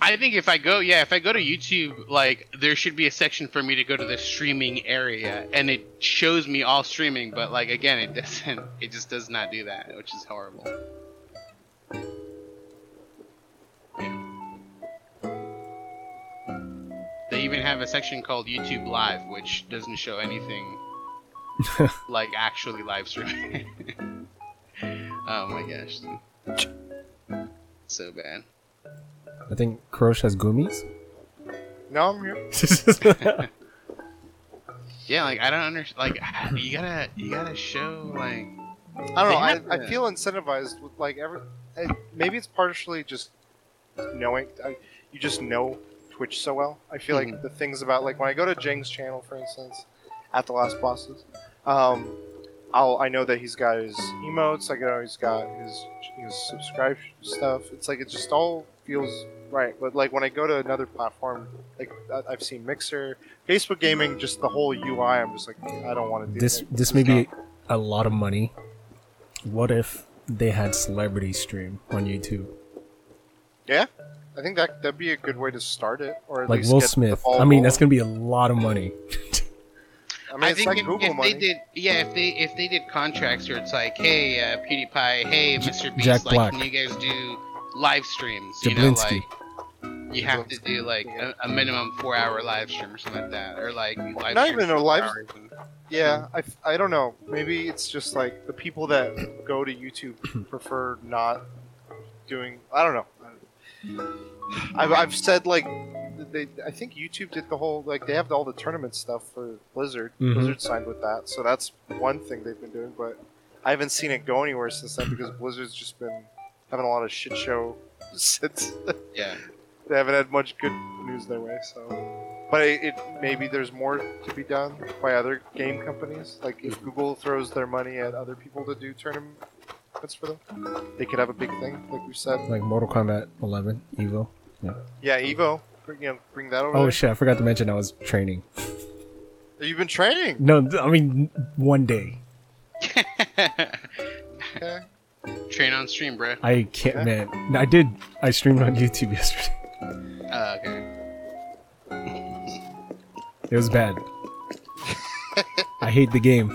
I think if I go, yeah, if I go to YouTube, like there should be a section for me to go to the streaming area, and it shows me all streaming. But like again, it doesn't. It just does not do that, which is horrible. Yeah. They even have a section called YouTube Live, which doesn't show anything like actually live streaming. oh my gosh, so bad. I think Kurosh has gummies. No, I'm here. Yeah, like I don't understand. Like you gotta, you gotta show like. I don't know. I, have I feel incentivized with like every. I- Maybe it's partially just knowing. I, you just know Twitch so well. I feel Mhm. like the things about like when I go to Jing's channel, for instance, at the Last Bosses, um, I'll I know that he's got his emotes. I know he's got his his subscribe stuff. It's like it just all feels right. But like when I go to another platform, like I've seen Mixer, Facebook Gaming, just the whole UI. I'm just like I don't want to do this it. this is may be a lot of money. What if they had celebrity stream on YouTube? Yeah, I think that that'd be a good way to start it, or at Like least Will get the Smith. I mean, that's gonna be a lot of money. I mean, I it's think like if, Google if money. they did, yeah, if they if they did contracts where it's like, hey, uh, PewDiePie, hey, Mr. Beast, Jack like, Black. can you guys do live streams? You know, like you have to do like a, a minimum four hour live stream or something like that, or like live Not even a live- hours and- yeah, I, f- I don't know. Maybe it's just like the people that go to YouTube prefer not doing. I don't know. I've, I've said like they. I think YouTube did the whole like they have all the tournament stuff for Blizzard. Mhm. Blizzard signed with that, so that's one thing they've been doing. But I haven't seen it go anywhere since then because Blizzard's just been having a lot of shit show since Yeah, they haven't had much good news their way. So, but it, it maybe there's more to be done by other game companies. Like if Google throws their money at other people to do tournaments for them, they could have a big thing, like we said. like Mortal Kombat 11 Evo. Yeah, yeah Evo, bring, you know, bring that over. Oh there. shit! I forgot to mention I was training. You've been training. No, I mean one day. Okay. train on stream, bro. I can't, Yeah. man. I did. I streamed on YouTube yesterday. Uh, okay. It was bad. I hate the game.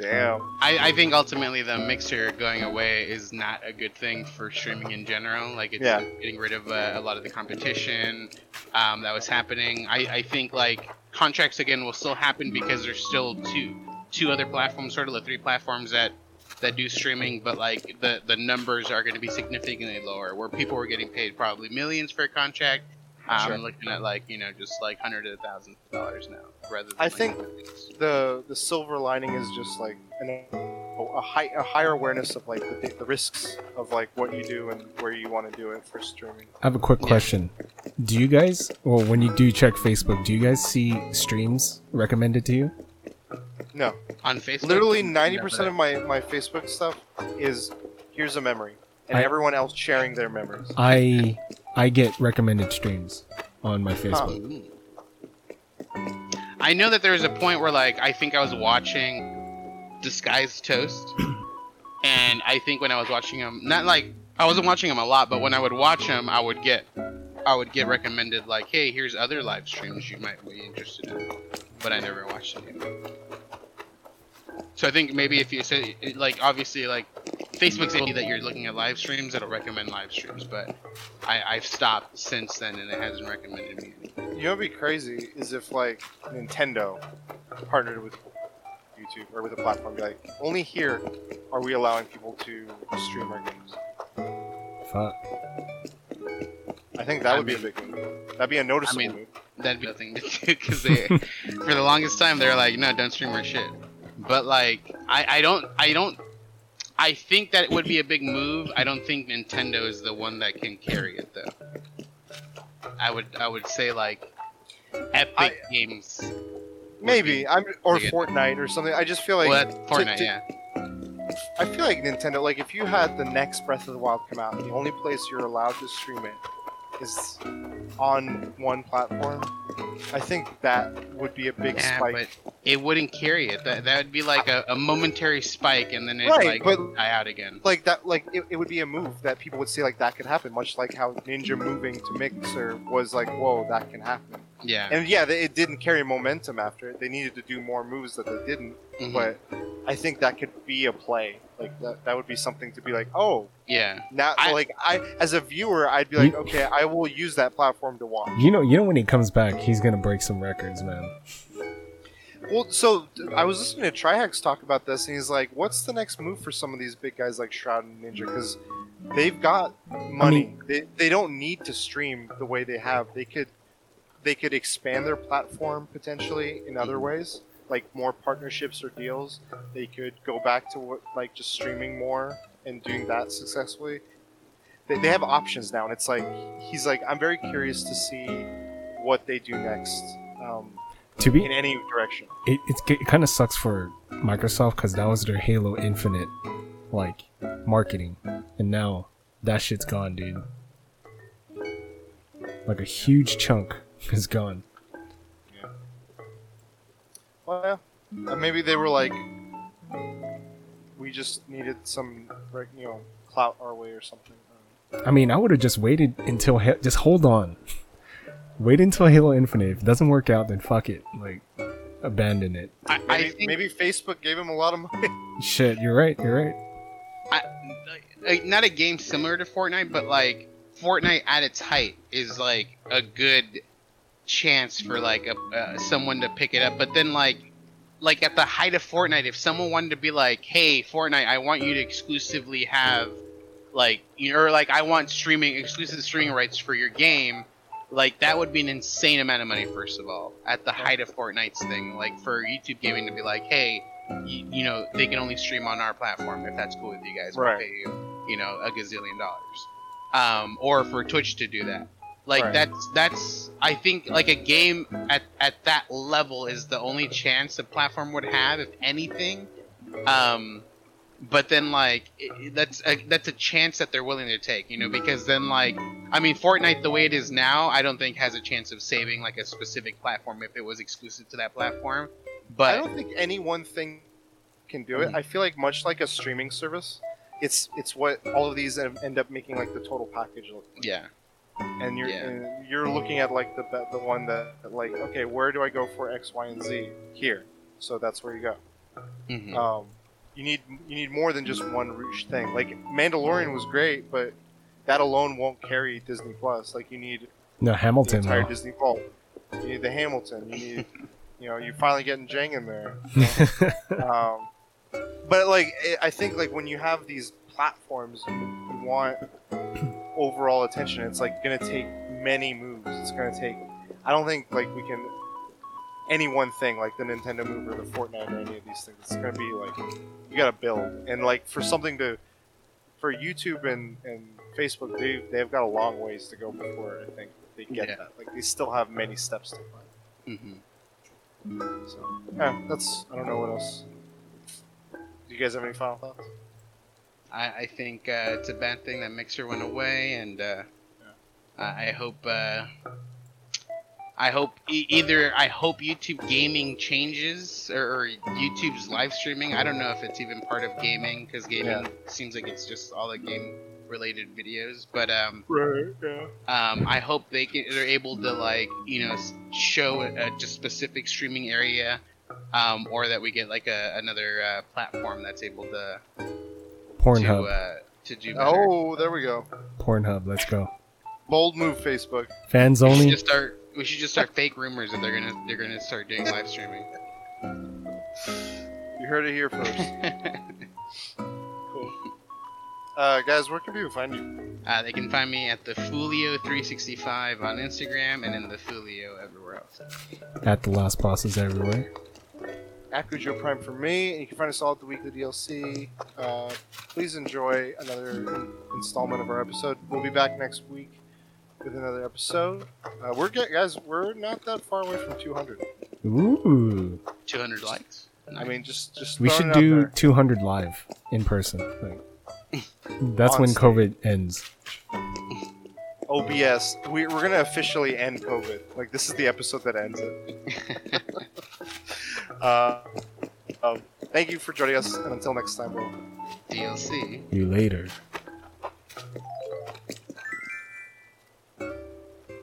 Damn. I, I think ultimately the mixer going away is not a good thing for streaming in general. Like it's Yeah. getting rid of uh, a lot of the competition um, that was happening. I, I think like contracts again will still happen because there's still two two other platforms, sort of the three platforms that that do streaming, but like the the numbers are going to be significantly lower. Where people were getting paid probably millions for a contract. Um, Sure. I'm looking at like you know just like hundreds of thousands of dollars now, rather than I like, think. The the silver lining is just like an, a high a higher awareness of like the, the risks of like what you do and where you want to do it for streaming. I have a quick Yeah. question. Do you guys, well, when you do check Facebook, do you guys see streams recommended to you? No, on Facebook. literally ninety percent of my my Facebook stuff is here's a memory, and I- everyone else sharing their memories. I I get recommended streams on my Facebook. I know that there was a point where, like, I think I was watching Disguised Toast, and I think when I was watching him, not like I wasn't watching him a lot, but when I would watch him, I would get, I would get recommended like, hey, here's other live streams you might be interested in, but I never watched any of them. So I think maybe if you say, like, obviously, like, Facebook's able to that you're looking at live streams, it'll recommend live streams, but I, I've stopped since then, and it hasn't recommended me any. You know what'd be crazy is if like Nintendo partnered with YouTube. YouTube or with a platform. Be like, only here are we allowing people to stream our games. Fuck. I think that I would be a big move. That'd be a noticeable I mean- move. That'd be nothing to do because they, for the longest time, they're like, no, don't stream our shit. But like, I, I don't, I don't, I think that it would be a big move. I don't think Nintendo is the one that can carry it though. I would, I would say like, Epic I- Games. Maybe I'm or. Fortnite or something. I just feel like well, Fortnite, to- yeah. I feel like Nintendo, like if you had the next Breath of the Wild come out, and the only place you're allowed to stream it is on one platform, I think that would be a big Yeah, spike. but it wouldn't carry it. That that would be like a, a momentary spike, and then it Right, like but- die out again. Like that, like it, it would be a move that people would say like that could happen, much like how Ninja moving to Mixer was like, whoa, that can happen. Yeah. And yeah, they, it didn't carry momentum after it. They needed to do more moves that they didn't. mhm, But I think that could be a play. Like that, that would be something to be like, oh, yeah. Now, I- like I, as a viewer, I'd be like, okay, I will use that platform to watch. You know, you know when he comes back, he's gonna break some records, man. Well, so I was listening to Trihex talk about this, and he's like, "What's the next move for some of these big guys like Shroud and Ninja? Because they've got money. they they don't need to stream the way they have. They could they could expand their platform potentially in other ways, like more partnerships or deals. They could go back to what like just streaming more and doing that successfully. They, they have options now, and it's like he's like, I'm very curious to see what they do next. Um, To be in any direction. it, it's, it kind of sucks for Microsoft because that was their Halo Infinite like marketing, and now that shit's gone, dude. Like a huge chunk is gone. Well, yeah. Uh, maybe they were like, we just needed some, you know, clout our way or something. I mean, I would have just waited until Ha- just hold on, wait until Halo Infinite. If it doesn't work out, then fuck it, like abandon it. I, Maybe, I think maybe Facebook gave him a lot of money. Shit, you're right. You're right. I, like, not a game similar to Fortnite, but like Fortnite at its height is like a good chance for like a, uh, someone to pick it up. But then like like at the height of Fortnite, if someone wanted to be like, "Hey, Fortnite, I want you to exclusively have like you know, or like I want streaming exclusive streaming rights for your game." Like that would be an insane amount of money. First of all, at the height of Fortnite's thing, like for YouTube gaming to be like, "Hey, you, you know, they can only stream on our platform if that's cool with you guys. We'll Right. pay you, you know, a gazillion dollars. Um, or for Twitch to do that. Like Right. that's that's I think like a game at at that level is the only chance a platform would have, if anything. Um, but then like it, that's a, that's a chance that they're willing to take, you know, because then like I mean Fortnite the way it is now, I don't think has a chance of saving like a specific platform if it was exclusive to that platform. But I don't think any one thing can do it. I feel like much like a streaming service, it's it's what all of these end end up making like the total package look. Like. yeah. And you're Yeah. and you're looking at like the the one that like okay, where do I go for X, Y, and Z? Here, so that's where you go. Mhm. um, you need you need more than just one roosh thing. Like Mandalorian was great, but that alone won't carry Disney Plus. Like you need No, Hamilton, the Hamilton. entire though. Disney Vault. You need the Hamilton. You need you know you're finally getting Jang in there. Um, but like I- I think like when you have these platforms, you, you want overall attention. It's like gonna take many moves. It's gonna take. I don't think like we can any one thing like the Nintendo move or the Fortnite or any of these things. It's gonna be like you gotta build and like for something to for YouTube and and Facebook they they've got a long ways to go before I think they get Yeah. that. Like they still have many steps to climb. Mhm. So yeah, that's I don't know what else. Do you guys have any final thoughts? I, I think uh, it's a bad thing that Mixer went away, and uh, I hope uh, I hope e- either I hope YouTube gaming changes or, or YouTube's live streaming. I don't know if it's even part of gaming because gaming Yeah. seems like it's just all the game related videos. But um, Right. Yeah. um, I hope they can, they're able to like you know show a, a just specific streaming area, um, or that we get like a, another uh, platform that's able to to Pornhub. uh, to do better. Oh, there we go. Pornhub. Let's go. Bold move, Facebook. Fans We should only. just start. We should just start fake rumors that they're gonna they're gonna start doing live streaming. You heard it here first. cool. Uh, guys, where can people find you? uh, they can find me at the Fulio365 on Instagram and in the Fulio everywhere else. At the last bosses everywhere. At Gujo Prime for me, and you can find us all at the weekly DLC. Uh, please enjoy another installment of our episode. We'll be back next week with another episode. Uh, we're get, guys, we're not that far away from 200. Ooh. 200 likes. I mean, just just We should it do there. 200 live in person. Like, that's when COVID ends. OBS. We, we're gonna officially end COVID. Like this is the episode that ends it. Uh, um, thank you for joining us, and until next time, we'll DLC. You later.